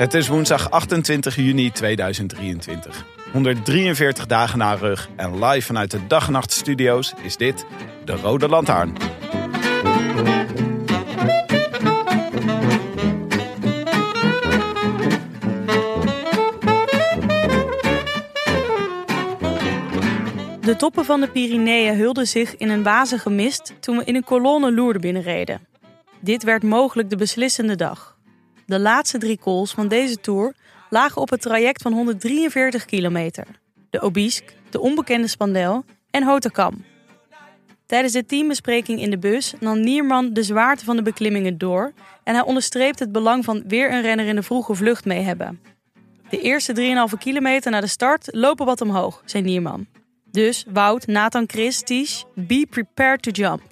Het is woensdag 28 juni 2023. 143 dagen na rug en live vanuit de Dag Nacht Studio's is dit de Rode Lantaarn. De toppen van de Pyreneeën hulden zich in een wazige mist toen we in een kolonne Loerden binnenreden. Dit werd mogelijk de beslissende dag. De laatste drie calls van deze tour lagen op het traject van 143 kilometer. De Obisque, de onbekende Spandel en Hotekam. Tijdens de teambespreking in de bus nam Nierman de zwaarte van de beklimmingen door en hij onderstreept het belang van weer een renner in de vroege vlucht mee hebben. De eerste 3,5 kilometer na de start lopen wat omhoog, zei Nierman. Dus Wout, Nathan, Chris, Ties, be prepared to jump.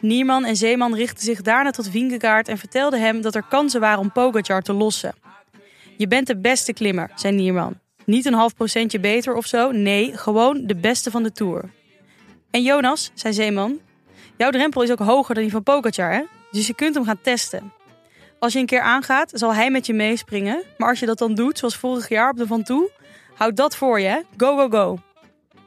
Nierman en Zeeman richtten zich daarna tot Vingegaard en vertelden hem dat er kansen waren om Pogacar te lossen. Je bent de beste klimmer, zei Nierman. Niet een half procentje beter of zo, nee, gewoon de beste van de Tour. En Jonas, zei Zeeman, jouw drempel is ook hoger dan die van Pogacar, hè? Dus je kunt hem gaan testen. Als je een keer aangaat, zal hij met je meespringen. Maar als je dat dan doet, zoals vorig jaar op de Van Toe, houd dat voor je, hè? Go, go, go.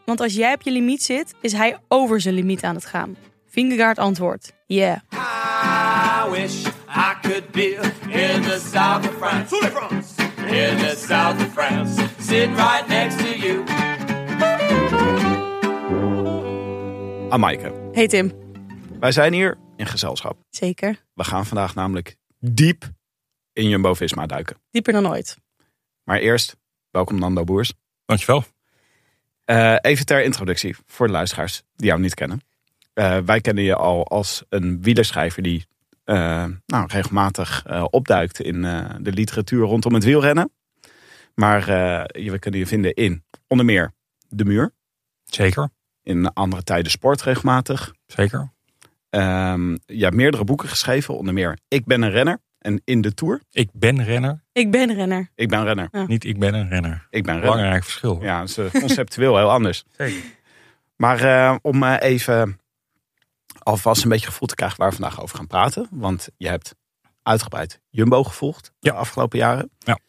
Want als jij op je limiet zit, is hij over zijn limiet aan het gaan. Vingegaard antwoordt, yeah. I wish I could be in the south of France. In the south of France. Sitting right next to you. Amaike, Hey Tim. wij zijn hier in gezelschap. Zeker. We gaan vandaag namelijk diep in Jumbo-Visma duiken. Dieper dan ooit. Maar eerst, welkom Nando Boers. Dankjewel. Eh, even ter introductie voor de luisteraars die jou niet kennen. Eh, wij kennen je al als een wielerschrijver die eh, nou, regelmatig eh, opduikt in eh, de literatuur rondom het wielrennen. Maar eh, we kunnen je vinden in onder meer De Muur. Zeker. In andere tijden sport regelmatig. Zeker. Ehm, je hebt meerdere boeken geschreven, onder meer Ik ben een renner en In de Tour. Ik ben renner. Ik ben renner. Ik ben renner. Ja. Niet ik ben een renner. Ik ben renner. Belangrijk verschil. hoor. Ja, dat is conceptueel heel anders. Zeker. Maar eh, om eh, even alvast een beetje gevoel te krijgen waar we vandaag over gaan praten. Want je hebt uitgebreid Jumbo gevolgd de Ja. afgelopen jaren. Ja.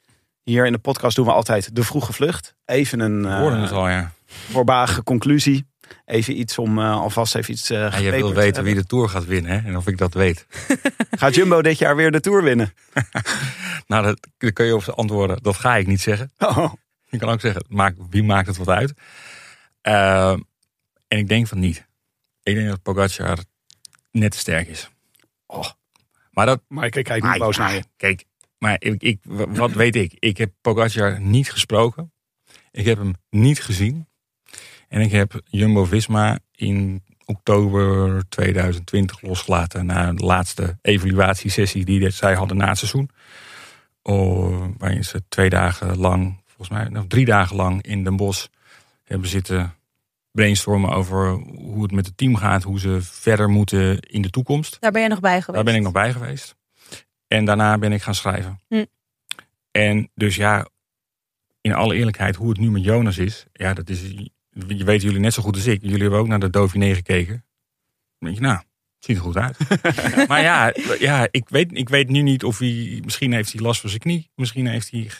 Hier in de podcast doen we altijd de vroege vlucht. Even een uh, al, ja. voorbarige conclusie. Even iets om eh, alvast even iets uh, ja je wil weten wie de Tour gaat winnen hè? en of ik dat weet. Gaat Jumbo dit jaar weer de Tour winnen? nou, dat, daar kun je op antwoorden. Dat ga ik niet zeggen. Oh, Je kan ook zeggen, maak, wie maakt het wat uit? Uh, en ik denk van niet. Ik denk dat Pogacar net te sterk is. Oh. Maar dat... maar ik kijk niet boos naar je. Kijk, maar ik, ik, wat weet ik? Ik heb Pogacar niet gesproken. Ik heb hem niet gezien. En ik heb Jumbo-Visma in oktober 2020 losgelaten... na de laatste evaluatiesessie die zij hadden na het seizoen. Oh, waarin ze twee dagen lang, volgens mij nog drie dagen lang in Den Bosch... hebben zitten brainstormen over hoe het met het team gaat... hoe ze verder moeten in de toekomst. Daar ben je nog bij geweest. Daar ben ik nog bij geweest. En daarna ben ik gaan schrijven. Hm. En dus ja, in alle eerlijkheid, hoe het nu met Jonas is. Ja, dat is. Je weten jullie net zo goed als ik. Jullie hebben ook naar de Dauphiné gekeken. Dan denk je, nou, het ziet er goed uit. maar ja, ja ik, weet, ik weet nu niet of hij. Misschien heeft hij last van zijn knie. Misschien heeft hij.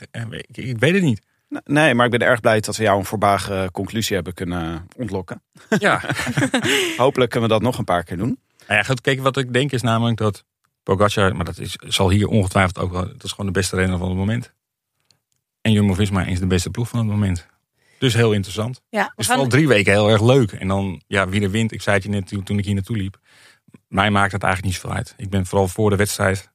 Ik, ik weet het niet. Nee, maar ik ben erg blij dat we jou een voorbarige conclusie hebben kunnen ontlokken. Ja. Hopelijk kunnen we dat nog een paar keer doen. Nou ja, goed, kijk, wat ik denk is namelijk dat Pogacar, maar dat is, zal hier ongetwijfeld ook wel, dat is gewoon de beste renner van het moment. En Jumbo-Visma is de beste ploeg van het moment. Dus heel interessant. Ja, we Dus gaan- vooral drie weken heel erg leuk. En dan, ja, wie er wint, ik zei het je net toen ik hier naartoe liep. Mij maakt het eigenlijk niet zoveel uit. Ik ben vooral voor de wedstrijd.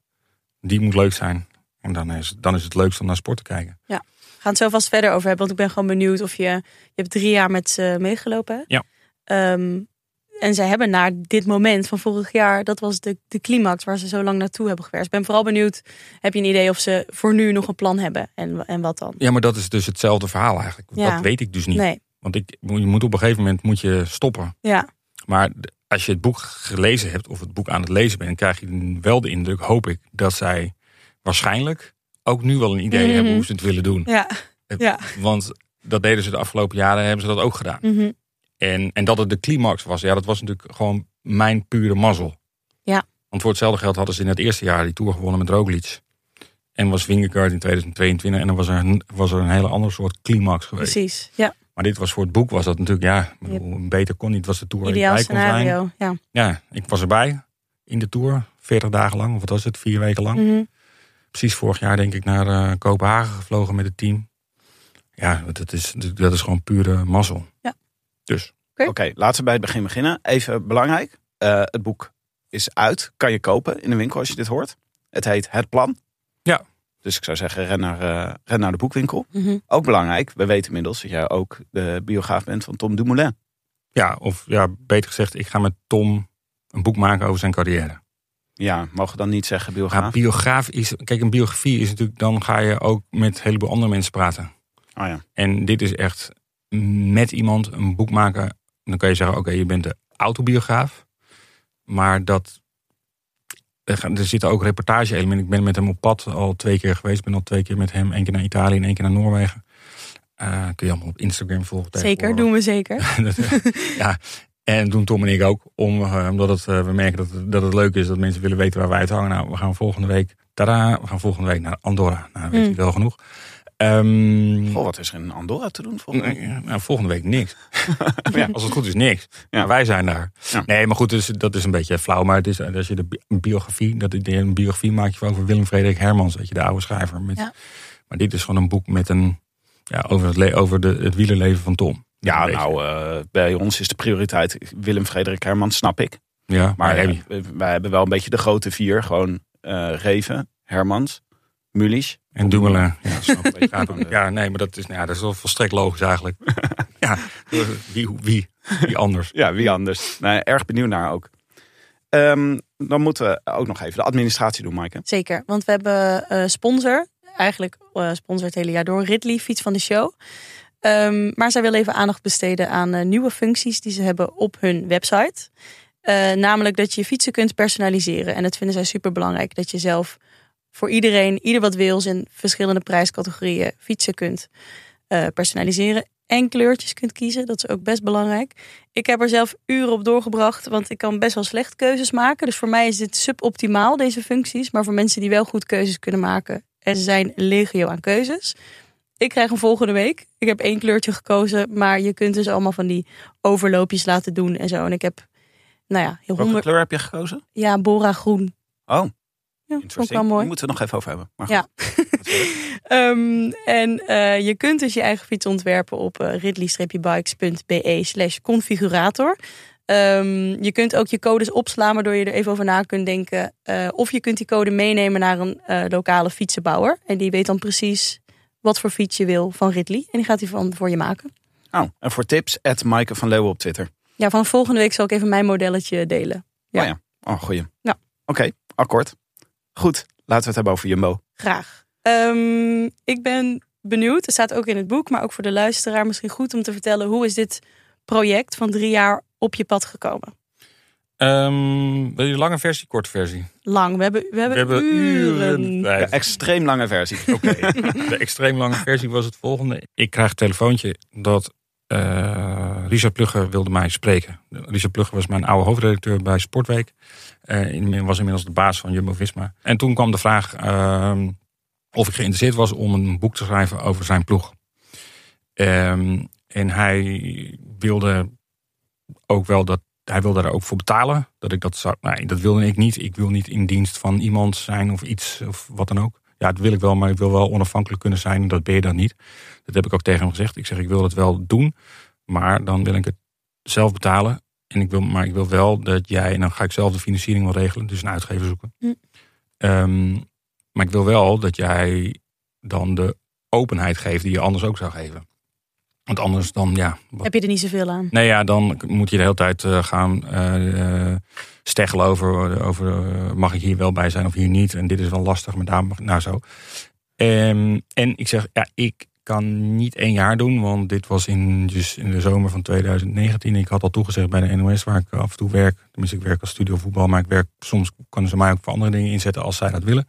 Die moet leuk zijn. En dan is, dan is het leukst om naar sport te kijken. We gaan het zo vast verder over hebben, want ik ben gewoon benieuwd of je... Je hebt drie jaar met ze meegelopen. hè? Ja. Ehm, en zij hebben naar dit moment van vorig jaar, dat was de, de climax waar ze zo lang naartoe hebben gewerkt. Ik ben vooral benieuwd, heb je een idee of ze voor nu nog een plan hebben en, en wat dan? Ja, maar dat is dus hetzelfde verhaal eigenlijk. Ja. Dat weet ik dus niet. Nee, Want ik, je moet op een gegeven moment moet je stoppen. ja, Maar als je het boek gelezen hebt of het boek aan het lezen bent, krijg je wel de indruk, hoop ik, dat zij waarschijnlijk ook nu wel een idee Mhm. hebben hoe ze het willen doen. ja, ja. Want dat deden ze de afgelopen jaren, hebben ze dat ook gedaan. Mhm. En, en dat het de climax was, ja, dat was natuurlijk gewoon mijn pure mazzel. Ja. Want voor hetzelfde geld hadden ze in het eerste jaar die Tour gewonnen met Roglic. En was Vingegaard in 2022 en dan was er, een, was er een hele andere soort climax geweest. precies. Ja, Maar dit was voor het boek, was dat natuurlijk, ja, bedoel, beter kon niet. Was de Tour ideaal bij kon zijn. scenario. Ja. Ja, ik was erbij in de Tour, 40 dagen lang, of wat was het, vier weken lang. Mhm. Precies vorig jaar denk ik naar eh, Kopenhagen gevlogen met het team. Ja, dat is, dat is gewoon pure mazzel. Ja. Dus, Oké, laten we bij het begin beginnen. Even belangrijk. eh, het boek is uit. Kan je kopen in de winkel als je dit hoort. Het heet Het Plan. Ja. Dus ik zou zeggen, ren naar, eh, ren naar de boekwinkel. Mhm. Ook belangrijk, we weten inmiddels dat jij ook de biograaf bent van Tom Dumoulin. ja, of ja, beter gezegd, ik ga met Tom een boek maken over zijn carrière. Ja, mogen dan niet zeggen Ja, biograaf? biograaf is, kijk, een biografie is natuurlijk, dan ga je ook met een heleboel andere mensen praten. Oh ja. En dit is echt met iemand een boek maken. Dan kan je zeggen, oké, je bent de autobiograaf. Maar dat, er er zitten ook reportage-elementen. Ik ben met hem op pad al twee keer geweest. Ik ben al twee keer met hem. één keer naar Italië en één keer naar Noorwegen. Eh, kun je allemaal op Instagram volgen. Zeker, doen we zeker. Eh, ja, en doen Tom en ik ook. Om, eh, omdat het, eh, we merken dat, het- dat het leuk is dat mensen willen weten waar wij het hangen. Nou, we gaan volgende week, tada, we gaan volgende week naar Andorra. Nou, weet Mm. je wel genoeg. Ehm, Goh, wat is er in Andorra te doen volgens mij? Nee, nou, volgende week niks. Ja. Als het goed is, niks. Ja. Maar wij zijn daar. Ja. Nee, maar goed, dus, dat is een beetje flauw. Maar het is, als je de bi- biografie, dat, een biografie maak je over Willem Frederik Hermans, weet je, de oude schrijver. Met, Ja. Maar dit is gewoon een boek met een, ja, over, het, over de, het wielerleven van Tom. Ja, nou, eh, bij ons is de prioriteit Willem Frederik Herman, snap ik. ja, Maar wij hebben wel een beetje de grote vier. Gewoon eh, Reven, Hermans, Mulisch. en Dumoulin. Ja, snap ik. ja, nee, maar dat is, nou ja, dat is wel volstrekt logisch eigenlijk. ja, wie, wie, wie anders? Ja, wie anders? Nee, erg benieuwd naar ook. Ehm, dan moeten we ook nog even de administratie doen, Maaike. Zeker, want we hebben eh sponsor. Eigenlijk eh sponsor het hele jaar door. Ridley, fiets van de show. Ehm, maar zij willen even aandacht besteden aan eh, nieuwe functies die ze hebben op hun website. Eh, namelijk dat je je fietsen kunt personaliseren. En dat vinden zij super belangrijk. Dat je zelf voor iedereen, ieder wat wil, in verschillende prijscategorieën fietsen kunt eh, personaliseren. En kleurtjes kunt kiezen. Dat is ook best belangrijk. Ik heb er zelf uren op doorgebracht, want ik kan best wel slecht keuzes maken. Dus voor mij is dit suboptimaal, deze functies. Maar voor mensen die wel goed keuzes kunnen maken, er zijn legio aan keuzes. Ik krijg hem volgende week. Ik heb één kleurtje gekozen, maar je kunt dus allemaal van die overloopjes laten doen en zo. En ik heb, nou ja, heel Welke honderd. kleur heb je gekozen? Ja, Bora groen. Oh, Ja, vond ik wel mooi. Die moeten we nog even over hebben. Maar Ja. Ehm, en eh, je kunt dus je eigen fiets ontwerpen op eh, ridley-bikes.be slash configurator. Ehm, je kunt ook je codes opslaan, waardoor je er even over na kunt denken. Eh, of je kunt die code meenemen naar een lokale fietsenbouwer. En die weet dan precies wat voor fiets je wil van Ridley. En die gaat die van voor je maken. Oh, en voor tips, at Maaike van Leeuwen op Twitter. Ja, van volgende week zal ik even mijn modelletje delen. Ja. Oh ja, oh goeie. Ja. Oké, akkoord. Goed, laten we het hebben over Jumbo. Graag. Ehm, ik ben benieuwd, er staat ook in het boek, maar ook voor de luisteraar misschien goed om te vertellen. Hoe is dit project van drie jaar op je pad gekomen? Ehm, wil je de lange versie, korte versie? Lang. We hebben, we hebben, We hebben uren. uren. Ja, extreem lange versie. Oké. De extreem lange versie was het volgende. Ik krijg een telefoontje dat eh Richard Plugger wilde mij spreken. Richard Plugger was mijn oude hoofdredacteur bij Sportweek. Eh, in- was inmiddels de baas van Jumbo-Visma. En toen kwam de vraag ehm, of ik geïnteresseerd was om een boek te schrijven over zijn ploeg. Ehm, en hij wilde ook wel dat hij wilde daar ook voor betalen. Dat ik dat zou. Nee, dat wilde ik niet. Ik wil niet in dienst van iemand zijn of iets of wat dan ook. Ja, dat wil ik wel, maar ik wil wel onafhankelijk kunnen zijn. En dat ben je dan niet. Dat heb ik ook tegen hem gezegd. Ik zeg, ik wil het wel doen. Maar dan wil ik het zelf betalen. En ik wil, maar ik wil wel dat jij, en dan ga ik zelf de financiering wel regelen. Dus een uitgever zoeken. Hm. Ehm, Maar ik wil wel dat jij dan de openheid geeft die je anders ook zou geven. Want anders dan, ja. wat- Heb je er niet zoveel aan? Nee, ja, dan moet je de hele tijd eh, gaan eh, steggelen over, over eh, mag ik hier wel bij zijn of hier niet. En dit is wel lastig, maar daar mag nou zo. Ehm, en ik zeg, ja, ik kan niet één jaar doen, want dit was in, dus in de zomer van 2019. Ik had al toegezegd bij de NOS, waar ik af en toe werk. Tenminste, ik werk als studiovoetbal, maar ik werk soms kunnen ze mij ook voor andere dingen inzetten als zij dat willen.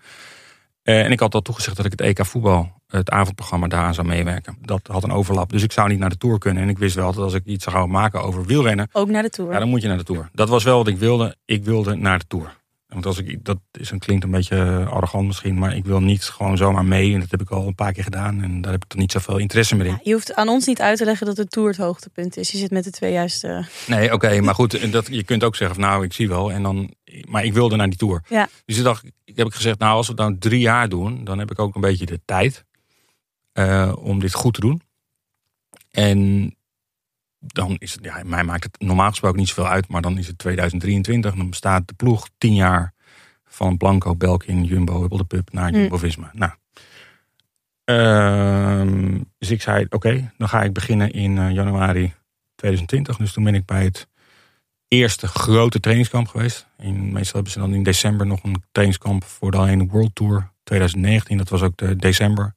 En ik had al toegezegd dat ik het EK voetbal, het avondprogramma, daaraan zou meewerken. Dat had een overlap, dus ik zou niet naar de Tour kunnen. En ik wist wel dat als ik iets zou maken over wielrennen, Ook naar de Tour. ja, dan moet je naar de Tour. Dat was wel wat ik wilde. Ik wilde naar de Tour. Want als ik, dat is, een- klinkt een beetje arrogant misschien, maar ik wil niet gewoon zomaar mee. En dat heb ik al een paar keer gedaan. En daar heb ik er niet zoveel interesse meer in. Ja, je hoeft aan ons niet uit te leggen dat de Tour het hoogtepunt is. Je zit met de twee juiste... Nee, oké, maar goed, en dat, je kunt ook zeggen, van, nou, ik zie wel. En dan, maar ik wilde naar die Tour. Ja. Dus ik dacht, ik heb ik gezegd, nou, als we het nou drie jaar doen, dan heb ik ook een beetje de tijd eh, om dit goed te doen. En dan is het, ja, mij maakt het normaal gesproken niet zoveel uit, maar dan is het 2023. Dan bestaat de ploeg tien jaar van Blanco, Belkin, Jumbo, Hubbel de Pup naar Mm. Jumbo-Visma. Nou, ehm, dus ik zei, oké, dan ga ik beginnen in eh, januari 2020. Dus toen ben ik bij het eerste grote trainingskamp geweest. In, meestal hebben ze dan in december nog een trainingskamp voor de World Tour 2019. Dat was ook de december.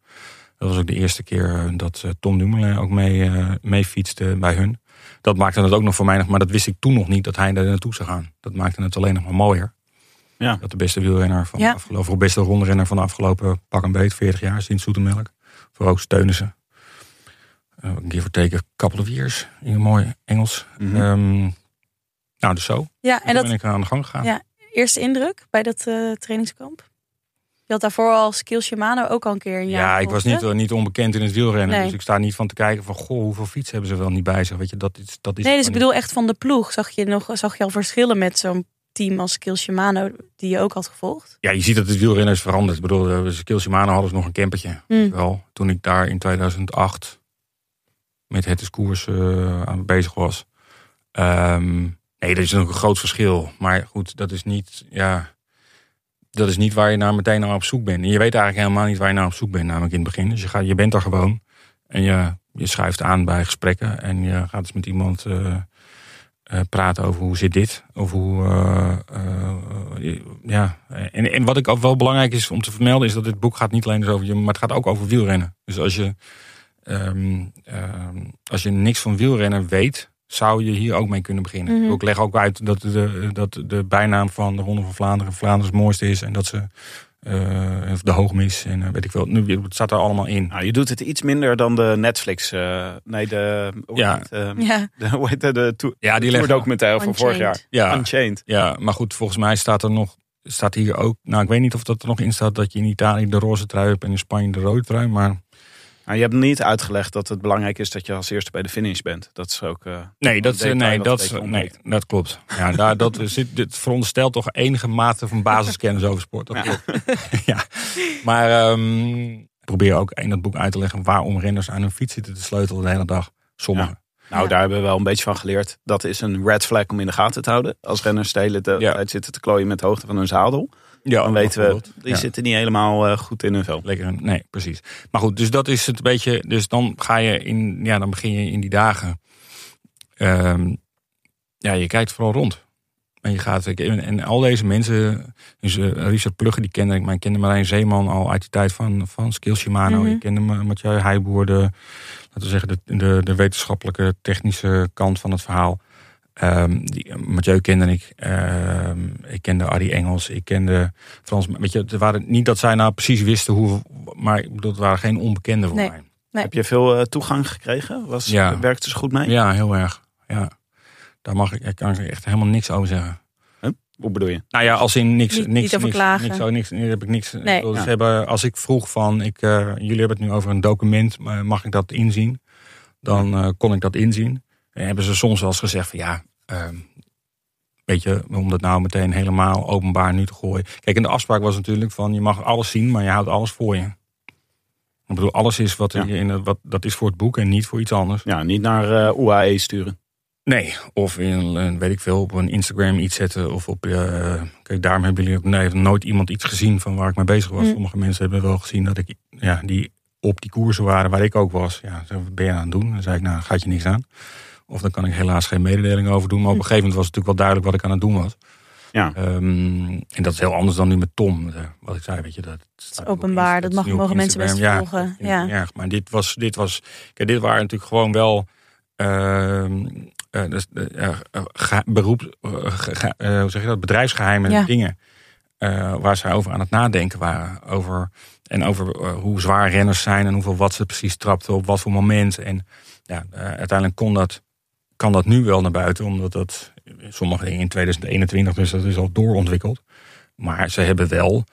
Dat was ook de eerste keer eh, dat eh, Tom Dumoulin ook mee, eh, mee fietste bij hun. Dat maakte het ook nog voor mij nog, maar dat wist ik toen nog niet dat hij daar naartoe zou gaan. Dat maakte het alleen nog maar mooier. Ja. Dat de beste wielrenner van Ja. de afgelopen, of de beste rondrenner van de afgelopen pak een beet, 40 jaar sinds Zoetemelk. Voor ook steunen ze. Uh, give or take a couple of years in een mooi Engels. Mhm. Ehm, nou, dus zo. Ja, En en dat ben ik aan de gang gegaan. Ja. eerste indruk bij dat eh, trainingskamp? Had daarvoor al Skill Shimano ook al een keer een jaar Ja, ik was niet, hè? niet onbekend in het wielrennen. Nee. Dus ik sta niet van te kijken van, goh, hoeveel fietsen hebben ze wel niet bij zich. Weet je, dat is, dat is Nee, dus ik bedoel echt van de ploeg. Zag je, nog, zag je al verschillen met zo'n team als Skill Shimano die je ook had gevolgd? Ja, je ziet dat het wielrennen is veranderd. Ik bedoel, eh, Skill Shimano hadden ze nog een campertje. Hm. Wel, toen ik daar in 2008 met het is koers eh, aan bezig was. Ehm, nee, dat is nog een groot verschil. Maar goed, dat is niet, ja, dat is niet waar je naar meteen naar op zoek bent. En je weet eigenlijk helemaal niet waar je naar op zoek bent, namelijk in het begin. Dus je, gaat, je bent er gewoon en je, je schuift aan bij gesprekken en je gaat eens met iemand eh, eh, praten over hoe zit dit. Of hoe, eh, ja. En, en wat ik ook wel belangrijk is om te vermelden is dat dit boek gaat niet alleen dus over je, maar het gaat ook over wielrennen. Dus als je, ehm, ehm, als je niks van wielrennen weet, zou je hier ook mee kunnen beginnen. Mhm. Ik leg ook uit dat de, dat de bijnaam van de Ronde van Vlaanderen Vlaanderen het mooiste is en dat ze eh, of de hoogmis en eh, weet ik wel. Nu het staat er allemaal in. Nou, je doet het iets minder dan de Netflix. eh, nee, de. Ja. heet, het, eh, Ja, de, hoe heet de Ja, die documentaire van vorig jaar. Unchained. Ja, Unchained. Ja, maar goed, volgens mij staat er nog, staat hier ook, nou ik weet niet of dat er nog in staat dat je in Italië de roze trui hebt en in Spanje de rode trui, maar Nou, je hebt niet uitgelegd dat het belangrijk is dat je als eerste bij de finish bent. Dat is ook. eh, nee, dat, detail nee, dat, beetje nee, dat klopt. Ja, daar, dat zit, dit veronderstelt toch enige mate van basiskennis over sport. Dat Ja. klopt. ja. Maar ehm, ik probeer ook in dat boek uit te leggen waarom renners aan hun fiets zitten te sleutelen de hele dag. Sommigen. Nou, Ja. daar hebben we wel een beetje van geleerd. Dat is een red flag om in de gaten te houden. Als renners de hele tijd zitten te klooien met de hoogte van hun zadel. Ja, Dan weten we, die Ja. zitten niet helemaal eh, goed in hun vel. Lekker, nee, precies. Maar goed, dus dat is het een beetje. Dus dan ga je in, ja, dan begin je in die dagen. Ehm, ja, je kijkt vooral rond. En je gaat, en, en al deze mensen, dus eh, Richard Plugge, die kende ik, maar ik kende Marijn Zeeman al uit die tijd van, van Skill Shimano. Mhm. Ik kende Ma- Mathieu Heijboer, de, laten we zeggen, de, de, de wetenschappelijke, technische kant van het verhaal. Ehm, die, Mathieu kende ik. Ehm, ik kende Arie Engels. Ik kende Frans. Weet je, het waren niet dat zij nou precies wisten hoe. Maar ik bedoel, het waren geen onbekenden voor Nee. mij. Nee. Heb je veel eh, toegang gekregen? Was, Ja. Werkte ze goed mee? Ja, heel erg. Ja. Daar mag ik, ik kan er echt helemaal niks over zeggen. Hoe bedoel je? Nou ja, als in niks, Niet- niks, niet over niks, klagen. niks, oh, niks, heb ik niks. Nee. Ik bedoel, Ja. Ze hebben, als ik vroeg van, ik, eh, jullie hebben het nu over een document, maar mag ik dat inzien? Dan eh, kon ik dat inzien. En hebben ze soms wel eens gezegd van ja, weet je, om dat nou meteen helemaal openbaar nu te gooien. Kijk, en de afspraak was natuurlijk van, je mag alles zien, maar je houdt alles voor je. Ik bedoel, alles is wat, Ja. je in het, wat dat is voor het boek en niet voor iets anders. Ja, niet naar eh UAE sturen. Nee, of in, een, weet ik veel, op een Instagram iets zetten. Of op, eh, kijk, daarom hebben jullie nee, heeft nooit iemand iets gezien van waar ik mee bezig was. Mm. Sommige mensen hebben wel gezien dat ik, ja, die op die koersen waren waar ik ook was. Ja, zo, wat ben je aan het doen? Dan zei ik, nou, gaat je niks aan. Of dan kan ik helaas geen mededeling over doen. Maar op een gegeven moment was het natuurlijk wel duidelijk wat ik aan het doen was. Ja. Ehm, en dat is heel anders dan nu met Tom. eh, Wat ik zei, weet je, dat openbaar, Insta- dat mag- mogen mensen best volgen, ja. erg. Maar dit was, dit was, kijk, dit waren natuurlijk gewoon wel ehm, eh, dus, beroep, ge- hoe zeg je dat, bedrijfsgeheimen Ja. dingen. eh, waar zij over aan het nadenken waren. Over, en over eh, hoe zwaar renners zijn en hoeveel wat ze precies trapten op wat voor moment. En ja, uiteindelijk kon dat, kan dat nu wel naar buiten, omdat dat sommige dingen in 2021, dus dat is al doorontwikkeld. Maar ze hebben wel,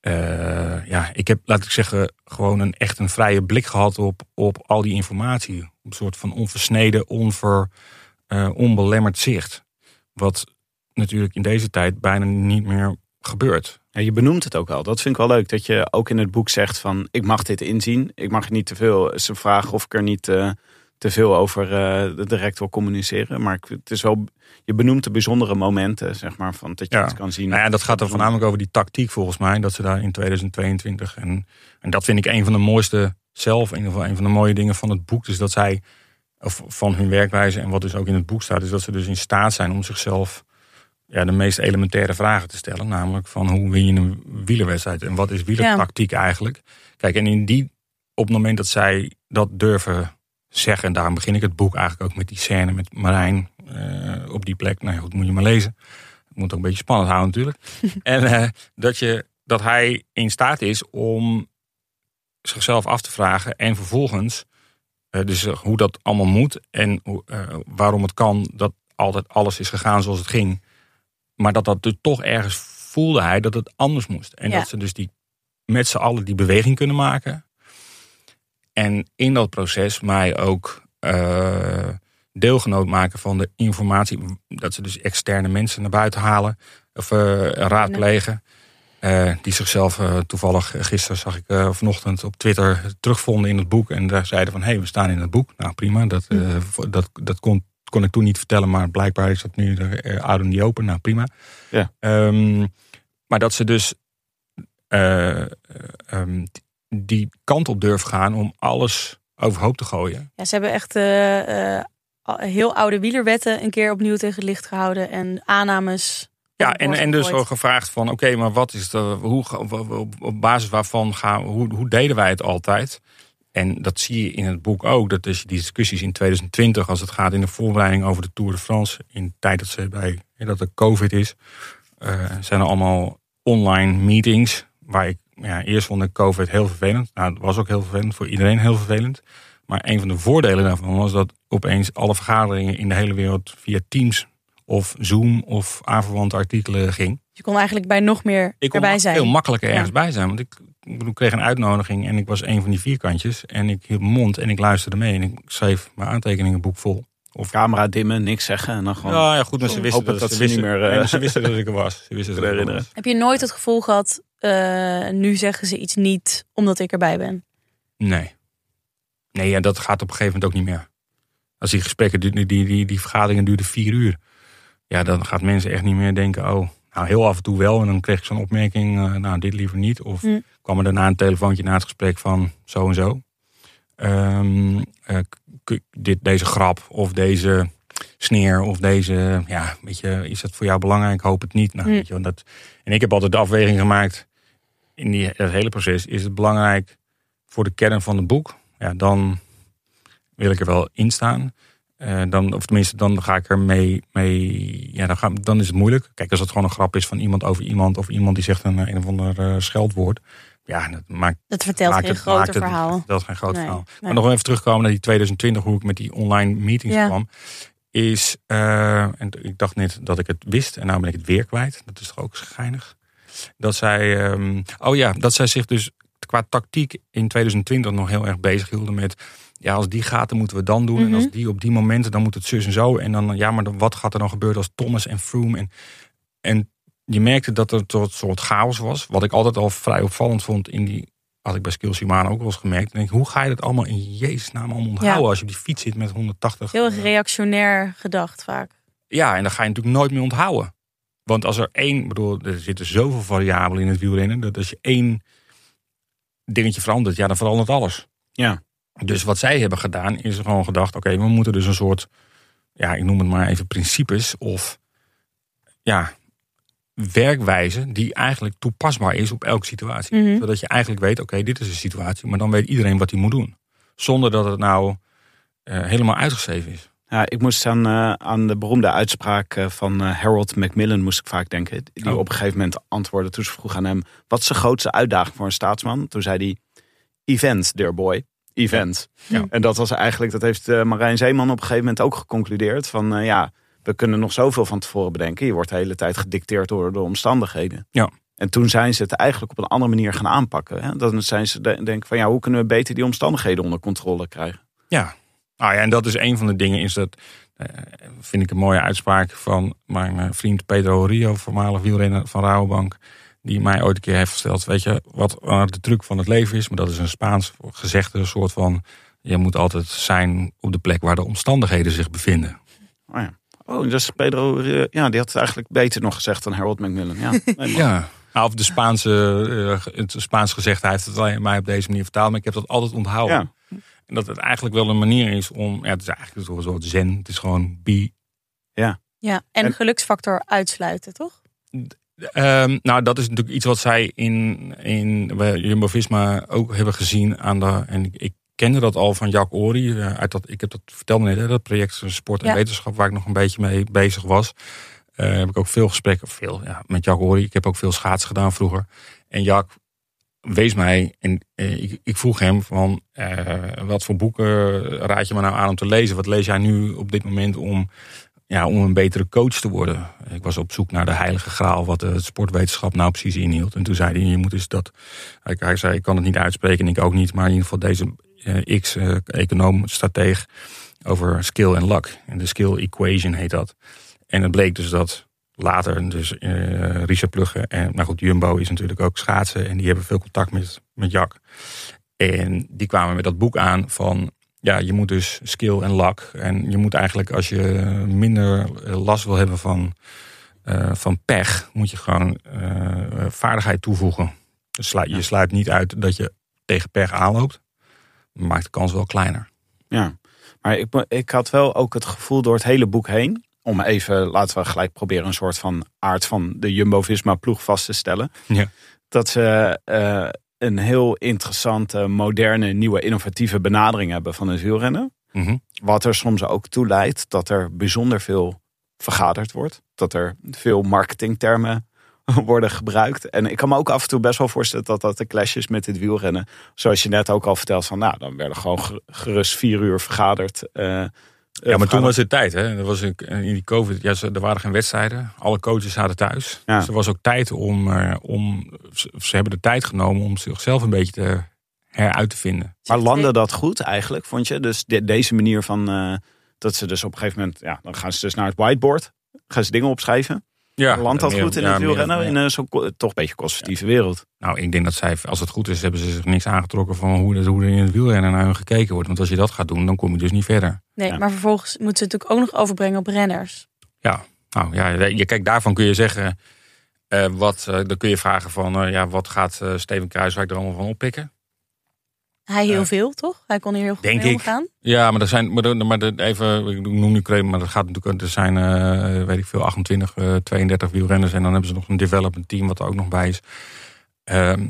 eh, ja, ik heb, laat ik zeggen, gewoon een echt een vrije blik gehad op, op al die informatie. Een soort van onversneden, onver, eh, onbelemmerd zicht. Wat natuurlijk in deze tijd bijna niet meer gebeurt. Je benoemt het ook wel. Dat vind ik wel leuk. Dat je ook in het boek zegt van ik mag dit inzien. Ik mag niet te veel. Ze vragen of ik er niet eh, te veel over eh, direct wil communiceren. Maar ik, het is wel. Je benoemt de bijzondere momenten, zeg maar, van dat je Ja. het kan zien. Nou ja, dat gaat dan voornamelijk over die tactiek volgens mij. Dat ze daar in 2022. En, en dat vind ik een van de mooiste zelf. In ieder geval een van de mooie dingen van het boek. Dus dat zij, of van hun werkwijze en wat dus ook in het boek staat. Is dat ze dus in staat zijn om zichzelf ja, de meest elementaire vragen te stellen. Namelijk van hoe win je een wielerwedstrijd? En wat is wielertactiek eigenlijk? Kijk, en in die, op het moment dat zij dat durven zeggen. En daarom begin ik het boek eigenlijk ook met die scène met Marijn eh, op die plek. Nou ja, goed, moet je maar lezen. Het moet ook een beetje spannend houden natuurlijk. en eh, dat, je, dat hij in staat is om zichzelf af te vragen. En vervolgens, eh, dus hoe dat allemaal moet. En waarom het kan dat altijd alles is gegaan zoals het ging. Maar dat dat dus toch ergens voelde hij dat het anders moest. En Ja. dat ze dus die, met z'n allen die beweging kunnen maken. En in dat proces mij ook eh, deelgenoot maken van de informatie. Dat ze dus externe mensen naar buiten halen. Of eh, raadplegen. Eh, die zichzelf toevallig gisteren zag ik vanochtend op Twitter terugvonden in het boek. En daar zeiden van hé, hey, we staan in het boek. Nou prima, dat, voor- dat, dat kon, kon ik toen niet vertellen. Maar blijkbaar is dat nu uh, out in the open. Nou prima. Ja. Ehm, maar dat ze dus eh, eh, ehm, die kant op durven gaan om alles overhoop te gooien. Ja, ze hebben echt eh, eh, heel oude wielerwetten een keer opnieuw tegen het licht gehouden. En aannames. Ja, en, en dus ook gevraagd van oké, maar wat is de, hoe, op, basis waarvan gaan we- hoe, hoe deden wij het altijd? En dat zie je in het boek ook. Dat is die discussies in 2020, als het gaat in de voorbereiding over de Tour de France, in de tijd dat ze bij dat er COVID is, eh, zijn er allemaal online meetings. Waar ik ja, eerst vond ik COVID heel vervelend. Nou, het was ook heel vervelend voor iedereen heel vervelend. Maar een van de voordelen daarvan was dat opeens alle vergaderingen in de hele wereld via Teams of Zoom of aanverwante artikelen ging. Je kon eigenlijk bij nog meer Ik kon erbij zijn. veel makkelijker ergens Ja. bij zijn. Want ik, kreeg een uitnodiging en ik was een van die vierkantjes. En ik hield mijn mond en ik luisterde mee. En ik schreef mijn aantekeningenboek vol. Of camera dimmen, niks zeggen en dan gewoon. Ja, ja goed, maar ze wisten dat ze wisten, niet meer, eh, nee, ze wisten dat ik er was. Ze wisten dat ik er herinneren. was. Heb je nooit het gevoel gehad, eh, nu zeggen ze iets niet omdat ik erbij ben? Nee. Nee, ja, dat gaat op een gegeven moment ook niet meer. Als die gesprekken, die, die, die, die vergaderingen duurden vier uur. Ja, dan gaat mensen echt niet meer denken, oh, nou heel af en toe wel. En dan kreeg ik zo'n opmerking, eh, nou dit liever niet. Of Hm. kwam er daarna een telefoontje na het gesprek van zo en zo. Ehm, eh, dit, deze grap of deze sneer of deze, ja, weet je, is dat voor jou belangrijk? Ik hoop het niet. Nou, Hm. weet je, dat, en ik heb altijd de afweging gemaakt in die, het hele proces. Is het belangrijk voor de kern van het boek? Ja, dan wil ik er wel in staan. Eh, dan, of tenminste, dan ga ik er mee. mee ja, dan, ga, dan is het moeilijk. Kijk, als het gewoon een grap is van iemand over iemand. of iemand die zegt een, een of ander eh, scheldwoord. Ja, dat maakt Dat vertelt maakt geen het- groter het- verhaal. Dat is geen groot Nee, verhaal. nee. Maar nog even terugkomen naar die 2020, hoe ik met die online meetings Ja. kwam. Is, eh, en ik dacht net dat ik het wist en nou ben ik het weer kwijt. Dat is toch ook schijnig. Dat zij, ehm, oh ja, dat zij zich dus qua tactiek in 2020 nog heel erg bezig hielden met. Ja, als die gaat, dan moeten we dan doen. En Mhm. als die op die momenten, dan moet het zus en zo. En dan, ja, maar dan, wat gaat er dan gebeuren als Thomas en Froome? En, en je merkte dat er tot een soort chaos was. Wat ik altijd al vrij opvallend vond in die had ik bij Skills Shimano ook wel eens gemerkt. Denk hoe ga je dat allemaal in Jezus naam allemaal onthouden Ja. als je op die fiets zit met 180? Heel erg reactionair gedacht vaak. Ja, en dan ga je natuurlijk nooit meer onthouden. Want als er één, bedoel, er zitten zoveel variabelen in het wielrennen, dat als je één dingetje verandert, ja, dan verandert alles. Ja. Dus wat zij hebben gedaan, is gewoon gedacht, oké, we moeten dus een soort, ja, ik noem het maar even principes of, ja, werkwijze die eigenlijk toepasbaar is op elke situatie. Mhm. Zodat je eigenlijk weet, oké, dit is een situatie, maar dan weet iedereen wat hij moet doen. Zonder dat het nou eh, helemaal uitgeschreven is. Ja, ik moest aan, eh, aan de beroemde uitspraak eh, van eh, Harold Macmillan moest ik vaak denken. Die Oh. op een gegeven moment antwoordde toen ze vroeg aan hem... wat is de grootste uitdaging voor een staatsman? Toen zei hij, events, dear boy. Events. Ja. En dat was eigenlijk, dat heeft Marijn Zeeman op een gegeven moment ook geconcludeerd. Van ja, we kunnen nog zoveel van tevoren bedenken. Je wordt de hele tijd gedicteerd door de omstandigheden. Ja. En toen zijn ze het eigenlijk op een andere manier gaan aanpakken. Hè? Dan zijn ze de- denken van ja, hoe kunnen we beter die omstandigheden onder controle krijgen? Ja, nou ja, en dat is een van de dingen, is dat, eh, vind ik een mooie uitspraak van mijn eh, vriend Pedro Rio, voormalig wielrenner van Rabobank, die mij ooit een keer heeft verteld, weet je, wat de truc van het leven is, maar dat is een Spaans gezegde, een soort van, je moet altijd zijn op de plek waar de omstandigheden zich bevinden. Oh ja. Oh, dus Pedro, ja, die had het eigenlijk beter nog gezegd dan Harold Macmillan. Ja, nee, Ja. Nou, Of de Spaanse, eh, het Spaans gezegd, hij heeft het mij op deze manier vertaald, maar ik heb dat altijd onthouden. Ja. En dat het eigenlijk wel een manier is om, ja, het is eigenlijk een soort zen, het is gewoon be Ja, en, En- geluksfactor uitsluiten, toch? Ehm, nou, dat is natuurlijk iets wat zij in, in Jumbo-Visma ook hebben gezien aan de. En ik, ik kende dat al van Jack Ori. eh, uit dat, ik heb dat vertelde net, hè, dat project Sport en Ja. Wetenschap, waar ik nog een beetje mee bezig was. Eh, heb ik ook veel gesprekken, veel ja, met Jack Ori. Ik heb ook veel schaatsen gedaan vroeger. En Jack wees mij en eh, ik, ik vroeg hem van eh, wat voor boeken raad je me nou aan om te lezen? Wat lees jij nu op dit moment om ja, om een betere coach te worden. Ik was op zoek naar de heilige graal, wat de sportwetenschap nou precies inhield. En toen zei hij, je moet eens dat... Hij, zei, ik kan het niet uitspreken en ik ook niet. Maar in ieder geval deze eh, X, eh, econoom, strateeg, over skill en luck. En de skill equation heet dat. En het bleek dus dat later, dus eh Richard Plugge en nou goed, Jumbo is natuurlijk ook schaatsen. En die hebben veel contact met, met Jack. En die kwamen met dat boek aan van ja, je moet dus skill en luck. En je moet eigenlijk, als je minder last wil hebben van, eh, van pech, moet je gewoon eh, vaardigheid toevoegen. Dus je sluit niet uit dat je tegen pech aanloopt. Maakt de kans wel kleiner. Ja, maar ik, ik had wel ook het gevoel door het hele boek heen. Om even, laten we gelijk proberen een soort van aard van de Jumbo-Visma ploeg vast te stellen. Ja. Dat ze eh, een heel interessante, moderne, nieuwe, innovatieve benadering hebben van het wielrennen. Mhm. Wat er soms ook toe leidt dat er bijzonder veel vergaderd wordt. Dat er veel marketingtermen worden gebruikt. En ik kan me ook af en toe best wel voorstellen dat dat de clash is met het wielrennen. Zoals je net ook al vertelt van nou, dan werden gewoon ge- gerust vier uur vergaderd. eh, Ja, maar toen was het tijd. Hè? Er was ik, in die COVID, ja, er waren geen wedstrijden. Alle coaches zaten thuis. Ja. Dus er was ook tijd om, eh, om ze, hebben de tijd genomen om zichzelf een beetje te heruit te vinden. Maar landde dat goed eigenlijk, vond je? Dus de- deze manier van eh, dat ze dus op een gegeven moment, ja, dan gaan ze dus naar het whiteboard, gaan ze dingen opschrijven. Ja, Landt dat meer- goed in ja, het meer- wielrennen ja. in een toch een beetje conservatieve wereld? Nou, ik denk dat zij, als het goed is, hebben ze zich niks aangetrokken van hoe, hoe er in het wielrennen naar hun gekeken wordt. Want als je dat gaat doen, dan kom je dus niet verder. Nee, Ja. maar vervolgens moeten ze het natuurlijk ook nog overbrengen op renners. Nou ja, je, kijk, daarvan kun je zeggen, eh, wat, eh, dan kun je vragen van, eh, ja, wat gaat eh, Steven Kruiswijk er allemaal van oppikken? Hij heel veel, toch? Hij kon hier heel goed Denk mee ik. omgaan. Ja, maar er zijn, maar, er- maar er- even, ik noem nu Kreem, maar dat gaat natuurlijk, er zijn, eh, weet ik veel, 28, eh, 32 wielrenners en dan hebben ze nog een development team wat er ook nog bij is. Ehm,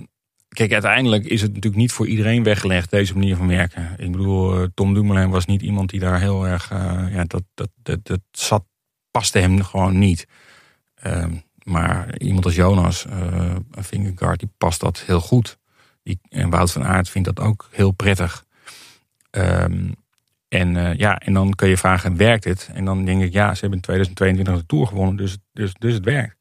kijk, uiteindelijk is het natuurlijk niet voor iedereen weggelegd, deze manier van werken. Ik bedoel, eh, Tom Dumoulin was niet iemand die daar heel erg, eh, ja, dat, dat, dat, dat zat, paste hem gewoon niet. Ehm, maar iemand als Jonas, eh Vingegaard, die past dat heel goed. Die, en Wout van Aert vindt dat ook heel prettig. Ehm, en, eh, ja, en dan kun je vragen, werkt het? En dan denk ik, ja, ze hebben in 2022 de Tour gewonnen, dus, dus, dus het werkt.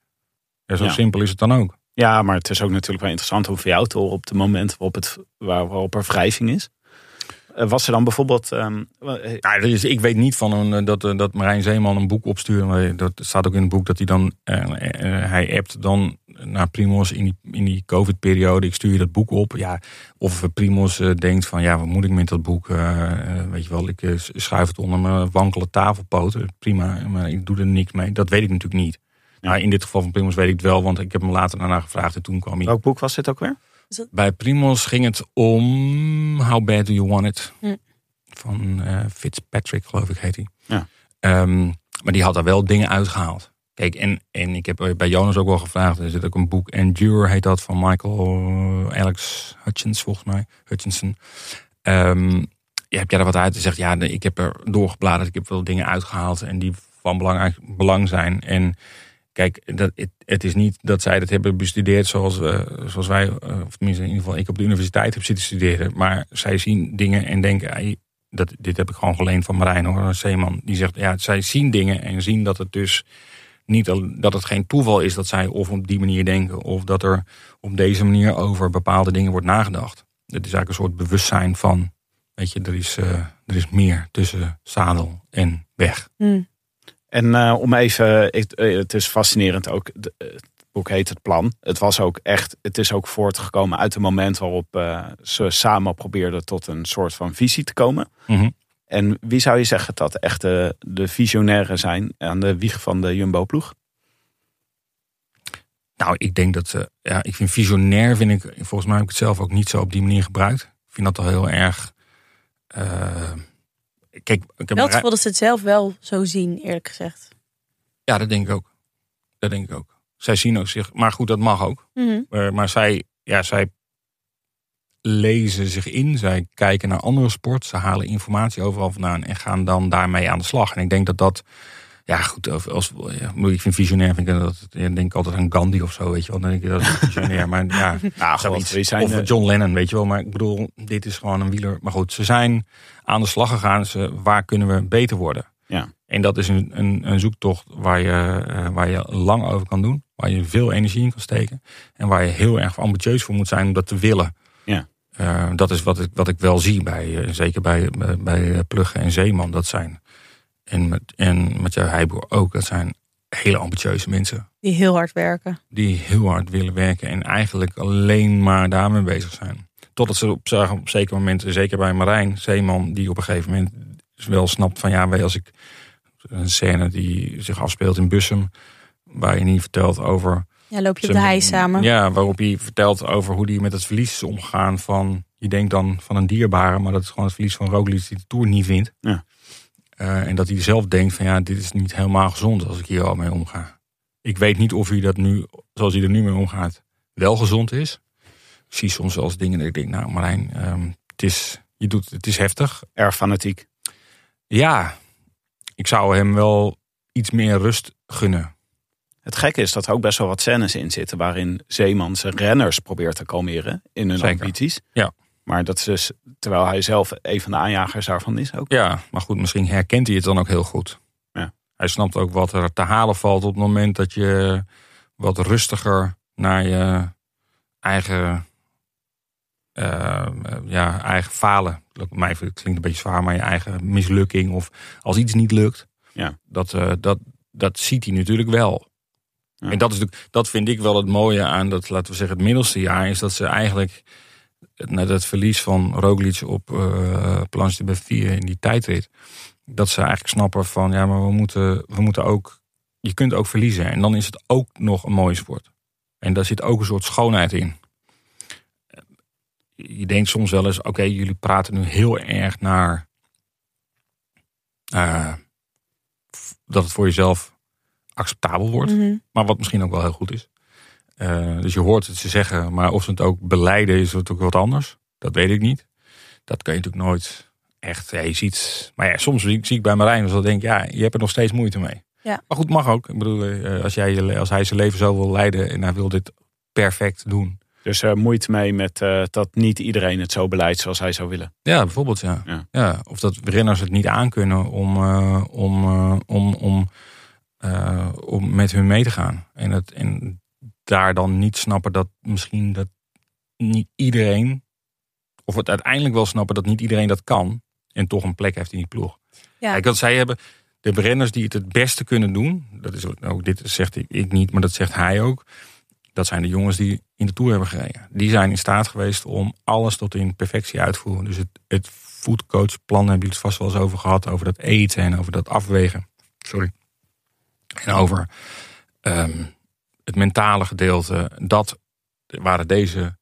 Ja, zo Ja. simpel is het dan ook. Ja, maar het is ook natuurlijk wel interessant om voor jou te horen op het moment waarop, het, waar, waarop er wrijving is. Eh, was er dan bijvoorbeeld, eh, Nou, dus ik weet niet van een, eh, dat, dat Marijn Zeeman een boek opstuurde. Maar dat staat ook in het boek dat hij dan, hij appt dan naar Primos in die, in die COVID-periode. Ik stuur je dat boek op. Ja, of Primos uh, denkt van, ja, wat moet ik met dat boek? Uh, weet je wel, ik uh, schuif het onder mijn wankele tafelpoten. Prima, maar ik doe er niks mee. Dat weet ik natuurlijk niet. Ja. Maar in dit geval van Primos weet ik het wel, want ik heb hem later daarna gevraagd en toen kwam hij. Welk boek was dit ook weer? Bij Primos ging het om How Bad Do You Want It? Hm. Van Fitzpatrick, geloof ik, heet hij. Ja. Um, maar die had daar wel dingen uitgehaald. Kijk, en, en ik heb bij Jonas ook wel gevraagd. Er zit ook een boek, Endure heet dat, van Michael Alex Hutchins, volgens mij. Hutchinson. Um, je hebt jij er wat uit zegt, ja, ik heb er doorgebladerd. Ik heb wel dingen uitgehaald en die van belang, belang zijn. En kijk, dat, het, is niet dat zij dat hebben bestudeerd zoals, uh, zoals wij, uh, of tenminste in ieder geval ik op de universiteit heb zitten studeren. Maar zij zien dingen en denken, dat, dit heb ik gewoon geleend van Marijn hoor, een zeeman. Die zegt, ja, zij zien dingen en zien dat het dus niet dat het geen toeval is dat zij of op die manier denken, of dat er op deze manier over bepaalde dingen wordt nagedacht. Het is eigenlijk een soort bewustzijn van, weet je, er is, uh, er is meer tussen zadel en weg. Mm. En uh, om even, het, het is fascinerend ook, het boek heet Het Plan. Het was ook echt, het is ook voortgekomen uit het moment waarop uh, ze samen probeerden tot een soort van visie te komen. Mm -hmm. En wie zou je zeggen dat echt de, de visionairen zijn aan de wieg van de Jumbo-ploeg? Nou, ik denk dat ze. Ja, ik vind visionair, vind ik. Volgens mij heb ik het zelf ook niet zo op die manier gebruikt. Ik vind dat al heel erg. Uh, kijk, ik heb wel het dat ze het zelf wel zo zien, eerlijk gezegd. Ja, dat denk ik ook. Dat denk ik ook. Zij zien ook zich. Maar goed, dat mag ook. Mm -hmm. maar, maar zij, ja, zij lezen zich in. Zij kijken naar andere sport. Ze halen informatie overal vandaan en gaan dan daarmee aan de slag. En ik denk dat dat. Ja, goed. Als, ja, ik vind visionair. Vind ik dat, ja, denk ik altijd aan Gandhi of zo. Weet je wel. Dan denk ik dat is visionair. maar ja, nou, zoiets. Zijn, of John Lennon, weet je wel. Maar ik bedoel, dit is gewoon een wieler. Maar goed, ze zijn aan de slag gegaan. Ze, waar kunnen we beter worden? Ja. En dat is een, een, een zoektocht waar je, uh, waar je lang over kan doen. Waar je veel energie in kan steken. En waar je heel erg ambitieus voor moet zijn om dat te willen. Uh, dat is wat ik, wat ik wel zie bij, uh, zeker bij, bij, bij Plugge en Zeeman. Dat zijn, en met, en met jou Heijboer ook, dat zijn hele ambitieuze mensen. Die heel hard werken. Die heel hard willen werken en eigenlijk alleen maar daarmee bezig zijn. Totdat ze op, op zeker moment, zeker bij Marijn Zeeman, die op een gegeven moment wel snapt van ja, als ik een scène die zich afspeelt in Bussum, waar je niet vertelt over ja, loop je op de hei samen. Ja, waarop hij vertelt over hoe hij met het verlies is omgegaan van... Je denkt dan van een dierbare, maar dat is gewoon het verlies van Roglic die de Tour niet vindt. Ja. Uh, en dat hij zelf denkt van ja, dit is niet helemaal gezond als ik hier al mee omga. Ik weet niet of hij dat nu, zoals hij er nu mee omgaat, wel gezond is. Ik zie soms wel eens dingen dat ik denk, nou Marijn, um, het, is, je doet, het is heftig. Erg fanatiek. Ja, ik zou hem wel iets meer rust gunnen. Het gekke is dat er ook best wel wat scènes in zitten waarin Zeeman zijn renners probeert te kalmeren in hun Zeker. ambities. Ja. Maar dat is dus, terwijl hij zelf een van de aanjagers daarvan is ook. Ja, maar goed, misschien herkent hij het dan ook heel goed. Ja. Hij snapt ook wat er te halen valt op het moment dat je wat rustiger naar je eigen, uh, ja, eigen falen. Mij klinkt een beetje zwaar, maar je eigen mislukking of als iets niet lukt. Ja. Dat, uh, dat, dat ziet hij natuurlijk wel. En dat, is, dat vind ik wel het mooie aan dat, laten we zeggen, het middelste jaar. Is dat ze eigenlijk net het verlies van Roglic op uh, Planche de Beffie in die tijdrit. Dat ze eigenlijk snappen van, ja, maar we moeten, we moeten ook... Je kunt ook verliezen en dan is het ook nog een mooie sport. En daar zit ook een soort schoonheid in. Je denkt soms wel eens, oké, jullie praten nu heel erg naar... Uh, dat het voor jezelf acceptabel wordt. Mm -hmm. Maar wat misschien ook wel heel goed is. Uh, dus je hoort het ze zeggen, maar of ze het ook beleiden is het ook wat anders. Dat weet ik niet. Dat kan je natuurlijk nooit echt. Ja, je ziet, maar ja, soms zie ik bij Marijn, dus dan denk ik, ja, je hebt er nog steeds moeite mee. Ja. Maar goed, mag ook. Ik bedoel, uh, als, jij, als hij zijn leven zo wil leiden en hij wil dit perfect doen. Dus uh, moeite mee met uh, dat niet iedereen het zo beleidt zoals hij zou willen. Ja, bijvoorbeeld ja. Ja. ja of dat renners het niet aankunnen om, uh, om, om, om, om met hun mee te gaan. En, het, en daar dan niet snappen dat misschien dat niet iedereen, of het uiteindelijk wel snappen dat niet iedereen dat kan. En toch een plek heeft in die ploeg. Ja. Kijk, dat zij hebben de renners die het het beste kunnen doen. Dat is ook, dit zegt ik, ik niet, maar dat zegt hij ook Dat zijn de jongens die in de Tour hebben gereden. Die zijn in staat geweest om alles tot in perfectie uit te voeren. Dus het, het foodcoachplan hebben jullie het vast wel eens over gehad. Over dat eten en over dat afwegen. Sorry. En over ehm, het mentale gedeelte. Dat waren deze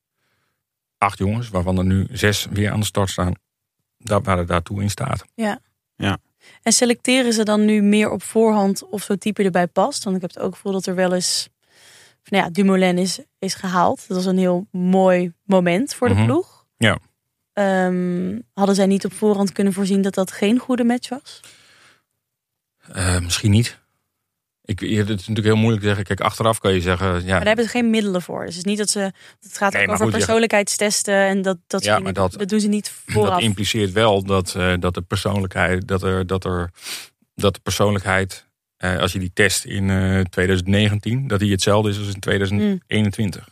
acht jongens, waarvan er nu zes weer aan de start staan. Dat waren daartoe in staat. Ja. Ja. En selecteren ze dan nu meer op voorhand of zo'n type erbij past? Want ik heb het ook gevoel dat er wel eens... Nou ja, Dumoulin is, is gehaald. Dat was een heel mooi moment voor de Mhm. ploeg. Ja. Ehm, hadden zij niet op voorhand kunnen voorzien dat dat geen goede match was? Eh, misschien niet. Ik, het is natuurlijk heel moeilijk te zeggen. Kijk, achteraf kan je zeggen. Ja, Maar daar hebben ze geen middelen voor. Dus het is niet dat ze. Het gaat Nee, ook over goed, persoonlijkheidstesten en dat, dat, Ja, maar dat- dat doen ze niet vooraf. dat impliceert wel dat, eh, dat de persoonlijkheid. Dat, er, dat, er, dat de persoonlijkheid. eh, als je die test in eh, 2019, dat die hetzelfde is als in 2021.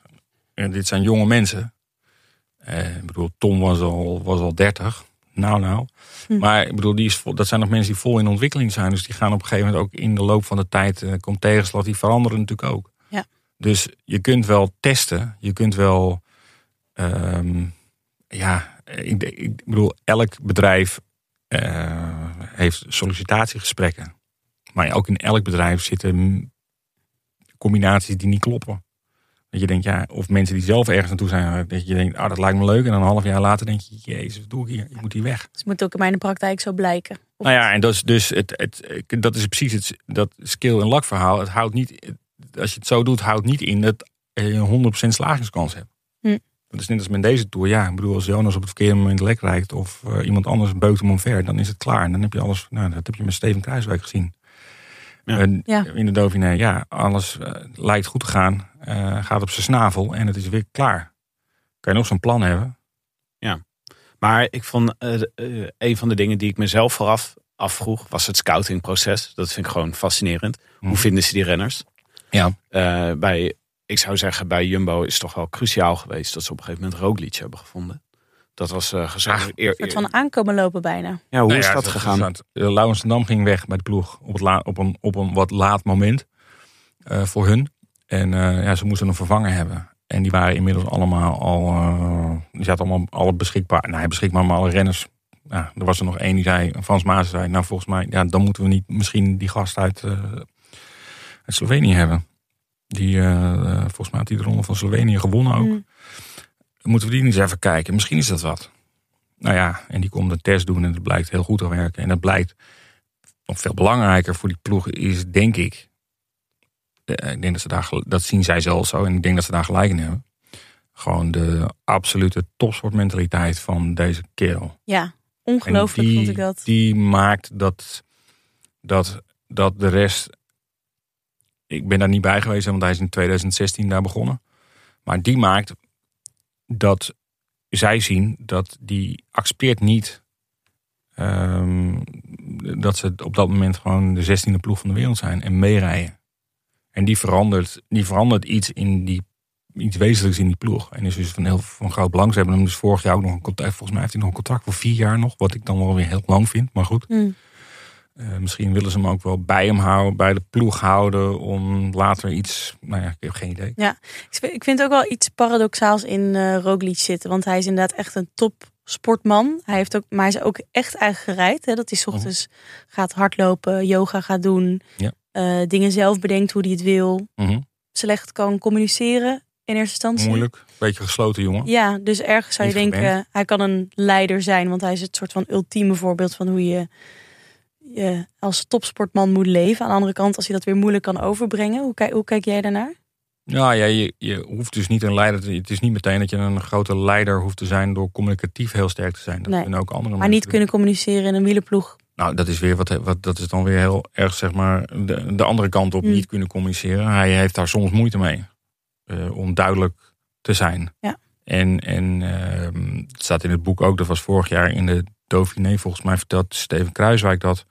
En dit zijn jonge mensen. Eh, ik bedoel, Tom was al, was al 30. Nou, nou. Hm. Maar ik bedoel, die is, vol- dat zijn nog mensen die vol in ontwikkeling zijn. Dus die gaan op een gegeven moment ook in de loop van de tijd. eh, komt tegenslag, die veranderen natuurlijk ook. Ja. Dus je kunt wel testen. Je kunt wel. ehm, ja, ik, bedoel, elk bedrijf eh, heeft sollicitatiegesprekken. Maar ook in elk bedrijf zitten combinaties die niet kloppen. Dat je denkt, ja, of mensen die zelf ergens naartoe zijn, dat je denkt, ah, dat lijkt me leuk. En dan een half jaar later denk je, jezus, wat doe ik hier? Ik moet hier weg. Dus het moet ook in mijn praktijk zo blijken. Of- Nou ja, en dat is dus het, het, dat is precies het dat skill en luck verhaal. Het houdt niet, als je het zo doet, houdt niet in dat je een 100% slagingskans hebt. Hm. Dat is net als met deze tour. Ja, ik bedoel, als Jonas op het verkeerde moment lek rijdt of eh, iemand anders beukt hem omver, dan is het klaar. En dan heb je alles, nou, dat heb je met Steven Kruiswijk gezien. Ja. En Ja. In de Dauphiné, ja, alles eh, lijkt goed te gaan, eh, gaat op zijn snavel en het is weer klaar. Kan je nog zo'n plan hebben? Maar ik vond eh, een van de dingen die ik mezelf vooraf afvroeg, was het scoutingproces. Dat vind ik gewoon fascinerend. Hoe Mhm. vinden ze die renners? Ja. Eh, bij, ik zou zeggen, bij Jumbo is het toch wel cruciaal geweest dat ze op een gegeven moment Roglic hebben gevonden. Dat was eh gezegd. Ach, eer- Een soort van aankomen lopen bijna. ja, hoe Nou is ja, dat het- gegaan? het- eh, Laurens Dam ging weg bij de ploeg op, het la- op, een, op een wat laat moment eh, voor hun. En eh, ja, ze moesten een vervanger hebben. En die waren inmiddels allemaal al, eh, die zaten allemaal alle beschikbaar. Nou, beschikbaar, maar alle renners. Ja, er was er nog één die zei, Frans Maas zei, nou volgens mij, ja, dan moeten we niet misschien die gast uit, eh, uit Slovenië hebben. Die, volgens mij had hij de ronde van Slovenië gewonnen ook. Mm. Moeten we die niet eens even kijken? Misschien is dat wat. Nou ja, en die komt de test doen en het blijkt heel goed te werken. En dat blijkt nog veel belangrijker voor die ploeg is, denk ik. eh, Ik denk dat ze daar, dat zien zij zelf zo en ik denk dat ze daar gelijk in hebben. Gewoon de absolute topsportmentaliteit van deze kerel. Ja, ongelooflijk die, vond ik dat. Die maakt dat, dat, dat de rest. Ik ben daar niet bij geweest, want hij is in 2016 daar begonnen. Maar die maakt dat zij zien dat die accepteert niet ehm, dat ze op dat moment gewoon de 16e ploeg van de wereld zijn en meerijden. En die verandert, die verandert iets in die iets wezenlijks in die ploeg. En is dus van heel van groot belang. Ze hebben hem dus vorig jaar ook nog een contract. Volgens mij heeft hij nog een contract voor vier jaar nog. Wat ik dan wel weer heel lang vind. Maar goed. Mm. Eh, misschien willen ze hem ook wel bij hem houden. Bij de ploeg houden. Om later iets. Nou ja, ik heb geen idee. Vind- Ik vind ook wel iets paradoxaals in eh Roglic zitten. Want hij is inderdaad echt een top sportman. Hij heeft ook, maar hij is ook echt eigen gereid. Hè? Dat hij 's ochtends gaat hardlopen, yoga gaat doen. Ja. eh, dingen zelf bedenkt hoe hij het wil. Mhm. Slecht kan communiceren in eerste instantie. Moeilijk. Beetje gesloten jongen. Ja, dus ergens zou je denken, gewend. hij kan een leider zijn. Want hij is het soort van ultieme voorbeeld van hoe je, je als topsportman moet leven. Aan de andere kant, als hij dat weer moeilijk kan overbrengen. Hoe, kijk, hoe kijk jij daarnaar? Ja, ja je, je hoeft dus niet een leider te Het is niet meteen dat je een grote leider hoeft te zijn. Door communicatief heel sterk te zijn. Dat Nee. ook andere Maar niet doen. kunnen communiceren in een wielerploeg. Nou, dat is weer wat, wat. Dat is dan weer heel erg, zeg maar. De, de andere kant op Mm. niet kunnen communiceren. Hij heeft daar soms moeite mee. eh, om duidelijk te zijn. Ja. En, en ehm, het staat in het boek ook. Dat was vorig jaar in de Dauphiné. Volgens mij vertelt Steven Kruiswijk dat.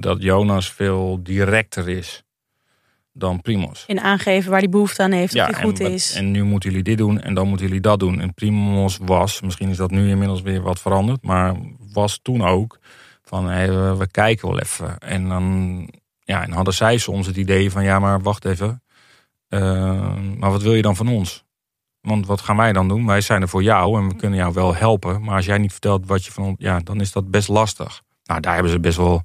Dat Jonas veel directer is dan Primos. In aangeven waar hij behoefte aan heeft. of hij goed en, is. en nu moeten jullie dit doen en dan moeten jullie dat doen. En Primos was, misschien is dat nu inmiddels weer wat veranderd, maar was toen ook van hey, we, kijken wel even. En dan ja, en hadden zij soms het idee van ja, maar wacht even. eh, maar wat wil je dan van ons? Want wat gaan wij dan doen? Wij zijn er voor jou en we kunnen jou wel helpen. Maar als jij niet vertelt wat je van ons... Ja, dan is dat best lastig. Nou, daar hebben ze best wel...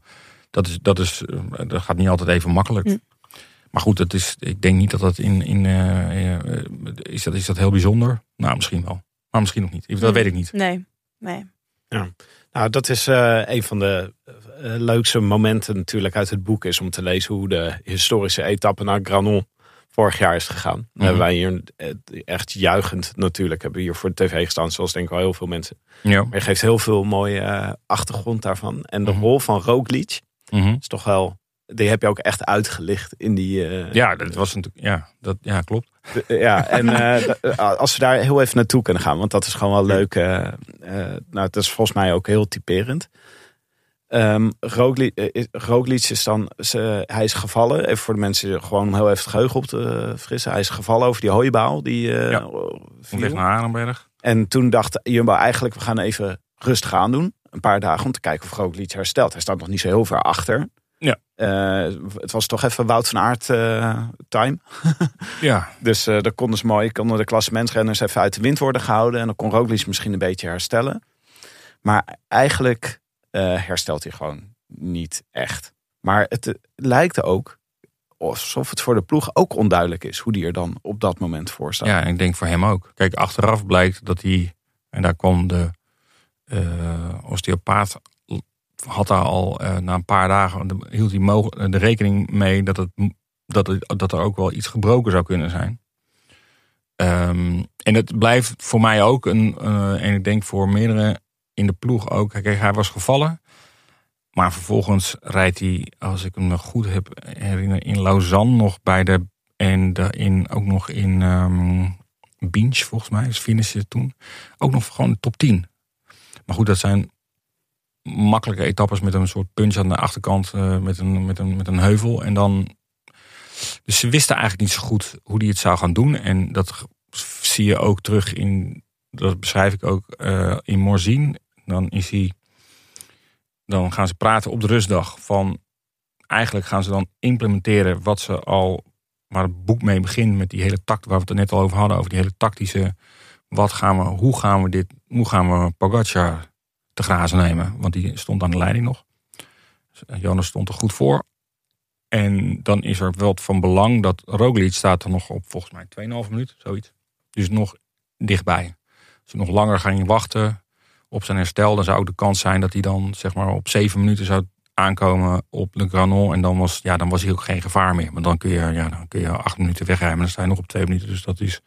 Dat, is, dat, is, eh, dat gaat niet altijd even makkelijk. Hm. Maar goed, het is, ik denk niet dat dat in... in eh, eh, is, dat, is dat heel bijzonder? Nou, misschien wel. Maar misschien nog niet. Dat weet ik niet. Nee, nee. Nou, dat is eh, een van de leukste momenten natuurlijk uit het boek is om te lezen hoe de historische etappe naar Granon vorig jaar is gegaan. Hebben wij hier echt juichend natuurlijk hebben we hier voor de tv gestaan, zoals denk ik wel heel veel mensen. Ja. Maar je geeft heel veel mooie achtergrond daarvan. En de Mhm. rol van Roglic Mhm. is toch wel, die heb je ook echt uitgelicht in die. eh, Ja, dat was natuurlijk... Ja, dat, ja klopt. de- ja, en eh, als we daar heel even naartoe kunnen gaan, want dat is gewoon wel leuk. eh, eh, nou, het is volgens mij ook heel typerend. Ehm Roglic, eh, is- dan, ze, hij is gevallen. Even voor de mensen gewoon om heel even het geheugen op te frissen. Hij is gevallen over die hooibaal die eh, Ja. viel. Op weg naar Arenberg. En toen dacht Jumbo eigenlijk, we gaan even rustig aan doen. Een paar dagen om te kijken of Roglic herstelt. Hij staat nog niet zo heel ver achter. Ja. Eh, het was toch even Wout van Aert eh, time. Ja, Dus eh dat konden ze mooi, konden de klassementsrenners even uit de wind worden gehouden. En dan kon Roglic misschien een beetje herstellen. Maar eigenlijk herstelt hij gewoon niet echt. Maar het lijkt ook alsof het voor de ploeg ook onduidelijk is hoe die er dan op dat moment voor staat. Ja, en ik denk voor hem ook. Kijk, achteraf blijkt dat hij, en daar kwam de osteopaat, had daar al eh, na een paar dagen, hield hij mogen, de rekening mee dat, het, dat, dat er ook wel iets gebroken zou kunnen zijn. Ehm, en het blijft voor mij ook, een, eh, en ik denk voor meerdere in de ploeg ook. Kijk, hij was gevallen. Maar vervolgens rijdt hij, als ik hem nog goed heb herinner, in Lausanne nog bij de. En de, in, ook nog in ehm Binge, volgens mij, is finishen toen. Ook nog gewoon top 10. Maar goed, dat zijn makkelijke etappes met een soort punch aan de achterkant. eh, met, een, met, een, met een heuvel. En dan. Dus ze wisten eigenlijk niet zo goed hoe die het zou gaan doen. En dat zie je ook terug in. Dat beschrijf ik ook eh, in Morzine. Dan is hij. Dan gaan ze praten op de rustdag van. Eigenlijk gaan ze dan implementeren wat ze al. Waar het boek mee begint met die hele tact waar we het er net al over hadden. Over die hele tactische. Wat gaan we, hoe gaan we dit. Hoe gaan we Pogacar te grazen nemen? Want die stond aan de leiding nog. Dus Jonas stond er goed voor. En dan is er wel van belang dat Roglic staat er nog op volgens mij 2,5 minuut, zoiets. Dus nog dichtbij. Als je nog langer ging wachten op zijn herstel, dan zou ook de kans zijn dat hij dan zeg maar op 7 minuten zou aankomen op Le Granon. En dan was, ja, dan was hij ook geen gevaar meer. Maar dan kun je, ja, dan kun je 8 minuten wegrijden. Maar dan sta je nog op 2 minuten. Dus dat is.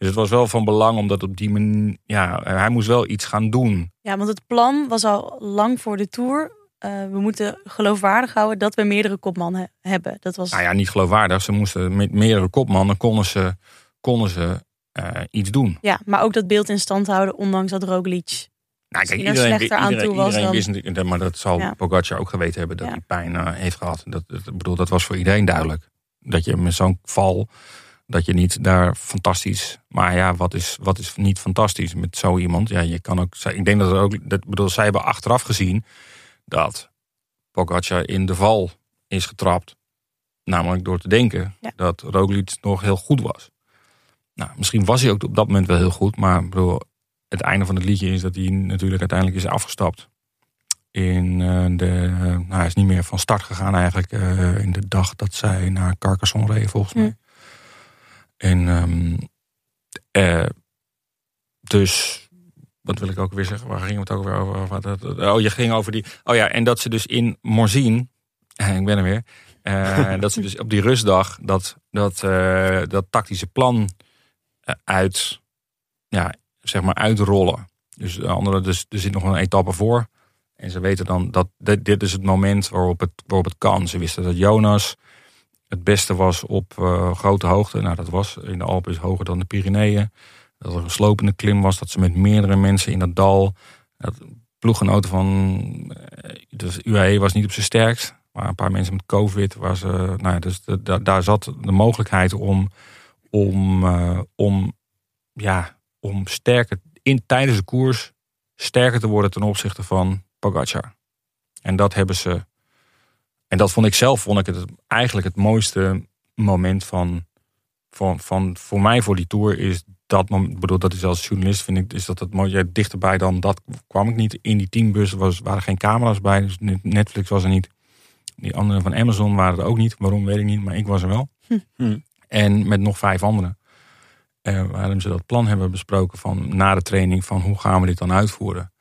Dus het was wel van belang omdat op die manier. Ja, hij moest wel iets gaan doen. Ja, want het plan was al lang voor de Tour. Eh, we moeten geloofwaardig houden dat we meerdere kopmannen he- hebben. Dat was Nou ja, niet geloofwaardig. Ze moesten met meerdere kopmannen konden ze, konden ze eh, iets doen. Ja, maar ook dat beeld in stand houden, ondanks dat Roglic. Nou, Misschien er slechter aan toe was iedereen dan- wist maar dat zal Ja. Pogacar ook geweten hebben dat Ja. hij pijn eh, heeft gehad. Dat, dat, bedoel, dat was voor iedereen duidelijk. Dat je met zo'n val, dat je niet daar fantastisch. Maar ja, wat is, wat is niet fantastisch met zo iemand? Ja, je kan ook. Ik denk dat er ook. Dat, bedoel, zij hebben achteraf gezien dat Pogacar in de val is getrapt. Namelijk door te denken Ja. dat Roglic nog heel goed was. Nou, misschien was hij ook op dat moment wel heel goed, maar bedoel, het einde van het liedje is dat hij natuurlijk uiteindelijk is afgestapt. In eh, de, eh, nou, hij is niet meer van start gegaan eigenlijk eh, in de dag dat zij naar Carcassonne reden volgens mij. En ehm, eh, dus, wat wil ik ook weer zeggen? Waar ging het ook weer over? Oh, je ging over die. Oh ja, en dat ze dus in Morzine, ik ben er weer. eh, dat ze dus op die rustdag dat, dat, eh, dat tactische plan uit, ja, zeg maar uitrollen. Dus de andere, dus er zit nog een etappe voor. En ze weten dan dat dit, dit is het moment waarop het, waarop het kan. Ze wisten dat Jonas het beste was op eh, grote hoogte. Nou, dat was in de Alpen is hoger dan de Pyreneeën. Dat er een slopende klim was. Dat ze met meerdere mensen in dat dal. Dat ploeggenoten van eh, dus UAE was niet op zijn sterkst. Maar een paar mensen met COVID. Waar ze, nou ja, dus daar zat de mogelijkheid om, om, eh, om, ja, om sterker in, tijdens de koers sterker te worden ten opzichte van Pogacar. En dat hebben ze. En dat vond ik zelf vond ik het eigenlijk het mooiste moment van van, van, voor mij voor die tour is dat, mom- ik bedoel, dat is als journalist vind ik, is dat het mooi. Ja, dichterbij dan dat kwam ik niet. In die teambus was, waren geen camera's bij, dus Netflix was er niet. Die anderen van Amazon waren er ook niet. Waarom weet ik niet, maar ik was er wel. Hm. En met nog vijf anderen. Eh, waarom ze dat plan hebben besproken van na de training van hoe gaan we dit dan uitvoeren.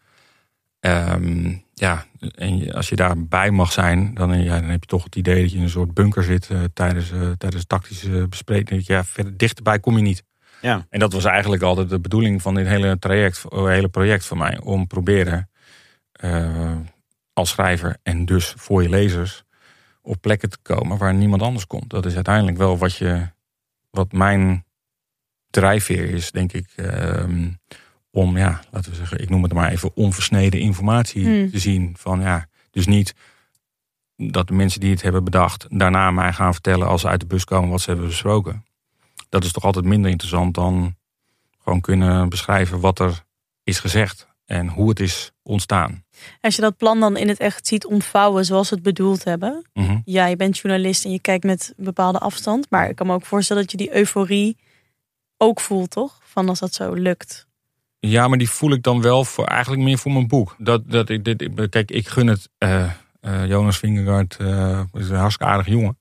Ehm, ja, en als je daarbij mag zijn, dan, ja, dan heb je toch het idee dat je in een soort bunker zit eh, tijdens, eh, tijdens tactische besprekingen. Ja, verder dichterbij kom je niet. Ja. En dat was eigenlijk altijd de bedoeling van dit hele traject, eh, hele project voor mij. Om proberen als schrijver en dus voor je lezers op plekken te komen waar niemand anders komt. Dat is uiteindelijk wel wat je, wat mijn drijfveer is, denk ik. ehm, om, ja, laten we zeggen, ik noem het maar even onversneden informatie Hmm. te zien. Van ja, dus niet dat de mensen die het hebben bedacht daarna mij gaan vertellen als ze uit de bus komen wat ze hebben besproken. Dat is toch altijd minder interessant dan gewoon kunnen beschrijven wat er is gezegd en hoe het is ontstaan. Als je dat plan dan in het echt ziet ontvouwen zoals ze het bedoeld hebben. Mhm. Ja, je bent journalist en je kijkt met een bepaalde afstand. Maar ik kan me ook voorstellen dat je die euforie ook voelt, toch? Van als dat zo lukt. Ja, maar die voel ik dan wel voor eigenlijk meer voor mijn boek. Dat, dat ik, dit, kijk, ik gun het. eh, eh, Jonas Vingegaard eh, is een hartstikke aardig jongen.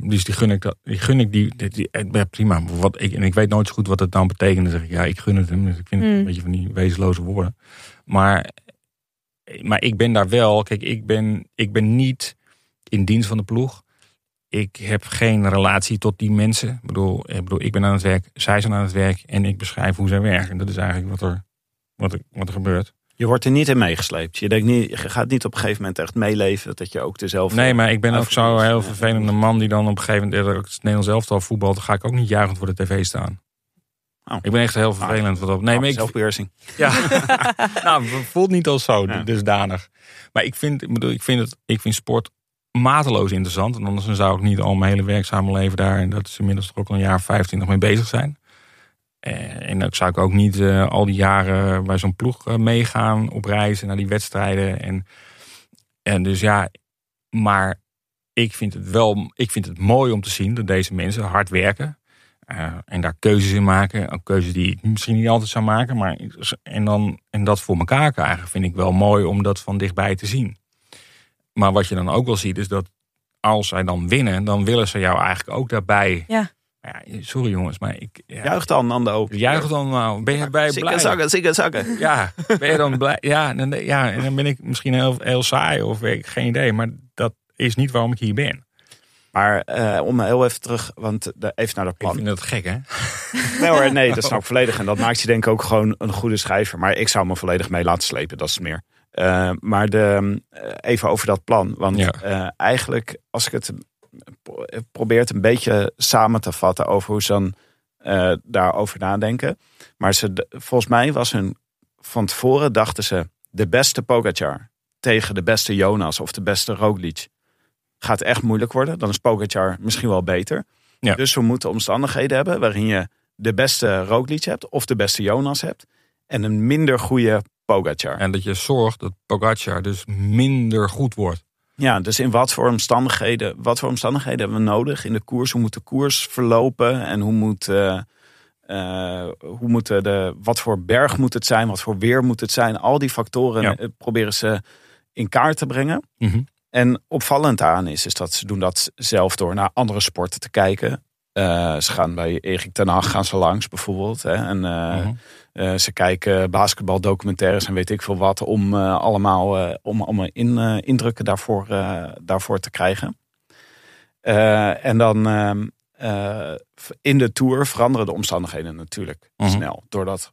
Dus die gun ik dat. Die gun ik die. die, prima. Wat ik, en ik weet nooit zo goed wat het dan betekent. Dan zeg ik ja, ik gun het hem. Dus ik vind het Hmm. een beetje van die wezenloze woorden. Maar, maar ik ben daar wel. Kijk, ik ben, ik ben niet in dienst van de ploeg. Ik heb geen relatie tot die mensen. Ik bedoel, ik bedoel, ik ben aan het werk, zij zijn aan het werk en ik beschrijf hoe zij werken. Dat is eigenlijk wat er, wat er, wat er gebeurt. Je wordt er niet in meegesleept. Je, denkt niet, je gaat niet op een gegeven moment echt meeleven dat je ook dezelfde... Nee, maar ik ben ook zo'n heel vervelende man die dan op een gegeven moment, het Nederlands elftal voetbalt, dan ga ik ook niet juichend voor de tv staan. Oh. Ik ben echt heel vervelend. Wat op. Nee, maar ik, Zelfbeheersing. Ja, nou, het voelt niet als zo, Ja. dusdanig. Maar ik vind, ik bedoel, ik vind, het, ik vind sport mateloos interessant. En anders zou ik niet al mijn hele werkzame leven daar, en dat is inmiddels ook al een jaar of 25 mee bezig zijn. Eh, En dan zou ik ook niet eh, al die jaren bij zo'n ploeg eh, meegaan op reizen naar die wedstrijden. En, en dus ja, maar ik vind het wel, ik vind het mooi om te zien dat deze mensen hard werken. En daar keuzes in maken. Ook keuzes die ik misschien niet altijd zou maken. Maar, en, dan, en dat voor elkaar krijgen vind ik wel mooi om dat van dichtbij te zien. Maar wat je dan ook wel ziet is dat als zij dan winnen, dan willen ze jou eigenlijk ook daarbij. Ja. Ja, sorry jongens, maar ik ja, Juich dan, Nando. juich dan nou. Ben je bij Zikke blij? zakken, zikke zakken. Ja, ben je dan blij? Ja, dan, ja, en dan ben ik misschien heel, heel saai of weet ik geen idee. Maar dat is niet waarom ik hier ben. Maar eh, om heel even terug, want de, even naar dat Ik plan. vind het gek, hè? Nee hoor, nee, dat snap ik volledig. En dat maakt je denk ik ook gewoon een goede schrijver. Maar ik zou me volledig mee laten slepen, dat is meer. Eh, maar de, eh, even over dat plan. Want Ja. eh, eigenlijk, als ik het pro- probeer het een beetje samen te vatten over hoe ze dan daarover nadenken. Maar ze, volgens mij was hun van tevoren dachten ze de beste Pogacar tegen de beste Jonas of de beste Roglic gaat echt moeilijk worden. Dan is Pogacar misschien wel beter. Ja. Dus we moeten omstandigheden hebben waarin je de beste Roglic hebt of de beste Jonas hebt en een minder goede Pogacar. En dat je zorgt dat Pogacar dus minder goed wordt. Ja, dus in wat voor omstandigheden, wat voor omstandigheden hebben we nodig in de koers? Hoe moet de koers verlopen en hoe moet, eh, eh, hoe moet de, wat voor berg moet het zijn, wat voor weer moet het zijn? Al die factoren Ja. eh, proberen ze in kaart te brengen. Mhm. En opvallend aan is, is dat ze doen dat zelf door naar andere sporten te kijken. Ze gaan bij Erik ten Hag gaan ze langs bijvoorbeeld. Hè, en Mhm. Eh, ze kijken basketbaldocumentaires en weet ik veel wat om eh, allemaal eh, om, om in, indrukken daarvoor, eh, daarvoor te krijgen. Eh, en dan ehm, eh, in de tour veranderen de omstandigheden natuurlijk Mhm. snel. Doordat, Een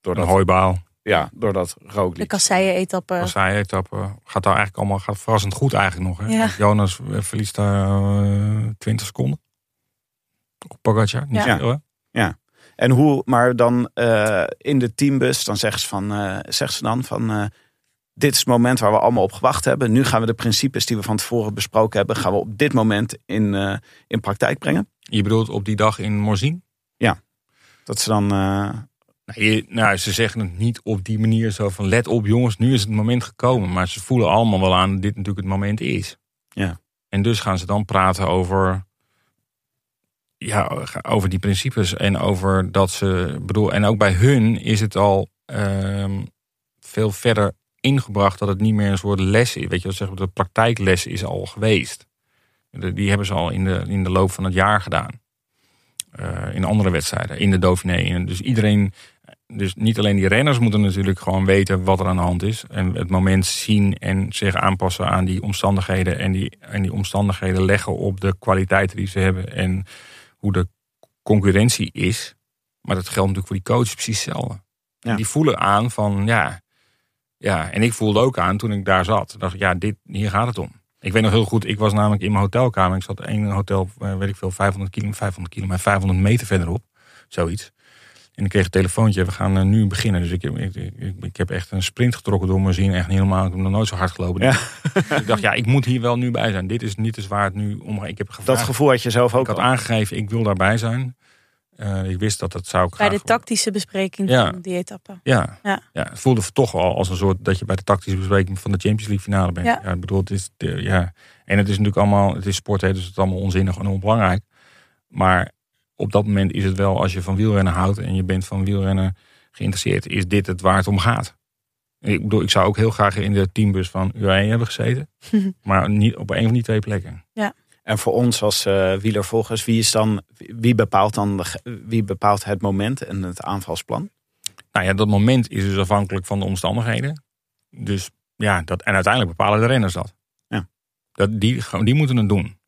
doordat, hooibaal. ja, doordat De Roglic. kasseien-etappe. Als hij etappe gaat daar eigenlijk allemaal gaat verrassend goed eigenlijk nog. Hè? Ja. Jonas verliest daar eh, 20 seconden. Op Pogacar, niet Ja. veel hè? En hoe, maar dan eh, in de teambus, dan zeggen ze, van, eh, zeggen ze dan van... eh, dit is het moment waar we allemaal op gewacht hebben. Nu gaan we de principes die we van tevoren besproken hebben... gaan we op dit moment in, in praktijk brengen. Je bedoelt op die dag in Morzine? Dat ze dan... je- nou, ze zeggen het niet op die manier zo van let op jongens, nu is het moment gekomen. Maar ze voelen allemaal wel aan dat dit natuurlijk het moment is. Ja. En dus gaan ze dan praten over ja, over die principes en over dat ze. bedoel, en ook bij hun is het al ehm, veel verder ingebracht dat het niet meer een soort les is. Weet je zeggen de praktijkles is al geweest. Die hebben ze al in de, in de loop van het jaar gedaan. Eh, in andere wedstrijden, in de Dauphiné. Dus iedereen, dus niet alleen die renners moeten natuurlijk gewoon weten wat er aan de hand is. En het moment zien en zich aanpassen aan die omstandigheden. En die, en die omstandigheden leggen op de kwaliteiten die ze hebben. En hoe de concurrentie is. Maar dat geldt natuurlijk voor die coaches precies hetzelfde. Ja. Die voelen aan van ja, ja. En ik voelde ook aan toen ik daar zat. Dacht ik, ja, dit, hier gaat het om. Ik weet nog heel goed, ik was namelijk in mijn hotelkamer. Ik zat in een hotel, eh, weet ik veel, 500 kilometer, 500 kilometer, 500 meter verderop. Zoiets. En ik kreeg een telefoontje, we gaan eh, nu beginnen. Dus ik, heb- ik, ik, ik heb echt een sprint getrokken door mijn zin. Echt niet helemaal, ik heb nog nooit zo hard gelopen. Ja. Dus ik dacht, ja, ik moet hier wel nu bij zijn. Dit is niet eens waar het nu om. Ik heb gevraagd, Dat gevoel had je zelf ook ik had al. aangegeven, ik wil daarbij zijn. Eh, ik wist dat dat zou ik Bij graag de tactische bespreking Ja. van die etappe. ja. Ja. Ja. het voelde toch al als een soort dat je bij de tactische bespreking van de Champions League finale bent. Ja. Ja, ik bedoel, het is, de- ja. En het is natuurlijk allemaal, het is sport, hè, dus het is allemaal onzinnig en onbelangrijk. Maar op dat moment is het wel, als je van wielrennen houdt en je bent van wielrennen geïnteresseerd, is dit het waar het om gaat. Ik bedoel, ik zou ook heel graag in de teambus van UAE hebben gezeten. maar niet op een van die twee plekken. En voor ons als eh wielervolgers, wie, is dan, wie, bepaalt dan, de wie bepaalt het moment en het aanvalsplan? Nou ja, dat moment is dus afhankelijk van de omstandigheden. Dus ja, dat, en uiteindelijk bepalen de renners dat. Ja. dat die, gewoon- die moeten het doen.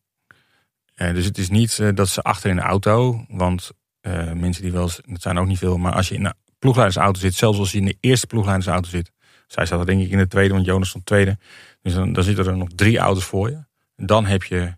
Eh, dus het is niet eh, dat ze achter in de auto, want eh, mensen die wel eens, dat zijn ook niet veel, maar als je in een ploegleidersauto zit, zelfs als je in de eerste ploegleidersauto zit, zij zat er denk ik in de tweede, want Jonas stond tweede, dus dan, dan zitten er nog drie auto's voor je. Dan heb je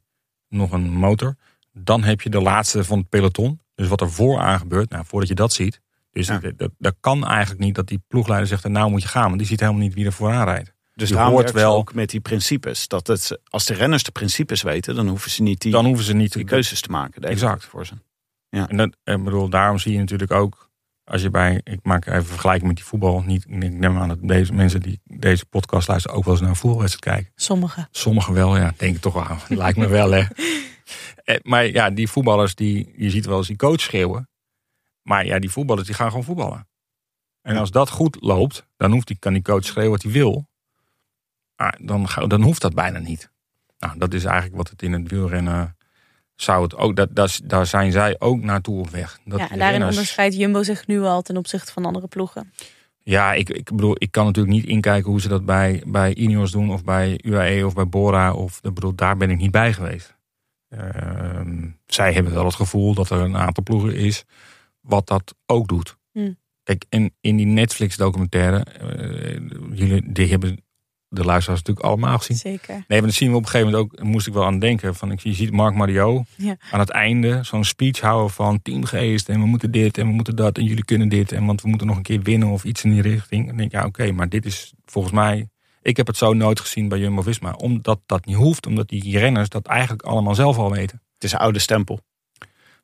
nog een motor, dan heb je de laatste van het peloton, dus wat er vooraan gebeurt, nou, voordat je dat ziet, dus Ja. dat, dat, dat kan eigenlijk niet dat die ploegleider zegt, nou moet je gaan, want die ziet helemaal niet wie er vooraan rijdt. Dus Je daarom hoort wel- ook met die principes. Dat het, als de renners de principes weten, dan hoeven ze niet die, Dan hoeven ze niet die keuzes te maken. Exact. Voor ze. En dat, ik bedoel, daarom zie je natuurlijk ook, als je bij, ik maak even een vergelijking met die voetbal. Niet, ik neem aan dat deze mensen die deze podcast luisteren ook wel eens naar een voetbalwedstrijd kijken. Sommige. Sommigen wel, ja, denk ik toch wel. Lijkt me wel, hè. Eh, Maar ja, die voetballers, die, je ziet wel eens die coach schreeuwen. Maar ja, die voetballers, die gaan gewoon voetballen. En als dat goed loopt, dan hoeft die, kan die coach schreeuwen wat hij wil. Maar dan, dan hoeft dat bijna niet. Nou, dat is eigenlijk wat het in het wielrennen zou het ook. Dat, dat, daar zijn zij ook naartoe op weg. Dat Ja, en daarin renners- onderscheidt Jumbo zich nu al ten opzichte van andere ploegen. ja, ik, ik bedoel, ik kan natuurlijk niet inkijken hoe ze dat bij, bij Ineos doen of bij UAE of bij Bora. Of, ik bedoel, daar ben ik niet bij geweest. Ehm, zij hebben wel het gevoel dat er een aantal ploegen is wat dat ook doet. Hmm. Kijk, en in die Netflix documentaire, eh, jullie die hebben de luisteraars natuurlijk allemaal gezien. Zeker. Nee, maar dat zien we op een gegeven moment ook, moest ik wel aan denken. Van, je ziet Mark Mario Ja. aan het einde zo'n speech houden van teamgeest. En we moeten dit en we moeten dat en jullie kunnen dit. En want we moeten nog een keer winnen of iets in die richting. En dan denk ik, ja oké, maar dit is volgens mij... Ik heb het zo nooit gezien bij Jumbo-Visma. Omdat dat niet hoeft, omdat die renners dat eigenlijk allemaal zelf al weten. Het is een oude stempel.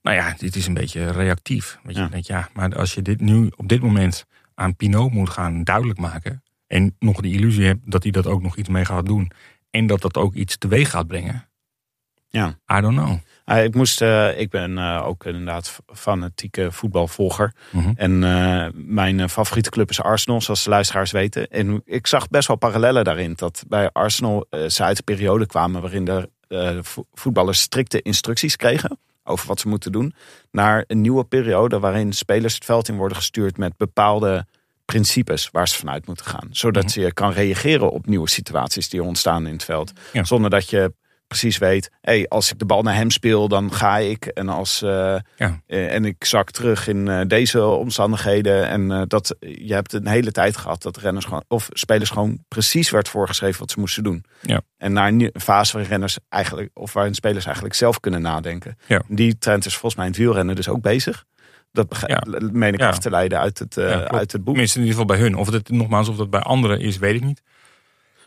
Nou ja, dit is een beetje reactief. Want Ja. je denkt, ja, maar als je dit nu op dit moment aan Pinot moet gaan duidelijk maken. En nog de illusie hebt dat hij dat ook nog iets mee gaat doen. En dat dat ook iets teweeg gaat brengen. Ja. I don't know. Ah, ik, moest, eh, ik ben eh, ook inderdaad fanatieke voetbalvolger. Mhm. En eh, mijn favoriete club is Arsenal, zoals de luisteraars weten. En ik zag best wel parallellen daarin. Dat bij Arsenal ze uit de periode kwamen waarin de vo- voetballers strikte instructies kregen over wat ze moeten doen. Naar een nieuwe periode waarin spelers het veld in worden gestuurd met bepaalde principes waar ze vanuit moeten gaan. Zodat Mhm. je kan reageren op nieuwe situaties die ontstaan in het veld. Ja. Zonder dat je precies weet, hey, als ik de bal naar hem speel, dan ga ik. En, als, eh, Ja. eh, en ik zak terug in eh, deze omstandigheden. En dat, je hebt een hele tijd gehad dat renners gewoon, of spelers gewoon precies werd voorgeschreven wat ze moesten doen. Ja. En naar een fase waarin renners eigenlijk, of waarin spelers eigenlijk zelf kunnen nadenken. Ja. Die trend is volgens mij in het wielrennen dus ook bezig. Dat begrijp, meen ik Ja. af te leiden uit het, eh, Ja, uit het boek. Tenminste, in ieder geval bij hun. Of het nogmaals, of dat bij anderen is, weet ik niet.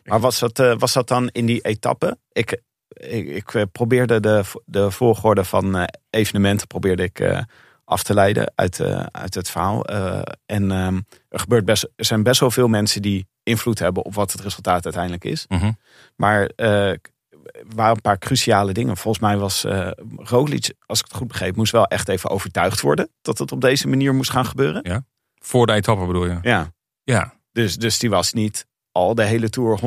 Maar was dat, eh, was dat dan in die etappe? Ik, ik, ik eh, probeerde de, de volgorde van evenementen probeerde ik, af te leiden uit, uit het verhaal. En ehm, er, gebeurt best, er zijn best wel veel mensen die invloed hebben op wat het resultaat uiteindelijk is. Mhm. Maar waren een paar cruciale dingen. Volgens mij was eh Roglic, als ik het goed begreep, moest wel echt even overtuigd worden dat het op deze manier moest gaan gebeuren. Voor de etappe bedoel je? Ja. Ja. Dus, dus die was niet al de hele tour 100%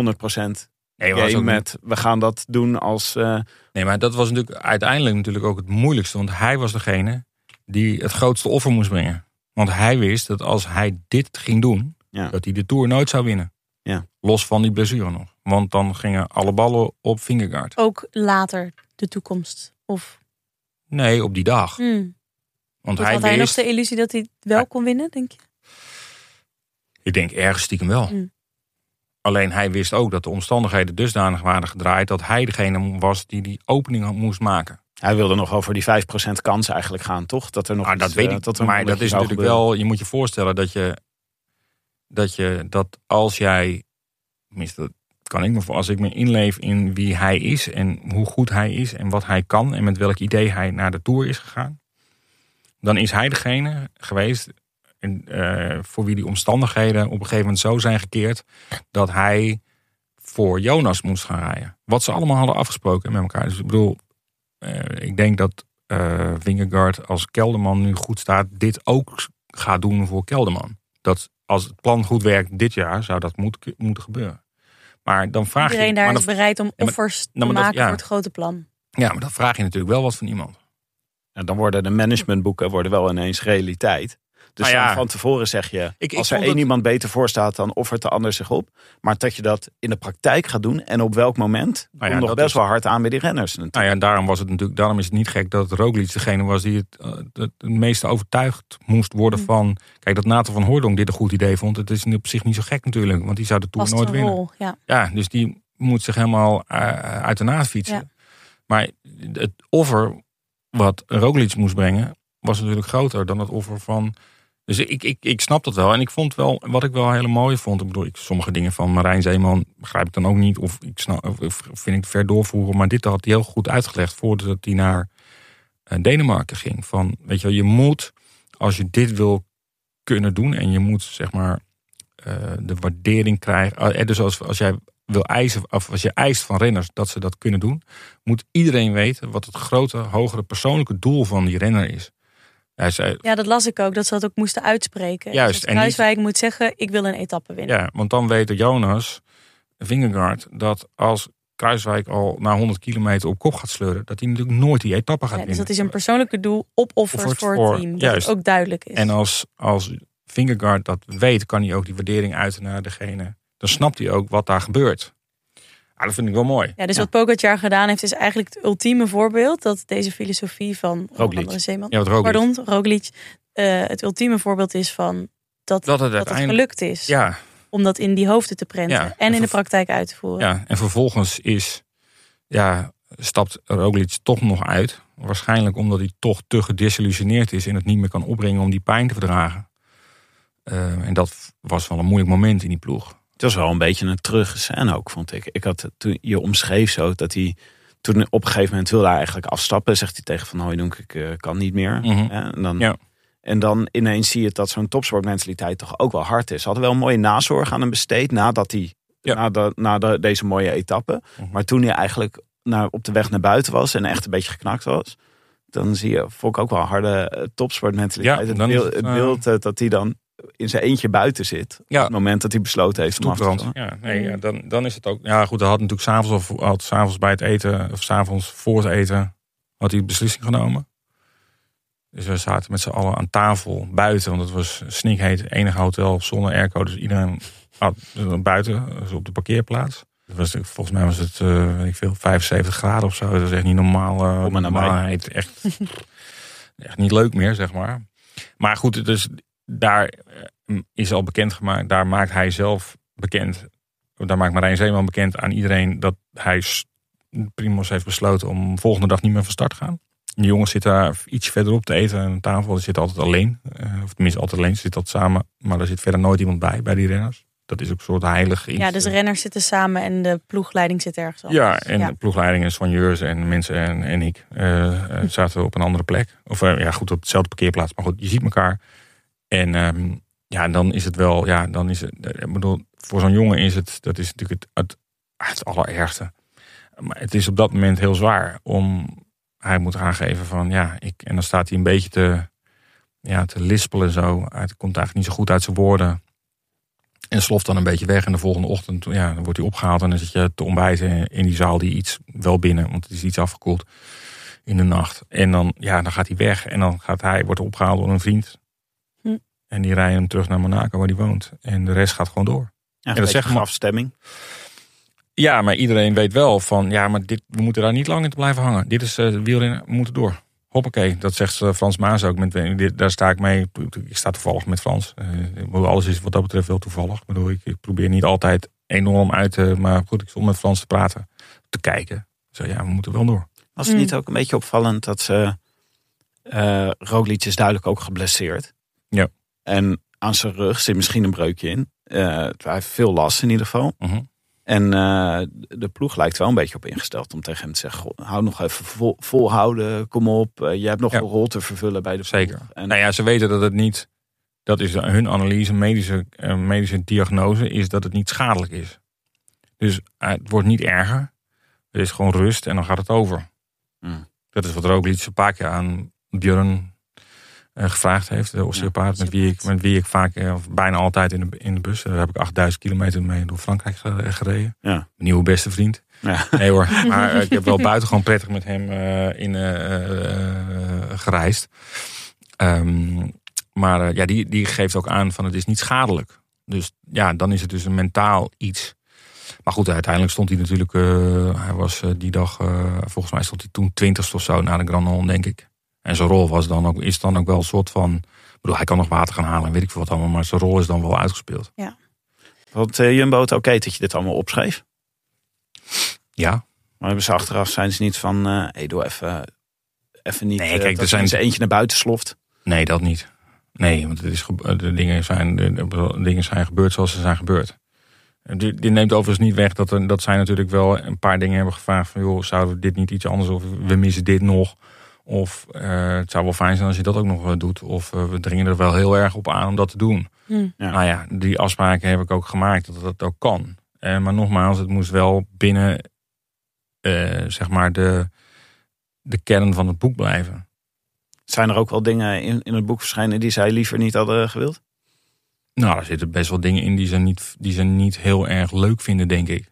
Nee, game was ook met we gaan dat doen als. eh, Nee, maar dat was natuurlijk uiteindelijk natuurlijk ook het moeilijkste. Want hij was degene die het grootste offer moest brengen. Want hij wist dat als hij dit ging doen, Ja. dat hij de Tour nooit zou winnen. Ja. Los van die blessure nog. Want dan gingen alle ballen op Vingegaard. Ook later de toekomst. Of Nee, op die dag. hmm. Want had hij hij nog wist, de illusie dat hij het wel Hij- kon winnen, denk je? ik denk ergens stiekem wel. Mm. Alleen hij wist ook dat de omstandigheden dusdanig waren gedraaid... dat hij degene was die die opening had- moest maken. hij wilde nog over die 5% kans eigenlijk gaan, toch? Dat er nog Maar iets, dat weet eh, ik. dat er maar dat is natuurlijk gebeuren. wel. Je moet je voorstellen dat je. Dat je dat als jij. Tenminste, dat kan ik me voor. Als ik me inleef in wie hij is. En hoe goed hij is. En wat hij kan. En met welk idee hij naar de tour is gegaan. Dan is hij degene geweest. En, eh, voor wie die omstandigheden op een gegeven moment zo zijn gekeerd. Dat hij voor Jonas moest gaan rijden. Wat ze allemaal hadden afgesproken met elkaar. Dus ik bedoel. eh, ik denk dat Vingegaard als Kelderman nu goed staat, dit ook gaat doen voor Kelderman. Dat als het plan goed werkt dit jaar, zou dat moet, moeten gebeuren. Maar dan vraag Iedereen je. daar maar is dan, bereid om maar- offers te maar dat- maken ja. voor het grote plan. ja, maar dan vraag je natuurlijk wel wat van iemand. Ja, dan worden de managementboeken worden wel ineens realiteit. Dus Nou ja. van tevoren zeg je, ik als er één iemand beter voor staat, dan offert de ander zich op. Maar dat je dat in de praktijk gaat doen en op welk moment, ja, komt nog best is- wel hard aan bij die renners. natuurlijk. Nou ja, en daarom was het natuurlijk, daarom is het niet gek dat Roglic degene was die het, eh, het, het meeste overtuigd moest worden Mm. van. Kijk, dat Nathan van Hooydonk dit een goed idee vond. Het is op zich niet zo gek natuurlijk, want die zou de tour nooit winnen. rol, ja. Ja, dus die moet zich helemaal eh, uit de naad fietsen. Ja. Maar het offer wat Roglic moest brengen, was natuurlijk groter dan het offer van. Dus ik, ik, ik snap dat wel. En ik vond wel, wat ik wel hele mooie vond. Ik bedoel, ik, sommige dingen van Marijn Zeeman begrijp ik dan ook niet. Of, ik snap, of vind ik ver doorvoeren. Maar dit had hij heel goed uitgelegd voordat hij naar eh, Denemarken ging. Van, weet je wel, je moet, als je dit wil kunnen doen. En je moet, zeg maar, eh, de waardering krijgen. eh, dus als, als jij wil eisen, of als je eist van renners dat ze dat kunnen doen, moet iedereen weten wat het grote, hogere persoonlijke doel van die renner is. Hij zei, Ja, dat las ik ook, dat ze dat ook moesten uitspreken. Juist, Dus en niet- Kruiswijk moet zeggen, ik wil een etappe winnen. ja, want dan weet Jonas Vingegaard dat als Kruiswijk al na 100 kilometer op kop gaat sleuren, dat hij natuurlijk nooit die etappe gaat Ja, dus winnen. dat is een persoonlijke doel opofferd Offerd voor voor- het team. Dat juist. het ook duidelijk is. En als, als Vingegaard dat weet, kan hij ook die waardering uiten naar degene. Dan snapt hij ook wat daar gebeurt. Ah, dat vind ik wel mooi. Ja, dus Ja. wat Pogacar gedaan heeft, is eigenlijk het ultieme voorbeeld dat deze filosofie van Roglic. andere Zeeman, Ja, wat Roglic. pardon, Roglic, eh, het ultieme voorbeeld is van dat, Dat het dat het uiteindelijk. gelukt is Ja, om dat in die hoofden te prenten Ja, en en in de praktijk uit te voeren. Ja, en vervolgens is, ja, stapt Roglic toch nog uit. Waarschijnlijk omdat hij toch te gedesillusioneerd is en het niet meer kan opbrengen om die pijn te verdragen. Eh, en dat was wel een moeilijk moment in die ploeg. Het was wel een beetje een terug scène ook, vond ik. Ik had toen je omschreef zo dat hij toen op een gegeven moment wilde hij eigenlijk afstappen. Zegt hij tegen Van Hooijdonk, ik eh, kan niet meer. Mhm. En, dan, Ja. en dan ineens zie je dat zo'n topsportmentaliteit toch ook wel hard is. Ze hadden wel een mooie nazorg aan hem besteed nadat hij, Ja. na, de, na de, deze mooie etappe. Mhm. Maar toen hij eigenlijk naar, op de weg naar buiten was en echt een beetje geknakt was. Dan zie je, vond ik ook wel een harde eh, topsportmentaliteit. Ja, het beeld eh, dat hij dan in zijn eentje buiten zit. Ja. Op het moment dat hij besloten heeft om af te. Ja, nee, ja, dan, dan is het ook. Ja, goed, hij had natuurlijk s'avonds of had s'avonds bij het eten, of s'avonds voor het eten, had hij de beslissing genomen. Dus we zaten met z'n allen aan tafel buiten, want het was snikheet, enige hotel zonder airco, dus iedereen had buiten, dus op de parkeerplaats. Het was, volgens mij was het, eh, weet ik veel, 75 graden of zo. Dat was echt niet normaal. eh, Kom maar normaalheid. Echt, echt niet leuk meer, zeg maar. Maar goed, dus daar is al bekend gemaakt. Daar maakt hij zelf bekend. Daar maakt Marijn Zeeman bekend aan iedereen dat hij Primos heeft besloten om volgende dag niet meer van start te gaan. De jongens zitten daar iets verderop te eten aan tafel. Ze zitten altijd alleen. eh, Of tenminste altijd alleen. Ze zitten altijd samen. Maar er zit verder nooit iemand bij, bij die renners. Dat is ook een soort heilig iets. Ja, dus de renners zitten samen en de ploegleiding zit ergens anders. Ja, en de ploegleiding en soigneurs en mensen en, en ik eh, eh, zaten op een andere plek. Of eh, ja, goed, op dezelfde parkeerplaats. Maar goed, je ziet elkaar. En ehm, ja, dan is het wel, ja, dan is het, eh, ik bedoel, voor zo'n jongen is het, dat is natuurlijk het, het, het allerergste. maar het is op dat moment heel zwaar om. Hij moet aangeven van ja, ik. En dan staat hij een beetje te, ja, te lispelen en zo. Het komt eigenlijk niet zo goed uit zijn woorden. En sloft dan een beetje weg. En de volgende ochtend ja, dan wordt hij opgehaald. En dan zit je te ontbijten in die zaal die iets wel binnen. Want het is iets afgekoeld in de nacht. En dan, ja, dan gaat hij weg. En dan gaat hij, wordt opgehaald door een vriend. En die rijden hem terug naar Monaco waar hij woont. En de rest gaat gewoon door. Ja, dat dat zegt maar- afstemming. Ja, maar iedereen weet wel van, ja, maar dit, we moeten daar niet lang in te blijven hangen. Dit is uh, wielrennen, we moeten door. Hoppakee, dat zegt eh, Frans Maas ook. Met, dit, daar sta ik mee. Ik sta toevallig met Frans. Uh, alles is wat dat betreft wel toevallig. Ik, bedoel, ik, ik probeer niet altijd enorm uit te... Maar goed, ik stond met Frans te praten, te kijken. Zo ja, we moeten wel door. Was het Mm. niet ook een beetje opvallend dat ze... eh Roglic is duidelijk ook geblesseerd. Ja. En aan zijn rug zit misschien een breukje in. Eh, hij heeft veel last in ieder geval. Mhm. En eh, de ploeg lijkt wel een beetje op ingesteld om tegen hem te zeggen: "Goh, hou nog even vol, volhouden, kom op. Eh, je hebt nog Ja. een rol te vervullen bij de Zeker. ploeg." En Nou ja, ze weten dat het niet... Dat is hun analyse, medische, medische diagnose, is dat het niet schadelijk is. Dus het wordt niet erger. Er is gewoon rust en dan gaat het over. Mm. Dat is wat Roglic een paar keer aan Björn gevraagd heeft. De osteopaat, met, wie ik, met wie ik vaak, eh, of bijna altijd in de, in de bus. Daar heb ik 8000 kilometer mee door Frankrijk ge- gereden. Ja. Mijn nieuwe beste vriend. Ja. Nee hoor, maar eh, ik heb wel buitengewoon prettig met hem eh, in, eh, eh, gereisd. Ehm, maar eh, ja, die, die geeft ook aan van het is niet schadelijk. Dus ja, dan is het dus een mentaal iets. Maar goed, uiteindelijk stond hij natuurlijk, eh, hij was eh, die dag, eh, volgens mij stond hij toen twintigste of zo na de Grand denk ik. En zijn rol was dan ook, is dan ook wel een soort van, ik bedoel, hij kan nog water gaan halen en weet ik veel wat allemaal, maar zijn rol is dan wel uitgespeeld. Vond eh, Jumbo het oké dat je dit allemaal opschreef? Ja, Maar hebben ze achteraf zijn ze niet van: eh hey, doe even, even niet. Nee, eh, kijk, dat er zijn- er eentje naar buiten sloft. nee, dat niet. Nee, want het is, de, dingen zijn, de, de dingen zijn gebeurd zoals ze zijn gebeurd. Die, die neemt overigens niet weg dat, er, dat zij natuurlijk wel een paar dingen hebben gevraagd. Van joh, zouden we dit niet iets anders of we missen dit nog. Of eh, het zou wel fijn zijn als je dat ook nog eh, doet. Of eh, we dringen er wel heel erg op aan om dat te doen. Hm. Ja. Nou ja, die afspraken heb ik ook gemaakt dat dat ook kan. Eh, maar nogmaals, het moest wel binnen eh, zeg maar de, de kern van het boek blijven. Zijn er ook wel dingen in, in het boek verschijnen die zij liever niet hadden gewild? Nou, er zitten best wel dingen in die ze niet, die ze niet heel erg leuk vinden, denk ik.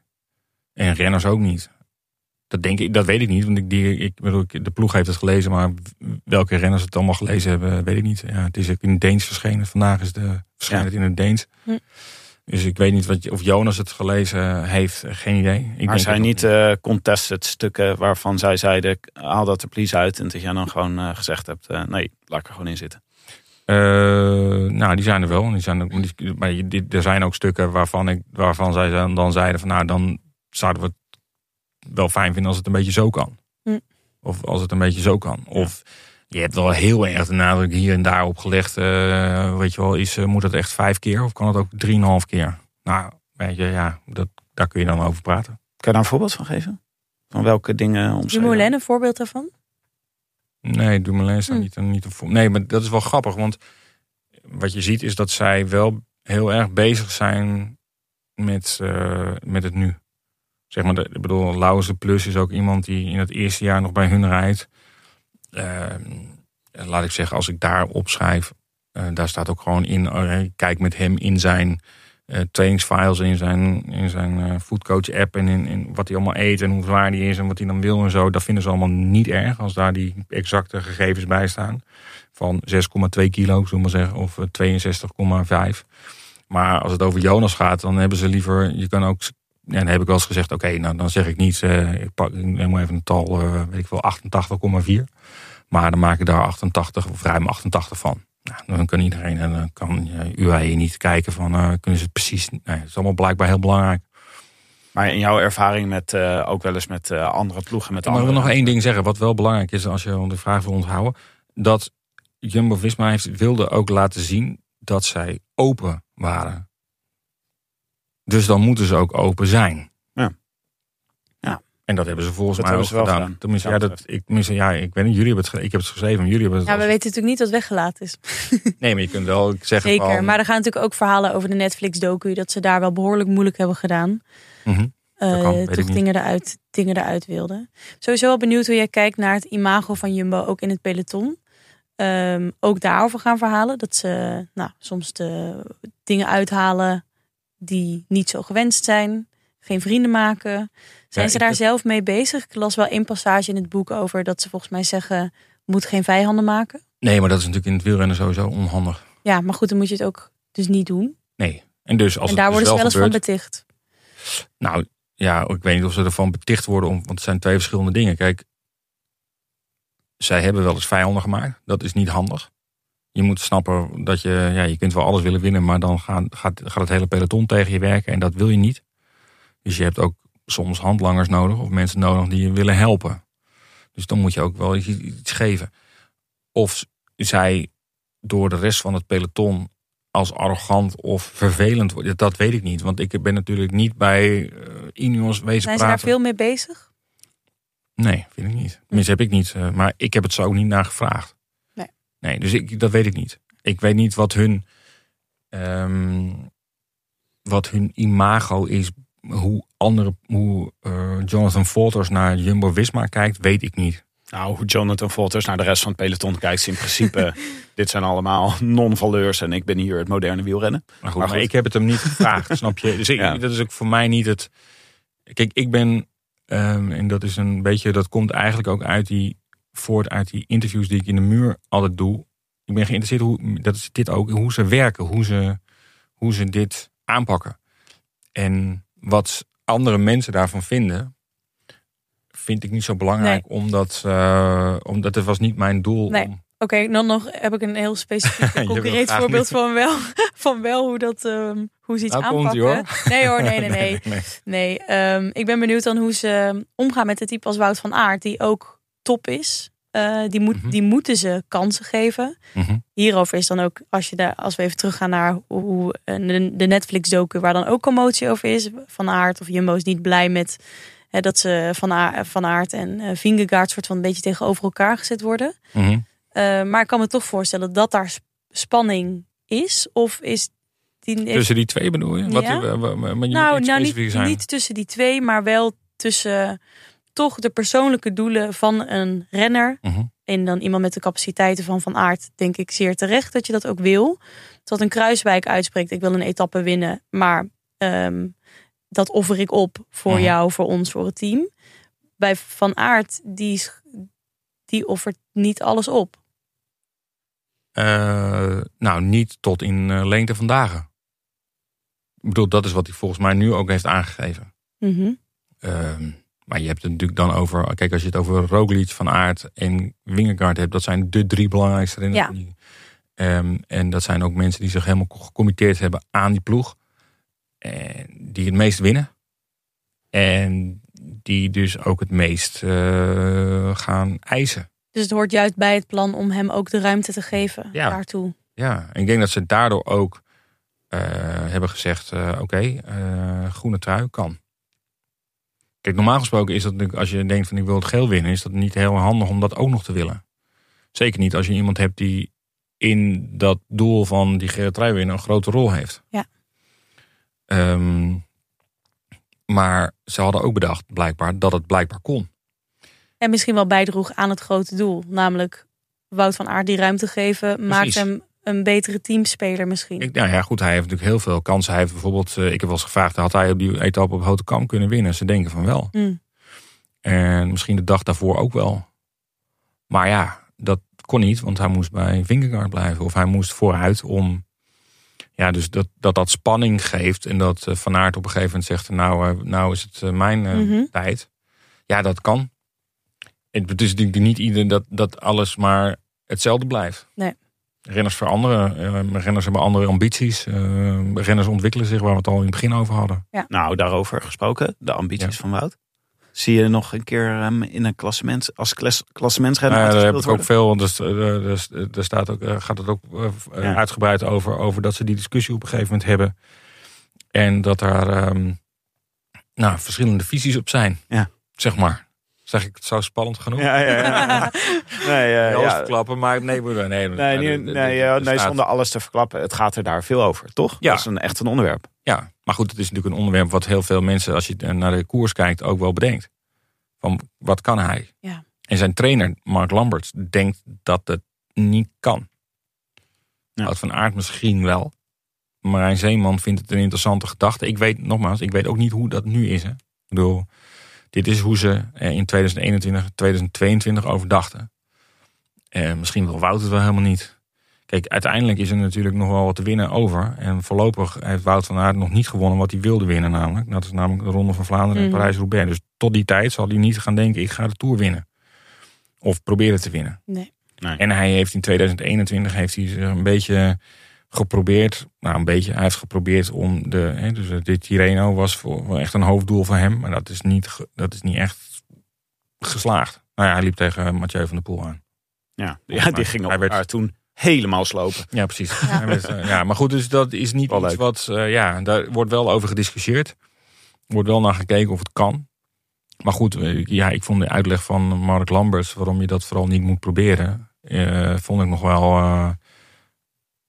En renners ook niet. Dat, denk ik, dat weet ik niet, want ik, die, ik bedoel, ik- de ploeg heeft het gelezen, maar welke renners het allemaal gelezen hebben, weet ik niet. Ja, het is ook in het Deens verschenen. Vandaag is de, verschijnt het in het Deens. Hm. Dus ik weet niet wat, je- of Jonas het gelezen heeft, geen idee. Ik maar denk zijn niet eh, contested stukken waarvan zij zeiden: haal dat er please uit. En dat jij dan gewoon eh, gezegd hebt: eh, nee, laat ik er gewoon in zitten. Eh, nou, die zijn er wel. Die zijn maar je- die- er zijn ook stukken waarvan, ik, waarvan zij dan- dan zeiden van nou, dan zouden we het wel fijn vinden als het een beetje zo kan. Hm. Of als het een beetje zo kan. Of je hebt wel heel erg de nadruk hier en daar op gelegd. eh, weet je wel, is, eh, moet het echt vijf keer of kan het ook drieënhalf keer? Nou, weet je, ja, dat, daar kun je dan over praten. Kan je daar een voorbeeld van geven? Van welke dingen omschreven? Dumoulin, een voorbeeld daarvan? Nee, Dumoulin staat Hm. niet, niet op voor. Nee, maar dat is wel grappig. Want wat je ziet is dat zij wel heel erg bezig zijn met, eh, met het nu. Zeg maar, de, ik bedoel, Lauze Plus is ook iemand die in het eerste jaar nog bij hun rijdt. Eh, laat ik zeggen, als ik daar opschrijf, eh, daar staat ook gewoon in, eh, kijk met hem in zijn eh, trainingsfiles in zijn, in zijn eh, foodcoach app en in, in wat hij allemaal eet en hoe zwaar die is en wat hij dan wil en zo. Dat vinden ze allemaal niet erg als daar die exacte gegevens bij staan. Van 6,2 kilo, zullen maar zeggen, of eh, 62,5. Maar als het over Jonas gaat, dan hebben ze liever, je kan ook, ja, dan heb ik wel eens gezegd, oké, nou dan zeg ik niet, eh, ik, pak, ik neem even een tal, eh, weet ik wel, 88,4. Maar dan maak ik daar 88 of ruim 88 van. Nou, dan kan iedereen en dan kan UAE niet kijken van uh, kunnen ze het precies. Nee, het is allemaal blijkbaar heel belangrijk. Maar in jouw ervaring met ook wel eens met andere ploegen. Met ik mag nog één ding zeggen, wat wel belangrijk is als je de vraag wil onthouden. Dat Jumbo Visma heeft, wilde ook laten zien dat zij open waren. Dus dan moeten ze ook open zijn. Ja. Ja. En dat hebben ze volgens dat mij ook ze wel gedaan. gedaan. Tenminste, ja, dat, ik, tenminste, ja, ik weet niet, jullie hebben het, ik heb het geschreven, jullie hebben het. Ja, als- we weten natuurlijk niet wat weggelaten is. Nee, maar je kunt wel zeggen Zeker, van... maar er gaan natuurlijk ook verhalen over de Netflix-docu... dat ze daar wel behoorlijk moeilijk hebben gedaan. Mhm. eh, kan, toch niet. dingen eruit, dingen eruit wilde. Sowieso wel benieuwd hoe jij kijkt naar het imago van Jumbo ook in het peloton. Ehm, ook daarover gaan verhalen. Dat ze nou, soms de dingen uithalen die niet zo gewenst zijn. Geen vrienden maken. Zijn Ja, ze daar heb- zelf mee bezig? Ik las wel één passage in het boek over dat ze volgens mij zeggen... moet geen vijanden maken. Nee, maar dat is natuurlijk in het wielrennen sowieso onhandig. Ja, maar goed, dan moet je het ook dus niet doen. Nee. En dus als en het daar dus worden ze wel eens van beticht. Nou, ja, ik weet niet of ze ervan beticht worden, om, want het zijn twee verschillende dingen. Kijk, zij hebben wel eens vijanden gemaakt. Dat is niet handig. Je moet snappen dat je, ja, je kunt wel alles willen winnen, maar dan gaat, gaat, gaat het hele peloton tegen je werken en dat wil je niet. Dus je hebt ook soms handlangers nodig of mensen nodig die je willen helpen. Dus dan moet je ook wel iets, iets geven. Of zij door de rest van het peloton als arrogant of vervelend worden, dat weet ik niet. Want ik ben natuurlijk niet bij eh Ineos wezen Zijn ze daar praten. veel mee bezig? Nee, vind ik niet. Tenminste, heb ik niet. eh, maar ik heb het zo ook niet naar gevraagd. Nee. Dus ik, dat weet ik niet. Ik weet niet wat hun, ehm, wat hun imago is. Hoe, andere, hoe eh, Jonathan Walters naar Jumbo-Visma kijkt, weet ik niet. Nou, hoe Jonathan Volters naar de rest van het peloton kijkt, is in principe, dit zijn allemaal non-valeurs en ik ben hier het moderne wielrennen. Maar goed, Maar maar, goed. ik heb het hem niet gevraagd, snap je? Dus ik, Ja. dat is ook voor mij niet het... Kijk, ik ben, ehm, en dat is een beetje, dat komt eigenlijk ook uit die, voort uit die interviews die ik in de muur altijd doe. Ik ben geïnteresseerd, hoe, dat is dit ook, hoe ze werken, hoe ze, hoe ze dit aanpakken. En wat andere mensen daarvan vinden, vind ik niet zo belangrijk, omdat, eh, omdat het was niet mijn doel Nee. om... Oké, dan nog heb ik een heel specifiek concreet voorbeeld van wel, van wel hoe, dat, ehm, hoe ze iets Nou, aanpakken. hoor. Nee hoor, nee, nee, nee. nee, nee. nee ehm, ik ben benieuwd dan hoe ze omgaan met een type als Wout van Aert, die ook top is. Eh, die, moet, Mhm. die moeten ze kansen geven. Mhm. Hierover is dan ook, als, je daar, als we even teruggaan naar hoe, eh, de, de Netflix-docu, waar dan ook commotie over is. Van Aert of Jumbo is niet blij met hè, dat ze Van, Aert, van Aert en eh Vingegaard soort van een beetje tegenover elkaar gezet worden. Mhm. Maar ik kan me toch voorstellen dat daar sp- spanning is. Of is die. Tussen die twee bedoel je? Wat, Ja. wa- wa- maar je moet nou, nou niet, zijn. niet tussen die twee, maar wel tussen toch de persoonlijke doelen van een renner. Mhm. En dan iemand met de capaciteiten van Van Aert, denk ik zeer terecht dat je dat ook wil. Dat een Kruiswijk uitspreekt, ik wil een etappe winnen, maar ehm, dat offer ik op voor Mhm. jou, voor ons, voor het team. Bij Van Aert, die, die offert niet alles op. Eh, nou, niet tot in eh, lengte van dagen. Ik bedoel, dat is wat hij volgens mij nu ook heeft aangegeven. Mhm. Maar je hebt het natuurlijk dan over... Kijk, als je het over Roglic, Van Aert en Wingegaard hebt... dat zijn de drie belangrijkste renners. Ja. Ehm, en dat zijn ook mensen die zich helemaal gecommitteerd hebben aan die ploeg. En die het meest winnen. En die dus ook het meest eh, gaan eisen. Dus het hoort juist bij het plan om hem ook de ruimte te geven Ja. daartoe. Ja, en ik denk dat ze daardoor ook eh, hebben gezegd: eh, oké, groene trui kan. Kijk, normaal gesproken is dat natuurlijk, als je denkt van ik wil het geel winnen, is dat niet heel handig om dat ook nog te willen. Zeker niet als je iemand hebt die in dat doel van die gele trui winnen een grote rol heeft. Ja. Ehm, maar ze hadden ook bedacht, blijkbaar, dat het blijkbaar kon. En misschien wel bijdroeg aan het grote doel. Namelijk Wout van Aert die ruimte geven. Maakt hem een betere teamspeler misschien. Ik, nou ja, goed, hij heeft natuurlijk heel veel kansen. Hij heeft bijvoorbeeld, eh, ik heb wel eens gevraagd, had hij op die etappe op Houte Kamp kunnen winnen? Ze denken van wel. Mm. En misschien de dag daarvoor ook wel. Maar ja, dat kon niet, want hij moest bij Vingegaard blijven. Of hij moest vooruit om... Ja, dus dat dat, dat spanning geeft. En dat eh, Van Aert op een gegeven moment zegt... Nou, eh, nou is het mijn Mhm. tijd. Ja, dat kan. Het is natuurlijk niet ieder dat, dat alles maar hetzelfde blijft. Nee. Renners veranderen. eh, renners hebben andere ambities. eh, renners ontwikkelen zich, waar we het al in het begin over hadden. Nou, daarover gesproken, de ambities Ja. van Wout. Zie je nog een keer in een klassement, als klas, klassementsrenner Nou ja, daar heb ik ook veel, want er, er, er, er staat ook, gaat het ook eh, eh, Ja. uitgebreid over, over dat ze die discussie op een gegeven moment hebben. En dat daar ehm, nou, verschillende visies op zijn. Ja. Zeg maar. Zeg ik het zo spannend genoeg? Ja, ja, ja. Nee, eh, Alles ja. verklappen, maar nee, broer, nee. Nee, de- niet- de- nee, de- eh, de nee, staat- zonder alles te verklappen. Het gaat er daar veel over, toch? Ja. Dat is een, echt een onderwerp. Ja, maar goed, het is natuurlijk een onderwerp wat heel veel mensen, als je naar de koers kijkt, ook wel bedenkt. Van wat kan hij? Ja. En zijn trainer, Mark Lamberts, denkt dat het niet kan. Ja. Wout van Aert misschien wel. Marijn Zeeman vindt het een interessante gedachte. Ik weet, nogmaals, ik weet ook niet hoe dat nu is. Hè. Ik bedoel, dit is hoe ze eh, in 2021, 2022 over dachten. Eh, misschien wil Wout het wel helemaal niet. Kijk, uiteindelijk is er natuurlijk nog wel wat te winnen over. En voorlopig heeft Wout van Aert nog niet gewonnen wat hij wilde winnen namelijk. Dat is namelijk de Ronde van Vlaanderen en Mhm. Parijs-Roubaix. Dus tot die tijd zal hij niet gaan denken, ik ga de Tour winnen. Of proberen te winnen. Nee. En hij heeft in 2021 heeft hij zich een beetje geprobeerd. Nou, een beetje. Hij heeft geprobeerd om de. Hè, dus de Tirreno was voor, voor echt een hoofddoel van hem. Maar dat is niet, dat is niet echt geslaagd. Nou ja, hij liep tegen Mathieu van der Poel aan. Ja, ja die ging op Hij werd- elkaar toen helemaal slopen. Ja, precies. Werd, eh, ja, maar goed, dus dat is niet Wel iets leuk. wat. eh, ja, daar wordt wel over gediscussieerd. Er wordt wel naar gekeken of het kan. Maar goed, eh, ja, ik vond de uitleg van Mark Lamberts waarom je dat vooral niet moet proberen. eh, vond ik nog wel. eh,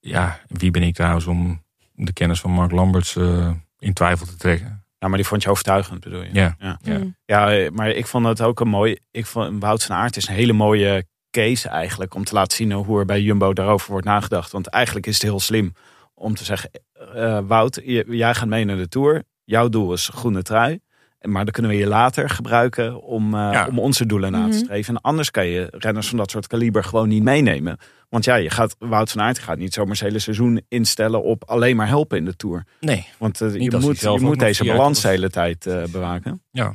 ja, wie ben ik trouwens om de kennis van Mark Lamberts eh, in twijfel te trekken? Ja, maar die vond je overtuigend, bedoel je? Ja, Ja. ja. Mm. Ja, eh, maar ik vond het ook een mooi. Ik vond Wout van Aert is een hele mooie case eigenlijk om te laten zien hoe er bij Jumbo daarover wordt nagedacht. Want eigenlijk is het heel slim om te zeggen: eh, Wout, jij gaat mee naar de tour. Jouw doel is groene trui. Maar dan kunnen we je later gebruiken om, eh, Ja. om onze doelen na te Mhm. streven. En anders kan je renners van dat soort kaliber gewoon niet meenemen. Want ja, je gaat, Wout van Aert gaat niet zomaar zijn hele seizoen instellen op alleen maar helpen in de tour. Nee, Want eh, je moet, je moet deze balans de hele tijd eh, bewaken. ja.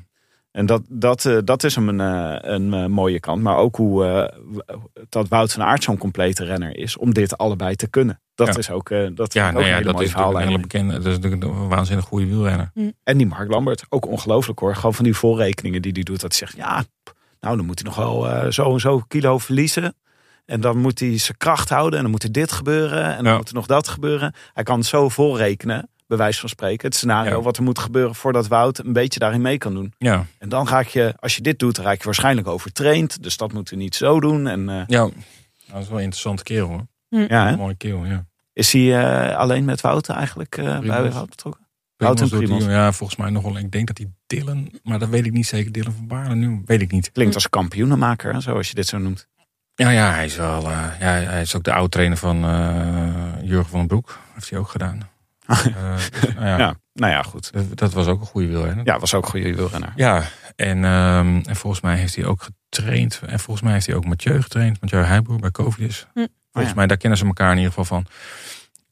En dat, dat, eh, dat is hem een, eh, een eh, mooie kant. Maar ook hoe eh, dat Wout van Aert zo'n complete renner is. Om dit allebei te kunnen. Dat Ja. is ook, eh, dat Ja, is ook nou een ja, hele dat mooie is natuurlijk een hele bekende. Dat is natuurlijk een waanzinnig goede wielrenner. En die Mark Lambert, ook ongelooflijk hoor. Gewoon van die voorrekeningen die hij doet. Dat hij zegt, ja, nou dan moet hij nog wel eh, zo en zo kilo verliezen. En dan moet hij zijn kracht houden. En dan moet er dit gebeuren. En dan Ja. moet er nog dat gebeuren. Hij kan zo voorrekenen, bij wijze van spreken. Het scenario Ja. wat er moet gebeuren voordat Wout een beetje daarin mee kan doen. Ja, En dan raak je, als je dit doet, raak je waarschijnlijk overtraind. Dus dat moeten we niet zo doen. En eh, ja. Dat is wel een interessante kerel hoor. ja, hè? Een mooie kerel, ja. is hij eh, alleen met Wout eigenlijk eh, bij. Wout betrokken? Wout en Ja, volgens mij nog wel. Ik denk dat hij Dylan, maar dat weet ik niet zeker. Dylan van Baarle nu, weet ik niet. Klinkt als kampioenenmaker, hè, zoals je dit zo noemt. Ja, ja, hij is wel. eh, ja, hij is ook de oude trainer van eh, Jurgen van den Broek. Heeft hij ook gedaan. Eh, dus, nou ja, Ja, nou ja, goed. Dat, dat was ook een goede wielrenner. Ja, was ook een goede wielrenner. Ja, en, ehm, en volgens mij heeft hij ook getraind. En volgens mij heeft hij ook Mathieu getraind. Mathieu Heijboer bij Covidis. Hm. Volgens ja. mij, daar kennen ze elkaar in ieder geval van.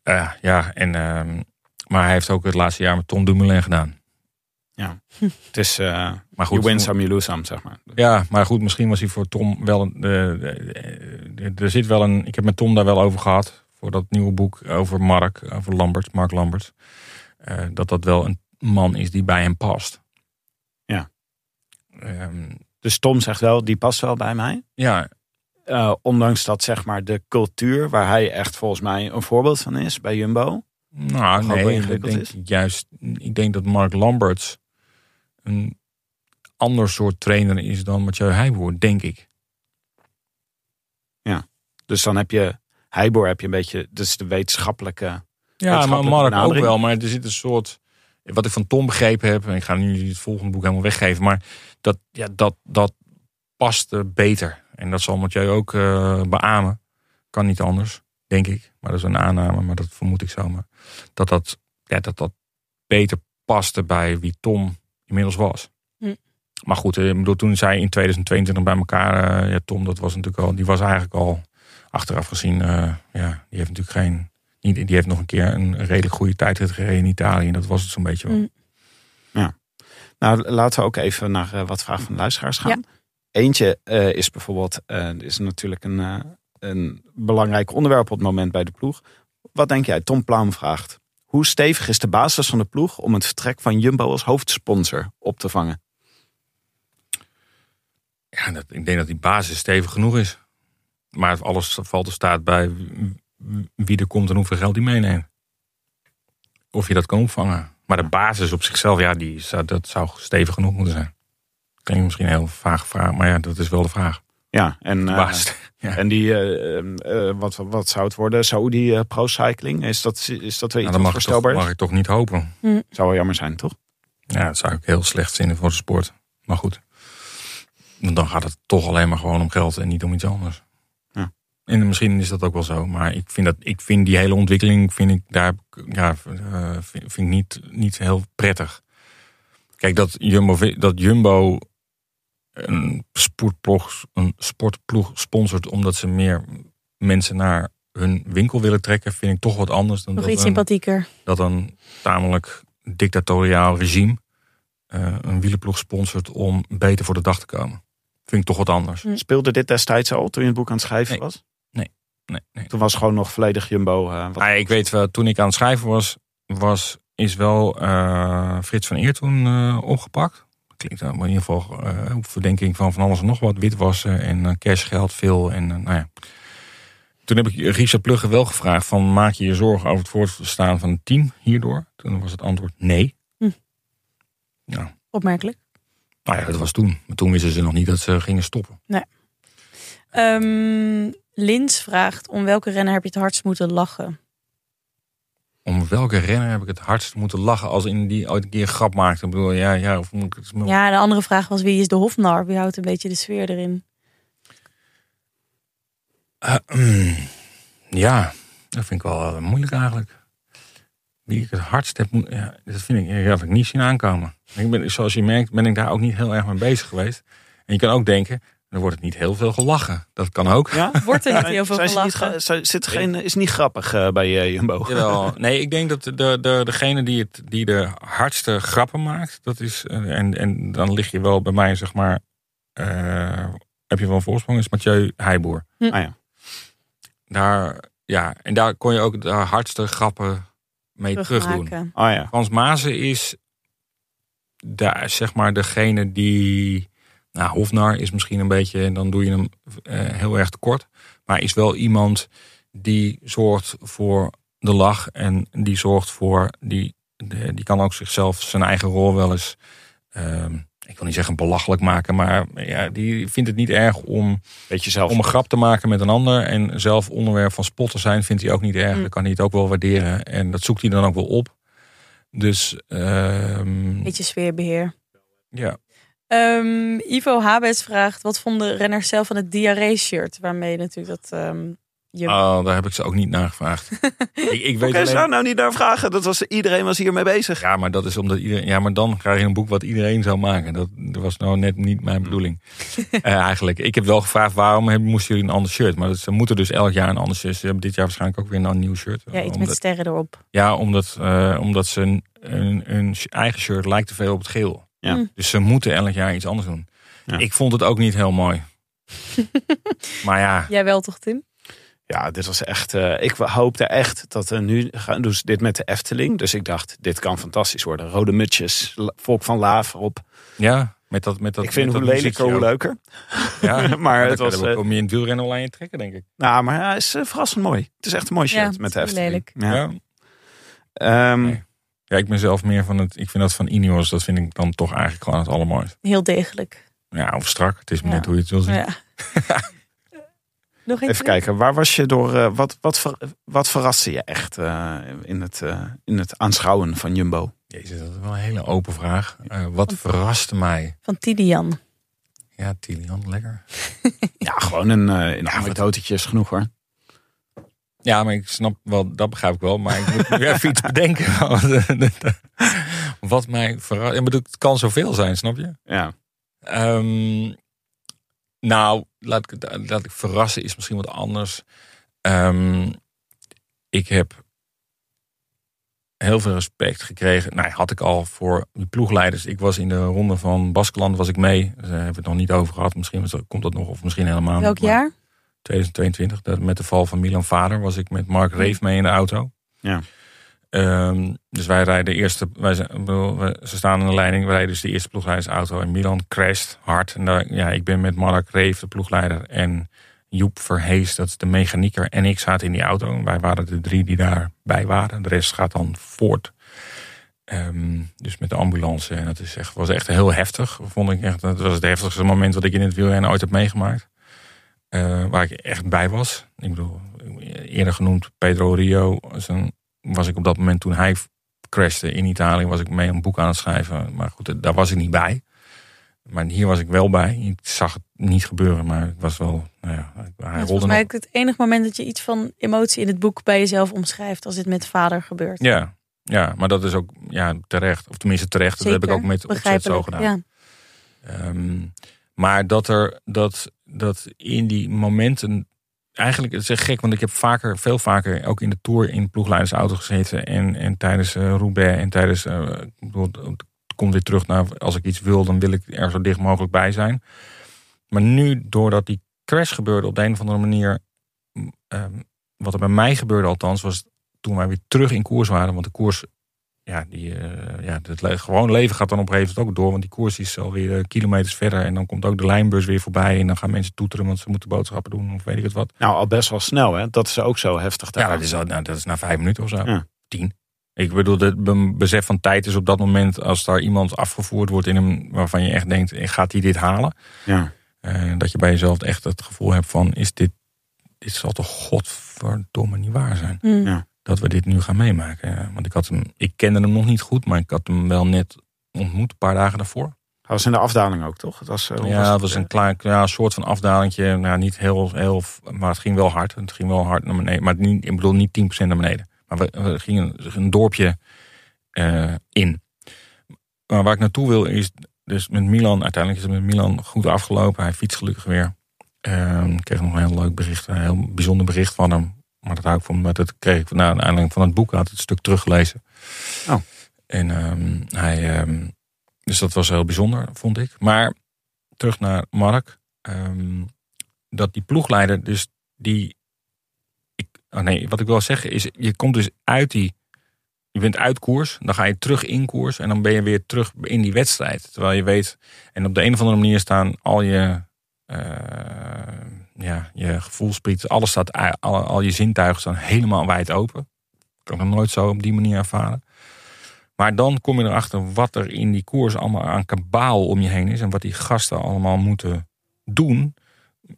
Eh, ja, en, ehm, maar hij heeft ook het laatste jaar met Tom Dumoulin gedaan. Het is, eh Maar you goed, win some, you lose some, zeg maar. Ja, maar goed, misschien was hij voor Tom wel een. er zit wel een. Ik heb met Tom daar wel over gehad. Voor dat nieuwe boek over Mark, over Lambert, Mark Lambert. eh, dat dat wel een man is die bij hem past. Ja. Ehm, Dus Tom zegt wel, die past wel bij mij. ja, Eh, ondanks dat zeg maar de cultuur, waar hij echt volgens mij een voorbeeld van is bij Jumbo. nou nee, ik denk is. juist. Ik denk dat Mark Lamberts een ander soort trainer is dan Mathieu Heijboer, denk ik. Dus dan heb je, Heibor heb je een beetje, dus de wetenschappelijke. Ja, maar Mark ook wel. Maar er zit een soort. Wat ik van Tom begrepen heb. En ik ga nu het volgende boek helemaal weggeven. Maar dat, ja, dat, dat paste beter. En dat zal Mathieu ook eh beamen. Kan niet anders, denk ik. Maar dat is een aanname, maar dat vermoed ik zomaar. Dat dat, ja, dat, dat beter paste bij wie Tom inmiddels was. Hm. Maar goed, eh, ik bedoel, toen zij in 2022 bij elkaar. eh, ja, Tom, dat was natuurlijk al. Die was eigenlijk al achteraf gezien. eh, ja, die heeft natuurlijk geen. niet- Die heeft nog een keer een redelijk goede tijd gereden in Italië. En dat was het zo'n beetje wel. Hm. Nou, laten we ook even naar eh, wat vragen van de luisteraars gaan. Eentje eh, is bijvoorbeeld, eh is natuurlijk een, eh, een belangrijk onderwerp op het moment bij de ploeg. Wat denk jij? Tom Plaum vraagt. Hoe stevig is de basis van de ploeg om het vertrek van Jumbo als hoofdsponsor op te vangen? Ja, dat, ik denk dat die basis stevig genoeg is. Maar alles valt er staat bij wie- er komt en hoeveel geld die meeneemt. Of je dat kan opvangen. Maar de basis op zichzelf, ja, die zou, dat zou stevig genoeg moeten zijn. klinkt misschien een heel vage vraag, maar ja, dat is wel de vraag. Ja, en, eh. Ja. en die, eh, eh, wat, wat zou het worden? Saudi eh, Pro Cycling? Is dat, is dat weer Nou, iets dat wat mag ik, toch, voorstelbaar is? mag ik toch niet hopen. Zou wel jammer zijn, toch? Ja, dat zou ik heel slecht vinden voor de sport. Maar goed. Want dan gaat het toch alleen maar gewoon om geld en niet om iets anders. En misschien is dat ook wel zo. Maar ik vind, dat, ik vind die hele ontwikkeling vind ik daar, ja, eh, vind, vind ik niet, niet heel prettig. Kijk, dat Jumbo, dat Jumbo een sportploeg, een sportploeg sponsort omdat ze meer mensen naar hun winkel willen trekken, vind ik toch wat anders dan Nog dat iets een- sympathieker. dat een tamelijk dictatoriaal regime eh, een wielerploeg sponsort om beter voor de dag te komen. Vind ik toch wat anders. Speelde dit destijds al toen je het boek aan het schrijven Nee. was? Nee, nee. Toen was het gewoon nog volledig Jumbo. eh, wat- Ah, ik weet wel, toen ik aan het schrijven was, was is wel eh, Frits van Eer toen eh, opgepakt. Klinkt dan, in ieder geval op verdenking van van alles en nog wat. Witwassen en eh, cashgeld veel. En nou ja. Toen heb ik Richard Plugge wel gevraagd van maak je je zorgen over het voortbestaan van het team hierdoor? Toen was het antwoord nee. Hm. Ja, Opmerkelijk. Nou ja, dat was toen. Maar toen wisten ze nog niet dat ze gingen stoppen. Ehm Lins vraagt, om welke renner heb je het hardst moeten lachen? Om welke renner heb ik het hardst moeten lachen als in die ooit een keer grap maakte? Ik bedoel, ja, ja, of moet ik het... Ja, de andere vraag was, wie is de Hofnar? Wie houdt een beetje de sfeer erin? Eh, mm, ja, dat vind ik wel eh, moeilijk eigenlijk. Wie ik het hardst heb moeten... Ja, dat vind ik, ja, dat heb ik niet zien aankomen. Ik ben, zoals je merkt ben ik daar ook niet heel erg mee bezig geweest. En je kan ook denken, dan wordt het niet heel veel gelachen. Dat kan ook. Ja? Wordt er niet heel veel niet gelachen? gra- zijn- zit geen, is niet grappig eh, bij eh, Jumbo? Jawel. Nee, ik denk dat de, de, degene die, het, die de hardste grappen maakt, dat is, eh, en, en dan lig je wel bij mij, zeg maar, eh, heb je wel een voorsprong, is Mathieu Heijboer. Ah, ja. Daar, ja, en daar kon je ook de hardste grappen mee terugdoen. Terugmaken. Oh ja. Frans Mazen is daar, zeg maar degene die. Nou, Hofnar is misschien een beetje, dan doe je hem eh, heel erg tekort. Maar is wel iemand die zorgt voor de lach en die zorgt voor. Die, de- die kan ook zichzelf zijn eigen rol wel eens. ehm, ik wil niet zeggen belachelijk maken, maar ja, die vindt het niet erg om Weet je zelf. om een grap te maken met een ander en zelf onderwerp van spot te zijn, vindt hij ook niet erg. Mm. Dan kan hij het ook wel waarderen. En dat zoekt hij dan ook wel op. Dus ehm, Beetje sfeerbeheer. ja. Ehm, Ivo Habets vraagt, wat vonden renners zelf van het diarree-shirt? Waarmee natuurlijk dat... ehm, je... Oh, daar heb ik ze ook niet naar gevraagd. ik, ik weet alleen, daar nou niet naar vragen? Dat was, iedereen was hiermee bezig. Ja, maar dat is omdat iedereen. Ja, maar dan krijg je een boek wat iedereen zou maken. Dat, dat was nou net niet mijn bedoeling. Eh, eigenlijk. Ik heb wel gevraagd waarom hebben- moesten jullie een ander shirt. Maar dat, ze moeten dus elk jaar een ander shirt. Ze hebben dit jaar waarschijnlijk ook weer een nieuw shirt. ja, iets met sterren erop. ja, omdat, eh, omdat ze een, een, een eigen shirt lijkt te veel op het geel. Ja. Mm. Dus ze moeten elk jaar iets anders doen. Ja. Ik vond het ook niet heel mooi. maar ja, Jij wel toch, Tim? Ja, dit was echt. eh, ik hoopte echt dat er nu gaan doen ze dit met de Efteling. Dus ik dacht, dit kan fantastisch worden. Rode mutsjes, la- volk van Laaf erop. ja met dat, met dat. ik vind met hoe lelijker, hoe leuker. Ja, maar het dan was. eh, kom je in wielrennen al aan je trekken, denk ik. nou, maar hij is eh, verrassend mooi. Het is echt een mooi Ja, shirt met de is Efteling. lelijk. Ja. Ja. Ehm, Nee. Ja, ik ben zelf meer van het. Ik vind dat van Ineos, dat vind ik dan toch eigenlijk gewoon het allermooiste. Heel degelijk. Ja, of strak. Het is maar Ja. net hoe je het wil zien. Ja. Nog even kijken, waar was je door. eh, wat, wat, ver- wat verraste je echt eh, in, het, eh, in het aanschouwen van Jumbo? Jezus, dat is wel een hele open vraag. Eh, wat verraste mij? Van Tidian. Ja, Tilian, lekker. Ja, gewoon een, uh, een Ja, anekdotetje is genoeg hoor. Ja, maar ik snap wel, dat begrijp ik wel. Maar ik moet nu even iets bedenken. wat mij verrast. Ik bedoel, het kan zoveel zijn, snap je? Ja. Ehm, nou, laat ik, het- laat ik verrassen is misschien wat anders. Ehm, ik heb heel veel respect gekregen. Nou, had ik al voor die ploegleiders. Ik was in de ronde van Baskeland was ik mee. Daar hebben we het nog niet over gehad. Misschien komt dat nog, of misschien helemaal Welk jaar? 2022. dat- Met de val van Milan Vader was ik met Mark Reef mee in de auto. Ja. Ehm, dus wij rijden de eerste, wij zijn, ik bedoel, we- ze staan aan de leiding. We rijden dus de eerste ploegleidersauto. En Milan crasht hard. En daar, ja, ik ben met Mark Reef, de ploegleider. En Joep Verhees, dat is de mechanieker. En ik zaten in die auto. Wij waren de drie die daarbij waren. De rest gaat dan voort. Ehm, dus met de ambulance. En dat is echt, was echt heel heftig. Vond ik echt. Dat was het heftigste moment wat ik in het wielrennen ooit heb meegemaakt. Eh, waar ik echt bij was. Ik bedoel, eerder genoemd Pedro Rio. was ik op dat moment toen hij crashte in Italië, was ik mee een boek aan het schrijven. Maar goed, daar was ik niet bij. Maar hier was ik wel bij. Ik zag het niet gebeuren, maar ik was wel. Nou ja, hij rolde volgens mij nog. ook het enige moment dat je iets van emotie in het boek bij jezelf omschrijft als dit met vader gebeurt. Ja, ja, maar dat is ook ja, terecht. Of tenminste terecht. Dat heb ik ook met opzet zo gedaan. Ja. Ehm, maar dat er dat, dat in die momenten. Eigenlijk, het is echt gek, want ik heb vaker, veel vaker ook in de tour in ploegleidersauto gezeten. En, en tijdens eh Roubaix en tijdens. eh, ik het komt weer terug naar als ik iets wil, dan wil ik er zo dicht mogelijk bij zijn. Maar nu, doordat die crash gebeurde op de een of andere manier. ehm, wat er bij mij gebeurde althans, was toen wij weer terug in koers waren. Want de koers ja, die, eh, ja, het le- gewoon leven gaat dan op een gegeven moment ook door. Want die koers is alweer eh, kilometers verder. En dan komt ook de lijnbus weer voorbij. En dan gaan mensen toeteren, want ze moeten boodschappen doen. Of weet ik het wat. Nou, al best wel snel, hè? Dat is ook zo heftig. Ja, daar. dat is, al- nou, dat is na vijf minuten of zo. Ja. Tien. Ik bedoel, het be- besef van tijd is op dat moment... als daar iemand afgevoerd wordt in een, waarvan je echt denkt... eh, gaat hij dit halen? Ja. Dat je bij jezelf echt het gevoel hebt van... is dit, dit zal toch godverdomme niet waar zijn? Mm. Ja. Dat we dit nu gaan meemaken. Want ik, had hem, ik kende hem nog niet goed, maar ik had hem wel net ontmoet, een paar dagen daarvoor. Hij was in de afdaling ook, toch? Het was, eh, ja, het het? was een klein ja, soort van afdalingje. Nou, niet heel, heel, maar het ging wel hard. Het ging wel hard naar beneden. Maar niet, ik bedoel niet 10% naar beneden. Maar we, we gingen een dorpje eh, in. Maar waar ik naartoe wil is, dus met Milan, uiteindelijk is het met Milan goed afgelopen. Hij fietst gelukkig weer. Ehm, ik kreeg nog een heel leuk bericht, een heel bijzonder bericht van hem. Maar dat hou ik van, maar dat kreeg ik na aanleiding van het boek, had het stuk teruggelezen. Oh. En ehm, hij, ehm, dus dat was heel bijzonder, vond ik. Maar terug naar Mark. ehm, dat die ploegleider, dus die. Ik, oh nee, wat ik wil zeggen is, je komt dus uit die. Je bent uit koers, dan ga je terug in koers en dan ben je weer terug in die wedstrijd. Terwijl je weet, en op de een of andere manier staan al je, eh, ja, je gevoelspriet, alles staat, al, al je zintuigen staan helemaal wijd open. Ik heb nog nooit zo op die manier ervaren. Maar dan kom je erachter wat er in die koers allemaal aan kabaal om je heen is. En wat die gasten allemaal moeten doen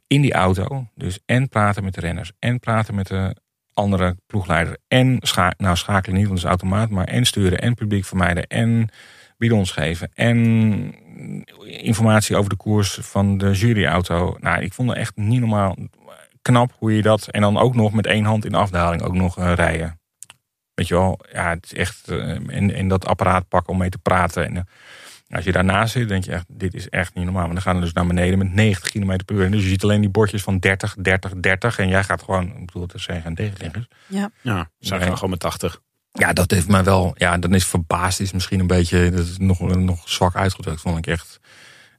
in die auto. Dus en praten met de renners. En praten met de andere ploegleider. En nou, schakelen niet, want het is automaat. Maar en sturen en publiek vermijden. En bidons geven. En informatie over de koers van de juryauto. Nou, ik vond het echt niet normaal knap hoe je dat... En dan ook nog met één hand in de afdaling ook nog eh, rijden. Weet je wel, ja, het is echt. eh, en, en dat apparaat pakken om mee te praten. En eh, als je daarnaast zit, denk je echt, dit is echt niet normaal. Maar dan gaan we dus naar beneden met 90 km per uur. En dus je ziet alleen die bordjes van 30, 30, 30. En jij gaat gewoon, ik bedoel, er zijn geen tegenliggers. Ja, zijn Nee. gaan gewoon met 80. Ja, dat heeft mij wel, ja, dan is verbaasd is misschien een beetje, dat is nog, nog zwak uitgedrukt. Vond ik echt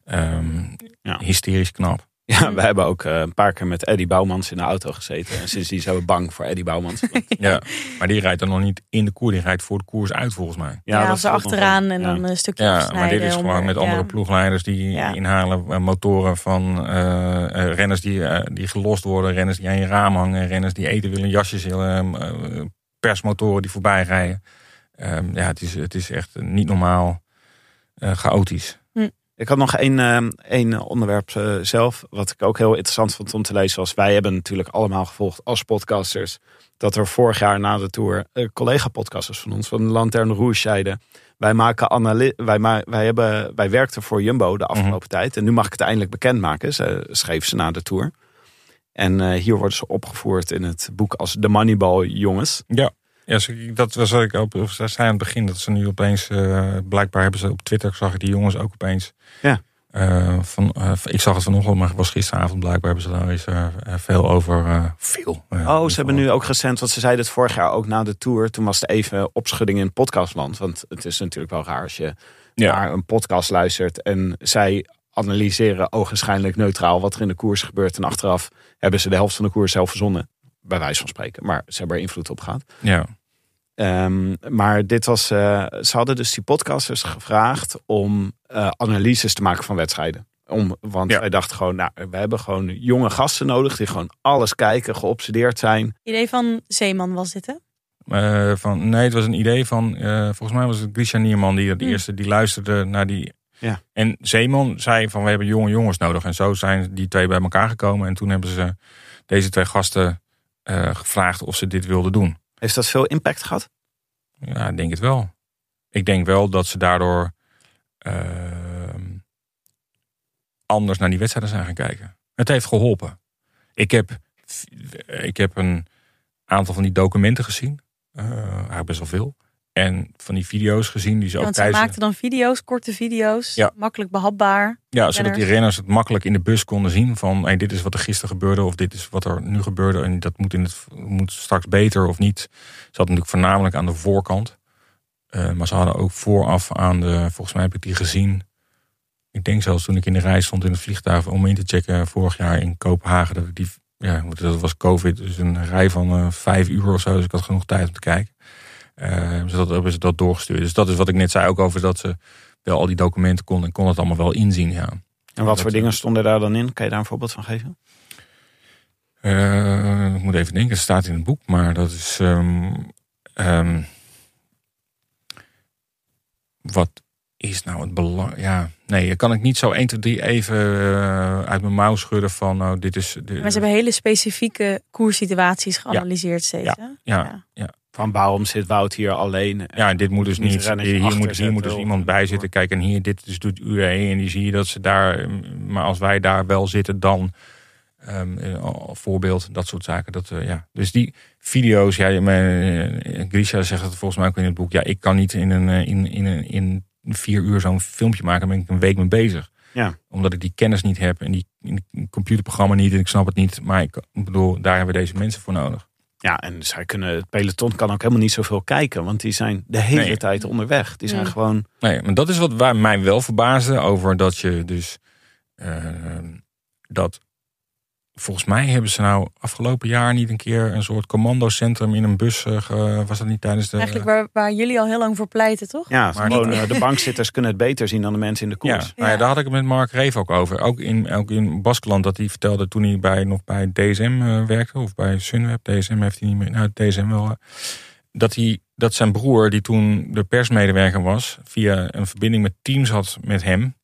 ehm, Ja. hysterisch knap. Ja, we hebben ook eh, een paar keer met Eddie Bouwmans in de auto gezeten. En sindsdien zijn we bang voor Eddie Bouwmans. Want- Ja, maar die rijdt dan nog niet in de koers, die rijdt voor de koers uit volgens mij. Ja, dat of ze nog achteraan en Ja. dan een stukje Ja, maar dit is gewoon met andere ja. ploegleiders die Ja. inhalen eh, motoren van eh, renners die, die gelost worden, renners die aan je raam hangen, renners die eten willen, jasjes willen, eh, persmotoren die voorbij rijden. Ehm, ja, het is, het is echt niet normaal eh, chaotisch. Ik had nog één, eh, één onderwerp eh, zelf, wat ik ook heel interessant vond om te lezen. Was wij hebben natuurlijk allemaal gevolgd als podcasters. Dat er vorig jaar na de tour eh, collega-podcasters van ons, van de Lanterne Rouge, zeiden. Wij, maken wij, ma- wij, hebben, wij werkten voor Jumbo de afgelopen tijd. En nu mag ik het eindelijk bekendmaken, ze, schreef ze na de tour. En eh, hier worden ze opgevoerd in het boek als de Moneyball jongens. Ja, ja dat was wat ik ze zei aan het begin dat ze nu opeens, eh, blijkbaar hebben ze op Twitter, zag ik die jongens ook opeens. Ja. eh, van, ik zag het vanochtend, maar het was gisteravond blijkbaar hebben ze daar eens veel over. eh, veel. Oh, ze hebben nu ook recent, want ze zeiden het vorig jaar ook na de tour. Toen was het even opschudding in podcastland. Want het is natuurlijk wel raar als je Ja. naar een podcast luistert en zij analyseren ogenschijnlijk neutraal wat er in de koers gebeurt. En achteraf hebben ze de helft van de koers zelf verzonnen. Bij wijze van spreken. Maar ze hebben er invloed op gehad. Ja. Ehm, maar dit was, eh, ze hadden dus die podcasters gevraagd om eh, analyses te maken van wedstrijden. Om, want Ja. wij dachten gewoon, nou, we hebben gewoon jonge gasten nodig die gewoon alles kijken, geobsedeerd zijn. Idee van Zeeman was dit, hè? eh, van, nee, het was een idee van, eh, volgens mij was het Grisha Nierman die dat Hmm. eerste, die luisterde naar die. Ja. En Zeeman zei van, we hebben jonge jongens nodig. En zo zijn die twee bij elkaar gekomen. En toen hebben ze deze twee gasten eh, gevraagd of ze dit wilden doen. Heeft dat veel impact gehad? Ja, ik denk het wel. Ik denk wel dat ze daardoor ehm, anders naar die wedstrijden zijn gaan kijken. Het heeft geholpen. Ik heb, ik heb een aantal van die documenten gezien. Eigenlijk best wel veel. En van die video's gezien die ze Ja, ook tijdens... maakten dan video's, korte video's, Ja. makkelijk behapbaar. Ja, zodat die renners. het makkelijk in de bus konden zien van hey, dit is wat er gisteren gebeurde of dit is wat er nu gebeurde en dat moet, in het, moet straks beter of niet. Ze hadden natuurlijk voornamelijk aan de voorkant. Eh, maar ze hadden ook vooraf aan de, volgens mij heb ik die gezien. Ik denk zelfs toen ik in de reis stond in het vliegtuig om in te checken vorig jaar in Kopenhagen. Dat ik die, ja, dat was COVID, dus een rij van eh, vijf uur of zo. Dus ik had genoeg tijd om te kijken. Eh, dus dat hebben ze dat doorgestuurd. Dus dat is wat ik net zei ook over dat ze wel al die documenten konden en kon het allemaal wel inzien. Ja. En wat Dat, voor dingen stonden daar dan in? Kan je daar een voorbeeld van geven? Eh, ik moet even denken, het staat in het boek, maar dat is. ehm, ehm, wat is nou het belang? Ja, nee, kan ik niet zo 1, 2, 3 even eh, uit mijn mouw schudden van. Nou, dit is. De, Maar ze hebben hele specifieke koerssituaties geanalyseerd steeds. Ja. hè? ja, ja. Van waarom zit Wout hier alleen? ja, dit moet dus Niet Hier, moet, hier moet dus iemand bij zitten. Kijk, en hier, dit is doet UAE. En die zie je dat ze daar. Maar als wij daar wel zitten, dan. ehm, eh, voorbeeld, dat soort zaken. Dat, eh, ja. Dus die video's, ja, mijn, eh, Grisha zegt het volgens mij ook in het boek. Ja, ik kan niet in, een, in, in, een- in vier uur zo'n filmpje maken. Daar ben ik een week mee bezig. Ja. Omdat ik die kennis niet heb en die, het computerprogramma niet. En ik snap het niet. Maar ik bedoel, daar hebben we deze mensen voor nodig. Ja, en zij kunnen, het peloton kan ook helemaal niet zoveel kijken. Want die zijn de hele Nee. tijd onderweg. Die zijn gewoon... Nee, maar dat is wat waar mij wel verbaasde over dat je dus eh, dat volgens mij hebben ze nou afgelopen jaar niet een keer een soort commandocentrum in een bus ge- was dat niet tijdens de Eigenlijk waar, waar jullie al heel lang voor pleiten, toch? Ja, Maar- gewoon, eh, de bankzitters kunnen het beter zien dan de mensen in de ja, koers. nou ja, Ja. daar had ik het met Mark Reef ook over. Ook in, ook in Baskeland dat hij vertelde toen hij bij, nog bij DSM eh, werkte. Of bij Sunweb. DSM heeft hij niet meer. Nou, DSM wel. dat, hij, dat zijn broer, die toen de persmedewerker was, via een verbinding met Teams had met hem.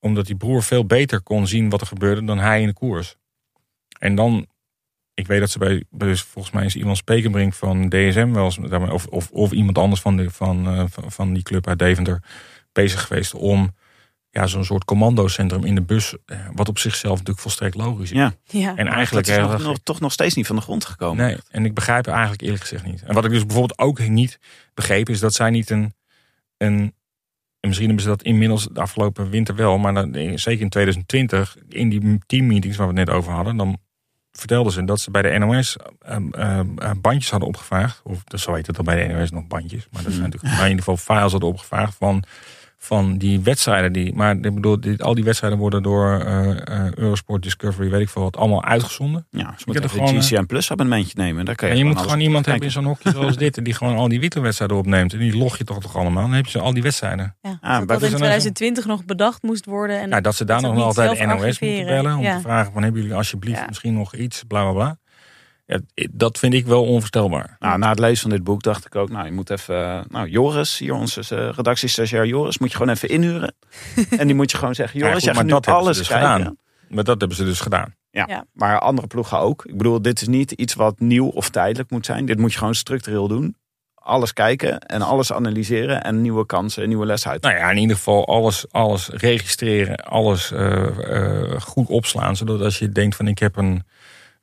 Omdat die broer veel beter kon zien wat er gebeurde dan hij in de koers. En dan, ik weet dat ze bij, dus volgens mij is iemand Spekenbrink van DSM wel eens, of, of, of iemand anders van, de, van, eh, van, van die club uit Deventer bezig geweest om ja, zo'n soort commandocentrum in de bus, eh, wat op zichzelf natuurlijk volstrekt logisch is. Ja, Ja. En eigenlijk dat is nog, heel erg- nog- toch nog steeds niet van de grond gekomen. Nee, en ik begrijp het eigenlijk eerlijk gezegd niet. En wat ik dus bijvoorbeeld ook niet begreep, is dat zij niet een. een en misschien hebben ze dat inmiddels de afgelopen winter wel, maar dan, eh, zeker in 2020, in die teammeetings waar we het net over hadden, dan vertelden ze dat ze bij de NOS eh, eh, eh, bandjes hadden opgevraagd. Of dat zo heet het al bij de NOS nog bandjes. Maar dat zijn natuurlijk maar in ieder geval files hadden opgevraagd van, van die wedstrijden. Die, maar ik bedoel, dit, al die wedstrijden worden door eh, eh, Eurosport Discovery, weet ik veel wat, allemaal uitgezonden. Ja, ze hebt moeten er even gewoon, een GCN Plus abonnementje nemen. Daar kan je, En je moet gewoon iemand hebben in zo'n hokje zoals dit, die gewoon al die wielerwedstrijden opneemt. En die log je toch toch allemaal. Dan heb je ze al die wedstrijden. Ja, Ah, dat dat in is er nou zo- 2020 nog bedacht moest worden. En Nou, dat ze daar dat nog altijd de NOS moeten bellen om Ja. te vragen van hebben jullie alsjeblieft Ja. misschien nog iets, bla bla bla. Ja, dat vind ik wel onvoorstelbaar. Nou, na het lezen van dit boek dacht ik ook, nou, je moet even, eh, nou, Joris, hier onze uh, redactiestagiair Joris, moet je gewoon even inhuren. en die moet je gewoon zeggen, Ja, Joris, goed, jij gaat nu alles dus gedaan. Maar dat hebben ze dus gedaan. Ja, Ja. maar andere ploegen ook. Ik bedoel, dit is niet iets wat nieuw of tijdelijk moet zijn. Dit moet je gewoon structureel doen. Alles kijken en alles analyseren en nieuwe kansen en nieuwe lessen uit. Nou ja, in ieder geval alles, alles registreren, alles eh, eh, goed opslaan. Zodat als je denkt van ik heb een,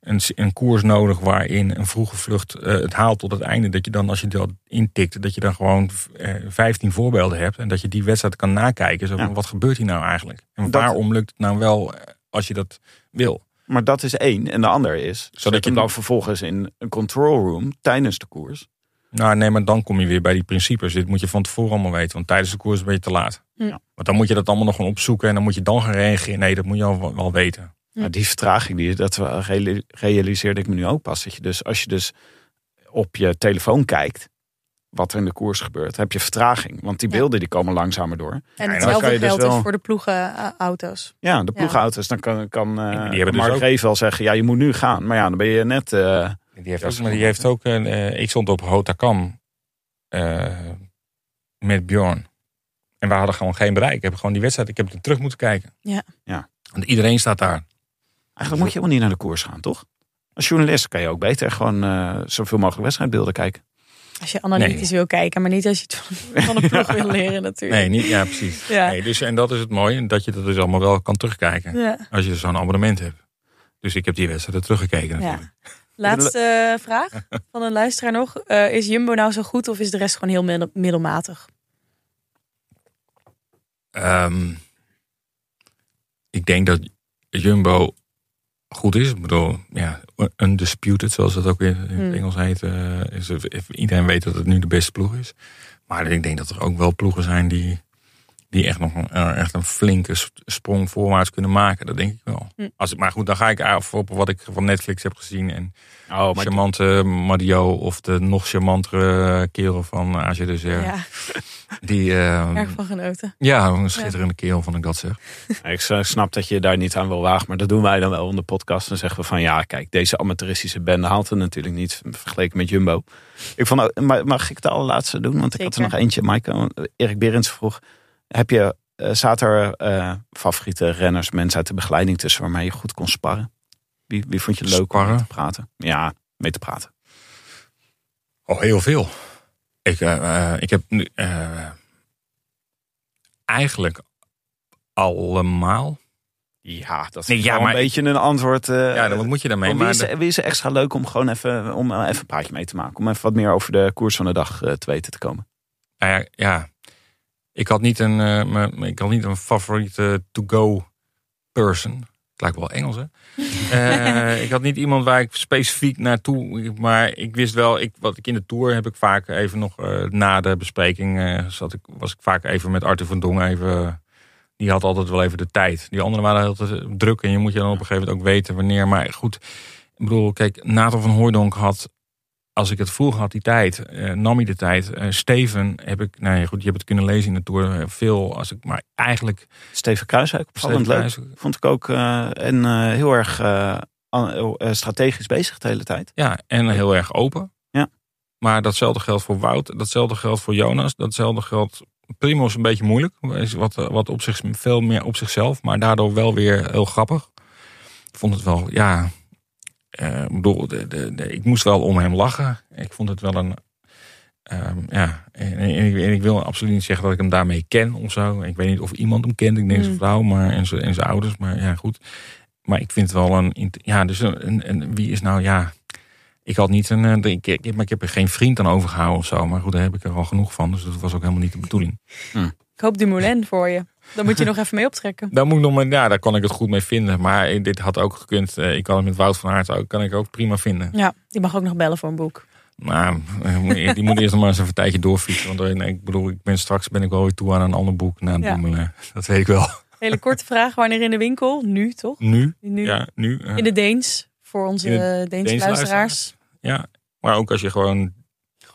een, een koers nodig waarin een vroege vlucht eh, het haalt tot het einde. Dat je dan als je dat intikt, dat je dan gewoon eh, 15 voorbeelden hebt. En dat je die wedstrijd kan nakijken. Zo van, Ja. Wat gebeurt hier nou eigenlijk? En Dat- waarom lukt het nou wel eh, als je dat wil? Maar dat is één. En de ander is, zodat je hem dan vervolgens in een control room tijdens de koers. Nou nee, maar dan kom je weer bij die principes. Dit moet je van tevoren allemaal weten. Want tijdens de koers ben je te laat. Ja. Want dan moet je dat allemaal nog gaan opzoeken. En dan moet je dan gaan reageren. Nee, dat moet je al wel weten. Hm. Nou, die vertraging, die, dat reali- realiseerde ik me nu ook pas. Dat je dus, als je dus op je telefoon kijkt, wat er in de koers gebeurt, heb je vertraging. Want die Ja. beelden die komen langzamer door. En dan hetzelfde kan je dus geldt wel- dus voor de ploegenauto's. Ja, de ploegauto's, dan kan, kan eh die hebben dus Mark ook- Reef wel zeggen, ja, je moet nu gaan. Maar ja, dan ben je net... eh, Die heeft ook, maar die wel- heeft ook een, eh, ik stond op Hotakam eh met Bjorn. En we hadden gewoon geen bereik. Ik heb gewoon die wedstrijd, ik heb er terug moeten kijken. Ja. Ja. Want iedereen staat daar. Eigenlijk moet je helemaal niet naar de koers gaan, toch? Als journalist kan je ook beter gewoon eh, zoveel mogelijk wedstrijdbeelden kijken. Als je analytisch wil kijken, maar niet als je het van, een ploeg wil leren natuurlijk. Nee, niet, ja, precies. Ja. Nee, dus, en dat is het mooie, dat je dat dus allemaal wel kan terugkijken. Ja. Als je zo'n abonnement hebt. Dus ik heb die wedstrijd teruggekeken natuurlijk. Laatste eh, vraag van een luisteraar nog. Eh, is Jumbo nou zo goed of is de rest gewoon heel middel- middelmatig? Ehm, ik denk dat Jumbo goed is. Ik bedoel, ja, undisputed, zoals dat ook in het Hmm. Engels heet. eh, is, iedereen weet dat het nu de beste ploeg is. Maar ik denk dat er ook wel ploegen zijn die, die echt nog een, eh, echt een flinke sprong voorwaarts kunnen maken. Dat denk ik wel. Hmm. Als, ik- maar goed, dan ga ik af op wat ik van Netflix heb gezien. En Oh, charmante Madio of de nog charmantere kerel van AG de Zer. Ja, Die, eh, erg van genoten. ja, een schitterende kerel vond ik dat zeg. Ik snap dat je daar niet aan wil wagen, maar dat doen wij dan wel in de podcast. Dan zeggen we van ja, kijk, deze amateuristische bende haalt het natuurlijk niet vergeleken met Jumbo. Ik vond, ook- maar mag ik de allerlaatste doen? Want ik had er nog eentje. Mike, Erik Berends vroeg, heb je, eh zaten er eh, favoriete renners, mensen uit de begeleiding tussen waarmee je goed kon sparren? Wie, wie vond je leuk om mee te praten? Ja, mee te praten. Oh, heel veel. Ik, eh, ik heb nu eigenlijk allemaal. Ja, dat is Nee, ja, wel maar een beetje een antwoord. ja, dan moet je daarmee? wie, Maar is, wie is extra leuk om gewoon even, om even een praatje mee te maken? Om even wat meer over de koers van de dag te weten te komen. Nou ja, ja, ik had niet een, me- ik had niet een favoriete to-go person. Het lijkt wel Engels, hè? Eh, ik had niet iemand waar ik specifiek naartoe... Maar ik wist wel, ik, wat ik in de Tour heb ik vaak even nog... eh, na de bespreking zat ik, was ik vaak even met Arthur van Dongen even... Die had altijd wel even de tijd. Die anderen waren altijd druk. En je moet je dan op een gegeven moment ook weten wanneer. Maar goed, ik bedoel, kijk, Nathan van Hooijdonk had als ik het vroeg had, die tijd, eh, nam hij de tijd. Eh, Steven heb ik, nou ja, goed, je hebt het kunnen lezen in de tour, eh, veel als ik, maar eigenlijk. Steven Kruiswijk, opvallend leuk. Vond ik ook eh, en heel erg strategisch bezig de hele tijd. Ja, en heel erg open. Ja. Maar datzelfde geldt voor Wout, datzelfde geldt voor Jonas, datzelfde geldt. Primo is een beetje moeilijk, is wat, wat op zich, veel meer op zichzelf, maar daardoor wel weer heel grappig. Ik vond het wel, ja, ik bedoel, de, de, de- ik moest wel om hem lachen. Ik vond het wel een, ehm, ja, en, en ik, en ik wil absoluut niet zeggen dat ik hem daarmee ken of zo. Ik weet niet of iemand hem kent, ik denk zijn Hmm. vrouw maar, en, zijn, en zijn ouders, maar ja, goed. Maar ik vind het wel een, ja, dus een, een, een- wie is nou, ja, ik had niet een, eh, ik, ik, maar ik heb er geen vriend aan overgehouden of zo. Maar goed, daar heb ik er al genoeg van. Dus dat was ook helemaal niet de bedoeling. Ik hoop Dumoulin voor je. Dan moet je nog even mee optrekken. Daar moet ik nog maar, ja, daar kan ik het goed mee vinden. Maar dit had ook gekund. Eh, Ik kan het met Wout van Aert ook, kan ik ook prima vinden. Ja, die mag ook nog bellen voor een boek. Maar eh, die moet eerst nog maar eens even een tijdje doorfietsen. Want eh, ik bedoel, ik ben straks ben ik wel weer toe aan een ander boek. Na Ja. Dumoulin. Dat weet ik wel. Hele korte vraag. Wanneer in de winkel? Nu, toch? Nu? Nu. Ja, nu. In de Deens. Voor onze de Deense Deense luisteraars. ja. Maar ook als je gewoon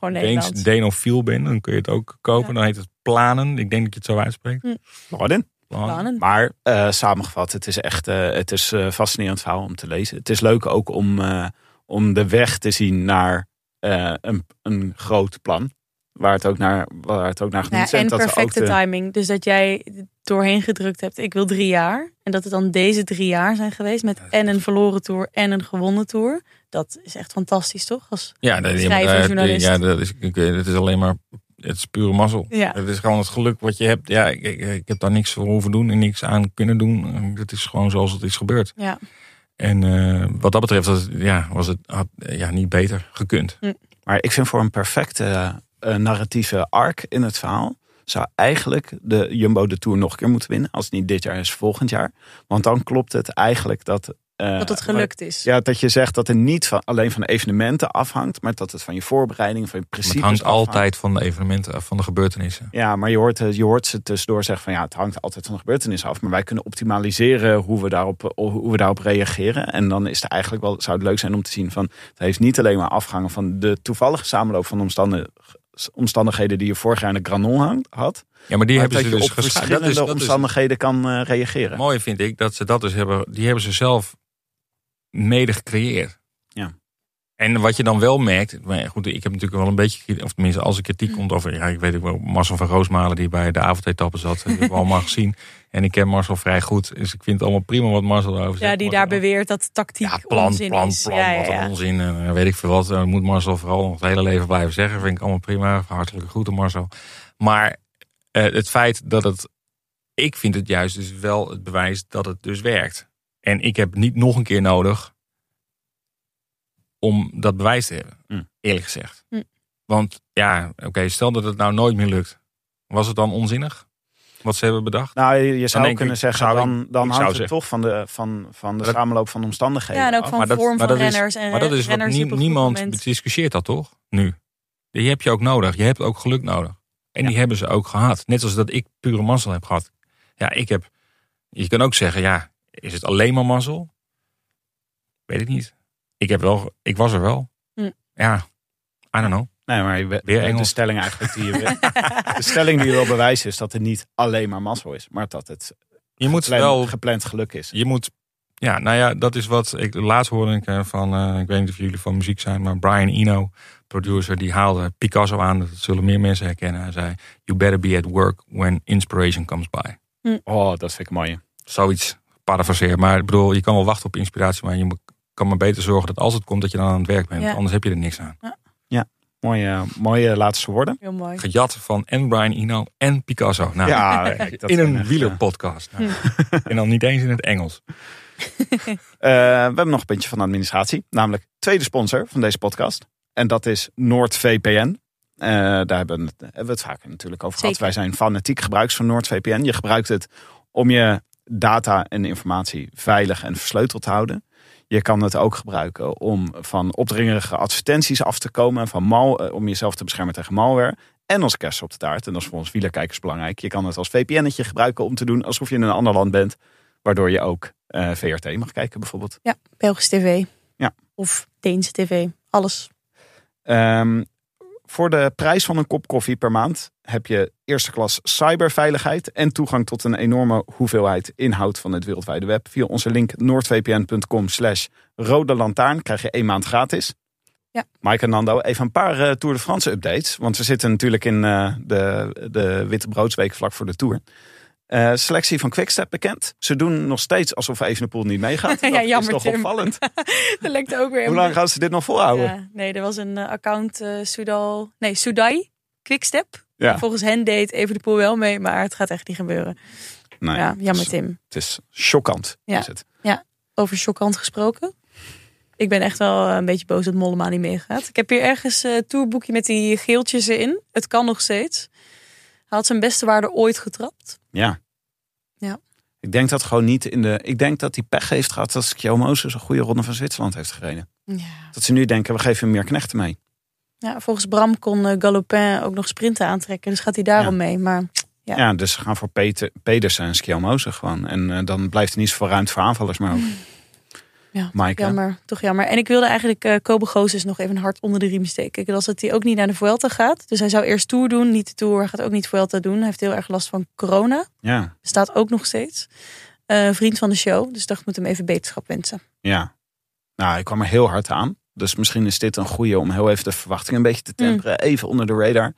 Gewoon Deens Nederland. Denofiel bent, dan kun je het ook kopen. Ja. Dan heet het planen. Ik denk dat je het zo uitspreekt. Plannen. Maar eh, samengevat, het is echt eh, het is eh, fascinerend verhaal om te lezen. Het is leuk ook om, eh, om de weg te zien naar eh, een, een groot plan. Waar het ook naar, waar het ook naar genoemd Ja, is. en dat we ook perfecte de- timing. Dus dat jij doorheen gedrukt hebt, ik wil drie jaar. En dat het dan deze drie jaar zijn geweest. Met en een verloren tour en een gewonnen tour. Dat is echt fantastisch, toch? Als, Ja, dat, Schrijver, eh, journalist. ja dat is, ik, het is alleen maar het is pure mazzel. Ja. Het is gewoon het geluk wat je hebt. Ja, ik, ik, ik heb daar niks voor hoeven doen en niks aan kunnen doen. Het is gewoon zoals het is gebeurd. ja. En eh, wat dat betreft ja, was het had, ja, niet beter gekund. Maar ik vind voor een perfecte eh, narratieve arc in het verhaal. zou eigenlijk de Jumbo de Tour nog een keer moeten winnen. Als het niet dit jaar is, volgend jaar. Want dan klopt het eigenlijk dat. Eh, Dat het gelukt is. Ja, dat je zegt dat het niet van, alleen van evenementen afhangt. Maar dat het van je voorbereiding, van je principes het hangt afhangt. altijd van de evenementen af, van de gebeurtenissen. Ja, maar je hoort, eh, je hoort ze tussendoor zeggen van ja, het hangt altijd van de gebeurtenis af. Maar wij kunnen optimaliseren hoe we daarop, eh, hoe we daarop reageren. En dan is het eigenlijk wel, zou het leuk zijn om te zien van het heeft niet alleen maar afgehangen van de toevallige samenloop van omstandig- omstandigheden die je vorig jaar in de Granon hangt- had. Ja, maar die maar hebben ze dus op verschillende dat is, dat is omstandigheden kan eh, reageren. mooi vind ik dat ze dat dus hebben. Die hebben ze zelf mede gecreëerd. Ja. En wat je dan wel merkt, maar goed, ik heb natuurlijk wel een beetje, of tenminste als er kritiek komt over, ja, ik weet ook wel, Marcel van Roosmalen die bij de avondetappe zat, dat hebben we allemaal gezien. En ik ken Marcel vrij goed, dus ik vind het allemaal prima wat Marcel erover zegt. Ja, die Marcel- daar beweert dat tactiek ja, plan, onzin plan, is. plan, ja, ja, wat onzin. En eh, weet ik veel wat. Dat moet Marcel vooral nog het hele leven blijven zeggen. Vind ik allemaal prima. Hartelijke groeten Marcel. Maar eh, het feit dat het... Ik vind het juist dus wel het bewijs dat het dus werkt. En ik heb niet nog een keer nodig om dat bewijs te hebben. Mm. Eerlijk gezegd. Mm. Want ja, oké, stel dat het nou nooit meer lukt. Was het dan onzinnig? Wat ze hebben bedacht? Nou, je- je zou kunnen ik- zeggen, zou dan, dan hangt het zeggen- toch van de, van, van de Dat- samenloop van omstandigheden Ja, en ook af. van Maar dat- vorm maar van dat is- renners en Maar dat is wat nie- niemand moment- discussieert dat toch? Nu. Die heb je ook nodig. Je hebt ook geluk nodig. En die hebben ze ook gehad. Net als dat ik pure mazzel heb gehad. Ja, ik heb. Je kan ook zeggen, ja, is het alleen maar mazzel? Weet ik niet. Ik heb wel, ik was er wel. Hm. Ja, I don't know. Nee, maar je, we- Weer de Engels. stelling eigenlijk die je wil, de stelling die je wil bewijzen is dat het niet alleen maar mazzel is, maar dat het Je moet gepland, wel gepland geluk is. Je moet, ja, nou ja, dat is wat ik laatst hoorde ik eh, van, eh, ik weet niet of jullie van muziek zijn, maar Brian Eno, producer, die haalde Picasso aan. Dat zullen meer mensen herkennen. Hij zei, you better be at work when inspiration comes by. Oh, dat vind ik mooi. Zoiets, parafraseer. Maar ik bedoel, je kan wel wachten op inspiratie, maar je moet- kan maar beter zorgen dat als het komt, dat je dan aan het werk bent. Ja. Anders heb je er niks aan. Mooie, mooie laatste woorden. Heel mooi. Gejat van en Brian Eno en Picasso. Nou, Ja, dat in een echt, wielerpodcast. Nou, en dan niet eens in het Engels. eh, we hebben nog een puntje van de administratie, namelijk tweede sponsor van deze podcast. En dat is NoordVPN. Eh, daar hebben we, het, vaker natuurlijk over gehad. Wij zijn fanatiek gebruikers van NoordVPN. Je gebruikt het om je data en informatie veilig en versleuteld te houden. Je kan het ook gebruiken om van opdringerige advertenties af te komen. Van mal, eh, om jezelf te beschermen tegen malware. En als kerst op de taart, en dat is voor ons wielerkijkers belangrijk. Je kan het als VPN'tje gebruiken om te doen alsof je in een ander land bent. Waardoor je ook eh, VRT mag kijken bijvoorbeeld. Ja, Belgisch tv. Ja. Of Deense tv. Alles. Ehm, voor de prijs van een kop koffie per maand heb je eerste klas cyberveiligheid en toegang tot een enorme hoeveelheid inhoud van het wereldwijde web. Via onze link noordvpn.com slash rode lantaarn krijg je één maand gratis. Ja. Mike en Nando, even een paar eh, Tour de France updates. Want we zitten natuurlijk in eh, de, de witte broodsweek vlak voor de Tour. Eh, selectie van Quickstep bekend. Ze doen nog steeds alsof Evenepoel niet meegaat. Ja, Dat jammer, is toch Tim. opvallend. Dat lijkt ook weer. Hoe lang gaan ze dit nog volhouden? Ja, nee, er was een eh, account eh Soudal. Nee, Soudai. Quickstep. Ja. Volgens hen deed even de pool wel mee, maar het gaat echt niet gebeuren. Nee, ja, jammer het is- Tim. Het is chockant. Ja. Is het. Over chockant gesproken. Ik ben echt wel een beetje boos dat Mollema niet meegaat. Ik heb hier ergens een tourboekje met die geeltjes erin. Het kan nog steeds. Hij had zijn beste waarde ooit getrapt. Ja. Ik denk dat gewoon niet in de. Ik denk dat hij pech heeft gehad dat Kjell Moses een goede ronde van Zwitserland heeft gereden. Ja. Dat ze nu denken, we geven hem meer knechten mee. ja volgens Bram kon eh, Galopin ook nog sprinten aantrekken. Dus gaat hij daarom mee. Maar Ja, Ja. dus ze gaan voor Peter, Pedersen en Kjell Moses gewoon. En eh, dan blijft er niet zoveel ruimte voor aanvallers meer over. ja, Maaike. jammer. Toch jammer. En ik wilde eigenlijk eh Kobe Gozes nog even een hart onder de riem steken. Ik was dat hij ook niet naar de Vuelta gaat. Dus hij zou eerst Tour doen. Niet de Tour. Hij gaat ook niet Vuelta doen. Hij heeft heel erg last van corona. Ja, Bestaat ook nog steeds. Eh, vriend van de show. Dus ik dacht, ik moet hem even beterschap wensen. ja. Nou, ik kwam er heel hard aan. Dus misschien is dit een goede om heel even de verwachting een beetje te temperen. Even onder de radar. En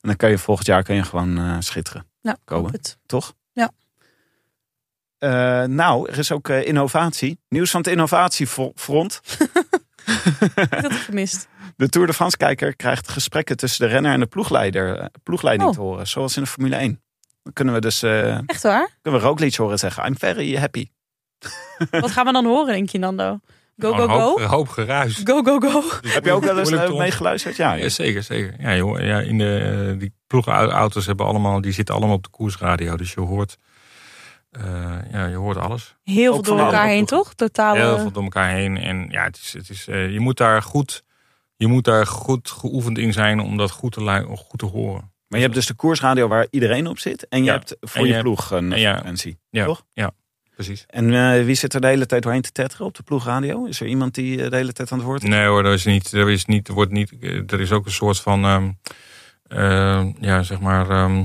dan kan je volgend jaar kan je gewoon eh, schitteren. Nou, Kobe. hoop het. Toch? Ja. Eh, nou, er is ook eh, innovatie. Nieuws van het innovatiefront. Ik had het gemist. De Tour de France kijker krijgt gesprekken tussen de renner en de ploegleider, eh, ploegleiding Oh. te horen. Zoals in de Formule 1. Dan kunnen we dus eh Echt waar? kunnen we Roglic horen zeggen. I'm very happy. Wat gaan we dan horen, denk je, Nando? Go, go, een hoop, go. hoop geruis. Go, go, go. Heb je ook wel eens meegeluisterd? Ja, Ja, zeker, zeker. Ja, joh, ja, in de, die ploegauto's hebben allemaal, die zitten allemaal op de koersradio. Dus je hoort, eh, ja, je hoort alles. Heel veel door elkaar heen, toch? Totale... Heel veel door elkaar heen. En ja, het is, het is, eh, je moet daar goed, je moet daar goed geoefend in zijn om dat goed te, goed te horen. Maar je hebt dus de koersradio waar iedereen op zit. En je Ja. hebt voor En je, ploeg een ja. frequentie. Ja, Toch? ja precies. En eh, wie zit er de hele tijd doorheen te tetteren op de ploegradio? Is er iemand die de hele tijd aan het woord is? Nee hoor, er is niet, er is niet, er wordt niet, er is ook een soort van, ehm, eh, ja zeg maar, ehm,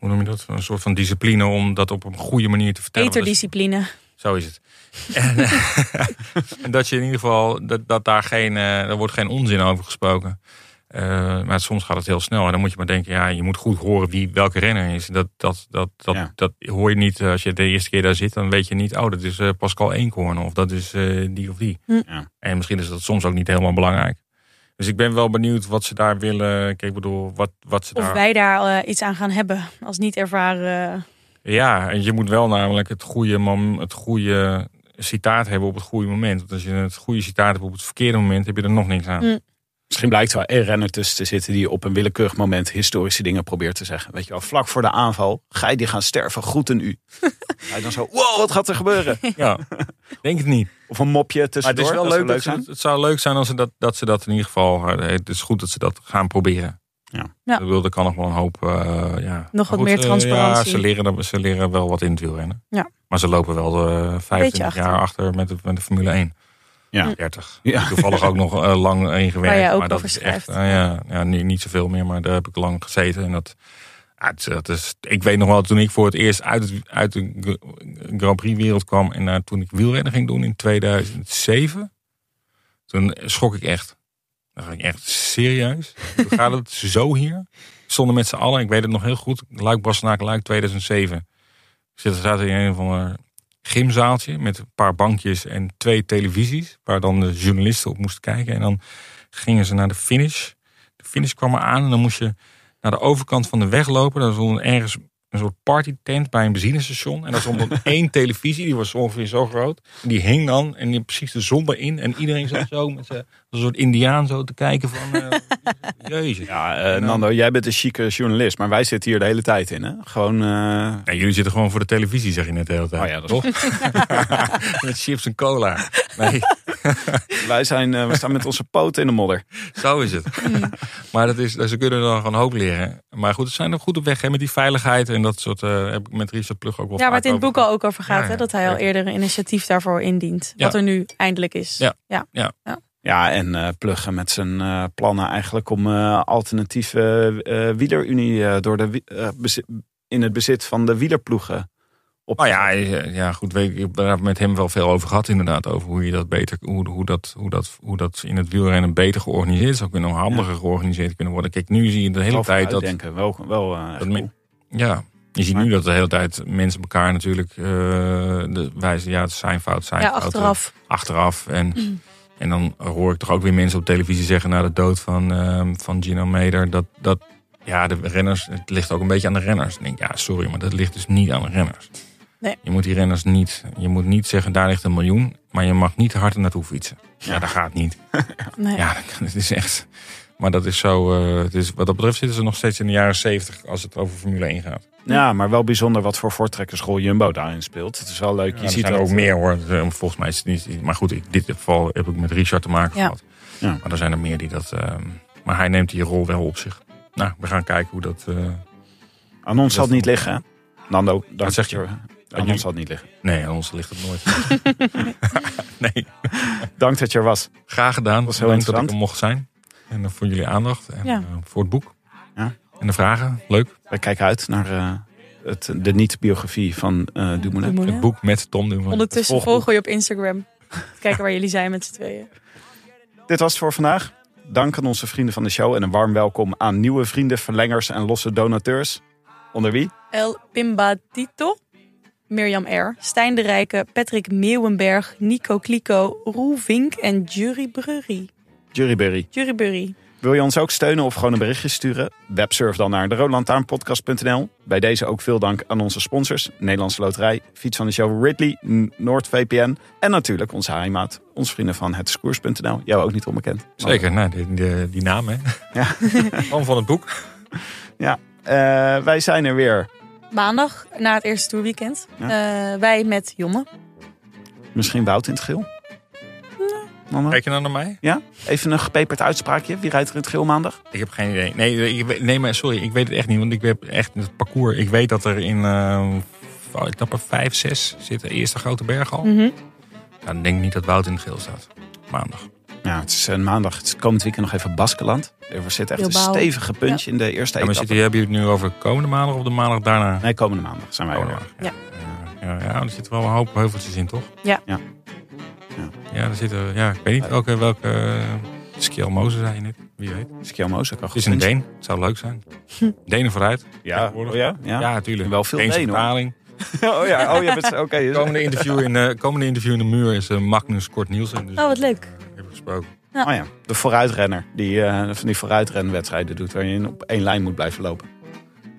hoe noem je dat? Een soort van discipline om dat op een goede manier te vertellen. Eterdiscipline. Zo is het. En, eh, en dat je in ieder geval, dat, dat daar geen, eh er wordt geen onzin over gesproken. Eh, maar soms gaat het heel snel. En dan moet je maar denken, ja, je moet goed horen wie welke renner is. Dat, dat, dat, dat, Ja. dat hoor je niet eh, als je de eerste keer daar zit. Dan weet je niet, oh, dat is eh, Pascal Eenkhoorn of dat is eh, die of die. Hm. Ja. En misschien is dat soms ook niet helemaal belangrijk. Dus ik ben wel benieuwd wat ze daar willen. Kijk, ik bedoel, wat, wat ze Of daar... wij daar eh, iets aan gaan hebben als niet ervaren. Ja, en je moet wel namelijk het goede, mom, het goede citaat hebben op het goede moment. Want als je het goede citaat hebt op het verkeerde moment, heb je er nog niks aan. Hm. Misschien blijkt er wel een renner tussen te zitten die op een willekeurig moment historische dingen probeert te zeggen. Weet je wel, vlak voor de aanval, ga je die gaan sterven, groeten u. Ga je dan zo, wow, wat gaat er gebeuren? Ja, denk het niet. Of een mopje Maar het tussendoor. is wel dat zou leuk, ze, het zou leuk zijn als ze dat, dat ze dat in ieder geval. eh, Het is goed dat ze dat gaan proberen. Ja. Ja. Ik bedoel, er kan nog wel een hoop. eh, ja. Nog wat Maar meer eh, transparantie. ja, ze leren, er- ze leren wel wat in het wielrennen. Ja. Maar ze lopen wel eh 25 achter. jaar achter met de, met de Formule 1. Ja. 30. Ja. Toevallig ook nog lang in gewerkt. Waar jij ook maar dat is echt, eh, ja, ja, niet, niet zoveel meer, maar daar heb ik lang gezeten. En dat, ja, het, is- ik weet nog wel, toen ik voor het eerst uit, uit de Gr- Grand Prix wereld kwam. En eh, toen ik wielrennen ging doen in 2007. Toen schrok ik echt. Dan dacht ik echt serieus. Hoe gaat het zo hier? Stonden met z'n allen, ik weet het nog heel goed. Luik Bastenaak Luik 2007. Ik zit- zaten in een van een gymzaaltje met een paar bankjes en twee televisies. Waar dan de journalisten op moesten kijken. En dan gingen ze naar de finish. De finish kwam er aan en dan moest je naar de overkant van de weg lopen. Daar stond ergens een soort partytent bij een benzinestation. En daar stond dan één televisie, die was ongeveer zo groot. En die hing dan en die precies de zon erin. En iedereen zat zo met een soort indiaan zo te kijken van... eh jezus. Ja, eh, Nando, jij bent een chique journalist, maar wij zitten hier de hele tijd in. Hè? Gewoon, Ja, jullie zitten gewoon voor de televisie, zeg je net de hele tijd. Oh ja, dat is- toch? met chips en cola. Nee, wij zijn, eh, we staan met onze poten in de modder. zo is het. maar dat is, ze kunnen dan gewoon hoop leren. Maar goed, ze zijn er goed op weg hè, met die veiligheid. En dat soort, eh, heb ik met Richard Plug ook wel Ja, waar het in het boek al ook over gaat. Ja, ja. Hè, dat hij al Ja. eerder een initiatief daarvoor indient. Ja. Wat er nu eindelijk is. Ja. Ja, en eh pluggen met zijn eh, plannen eigenlijk om eh, alternatieve eh wielerunie door de, in het bezit van de wielerploegen op Nou ja, eh, ja, goed, weet ik, heb daar met hem wel veel over gehad inderdaad. Over hoe je dat beter, hoe, hoe, dat, hoe, dat, hoe dat in het wielrennen beter georganiseerd zou kunnen, handiger georganiseerd kunnen worden. Kijk, nu zie je de hele Wel tijd dat, denken. Wel, wel eh, dat ja, je ziet Maar- nu dat de hele tijd mensen elkaar natuurlijk eh, de, wijzen, ja, het zijn fout, zijn Ja, fout. achteraf. achteraf. En, en dan hoor ik toch ook weer mensen op televisie zeggen na de dood van, ehm, van Gino Meder. Dat, dat ja, de renners, het ligt ook een beetje aan de renners. Ik denk, ja, sorry, maar dat ligt dus niet aan de renners. Nee. Je moet die renners niet, je moet niet zeggen, daar ligt een miljoen. Maar je mag niet te hard naartoe fietsen. Ja, dat gaat niet. Nee. Ja, dat is echt. Maar dat is zo. eh, het is, wat dat betreft zitten ze nog steeds in de jaren 70 als het over Formule 1 gaat. Ja, maar wel bijzonder wat voor voortrekkerschool Jumbo daarin speelt. Het is wel leuk. Je je ziet er ook meer hoor. Eh, Volgens mij is het niet. Maar goed, in dit geval heb ik met Richard te maken Ja. gehad. Ja. Maar er zijn er meer die dat. ehm, maar hij neemt die rol wel op zich. Nou, we gaan kijken hoe dat. eh, Aan ons zal het niet liggen. hè? Nando, dank zeg dat je? Aan jullie? ons zal het niet liggen. nee, aan ons ligt het nooit. nee, Dank dat je er was. graag gedaan. was heel Bedankt dat ik interessant. er mocht zijn. En voor jullie aandacht. En Ja. eh, voor het boek. Ja. En de vragen. Leuk. Wij kijken uit naar eh, het, de niet-biografie van eh Dumoulin. Dumoulin. Het boek met Tom Dumoulin. Ondertussen volgen je op Instagram. Kijken waar jullie zijn met z'n tweeën. Dit was het voor vandaag. Dank aan onze vrienden van de show en een warm welkom aan nieuwe vrienden, verlengers en losse donateurs. Onder wie? El Pimbatito, Mirjam R., Stijn de Rijke, Patrick Meeuwenberg, Nico Kliko, Roel Vink en Jury Brurry. Juryberry. Jury Burry. Wil je ons ook steunen of gewoon een berichtje sturen? Websurf dan naar de Bij deze ook veel dank aan onze sponsors. Nederlandse Loterij, Fiets van de Show Ridley, NoordVPN. En natuurlijk onze heimaat, onze vrienden van hetskoers.nl. Jou ook niet onbekend. Zeker, nou, die, die, die naam hè. Ja. Van van het boek. Ja, eh, wij zijn er weer. Maandag, na het eerste toerweekend. Ja. Eh, wij met Jonne. Misschien Wout in het geel. Mama? Kijk je nou naar mij? Ja? Even een gepeperd uitspraakje. Wie rijdt er in het geel maandag? Ik heb geen idee. Nee, ik, weet- nee maar sorry, ik weet het echt niet. Want ik heb echt het parcours. Ik weet dat er in uh, etappe 5, 6 zit de eerste grote berg al. Ja, dan denk ik niet dat Wout in het geel staat. Maandag. Ja, het is een maandag. Het is komend weekend nog even Baskeland. Er zit echt een stevige punch in de eerste Ja, maar etappe. zitten, hebben jullie het nu over komende maandag of de maandag daarna? Nee, komende maandag zijn wij er Komende weer. maandag, ja. Ja, ja, er zitten wel een hoop heuveltjes in, toch? Ja. Ja. Ja, er zitten, ja, ik weet niet welke, welke uh, Skjelmoze zei je net. Wie weet. Skjelmoze kan Het is een Deen. Het zou leuk zijn. Denen vooruit. Ja, oh ja? Ja, Ja, natuurlijk. Wel veel Deense oh ja, oh, bent oké. dus- Komende interview in, eh, komende interview in de muur is eh, Magnus Kort Nielsen. Dus Oh, wat leuk. Eh, gesproken. Oh ja, de vooruitrenner die eh, van die vooruitrenwedstrijden doet waar je op één lijn moet blijven lopen.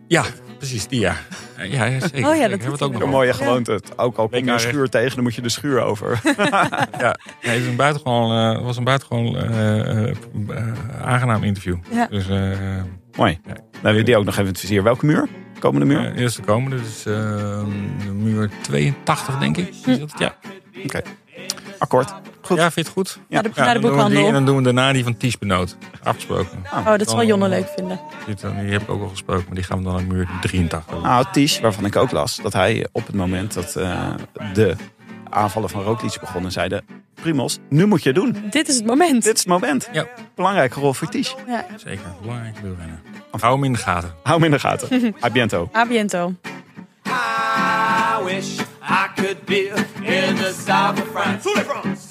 Ja, precies, die ja. Eh, Ja, ja zeker. Oh ja, dat het ook nog Een mooie gewoonte. Ook al kom je een schuur tegen, dan moet je de schuur over. Ja, nee, het is een buitengewoon, eh, was een buitengewoon eh, eh, eh, aangenaam interview. Ja. Dus eh Mooi. Dan hebben we die ook nog even het vizier. Welke muur? Komende muur? eh, eerst de komende, dus eh, de muur 82 denk ik. Is dat het? Ja. Oké. Akkoord. Goed. ja, vind je het goed? Naar de, Ja, naar de die boekhandel. en dan doen we daarna die van Ties Benoot. Afgesproken. Oh, dat zal Jonne leuk vinden. Die, die heb ik ook al gesproken, maar die gaan we dan aan muur 83 doen. Nou, Ties, waarvan ik ook las, dat hij op het moment dat eh, de aanvallen van Roglic begonnen, zeiden... Primos, nu moet je het doen. Dit is het moment. Dit is het moment. Ja. Belangrijke rol voor Ties. Ja. Zeker, belangrijk wielrennen. Hou hem in de gaten. Hou hem in de gaten. A biento. A biento. I wish I could be in the south of France.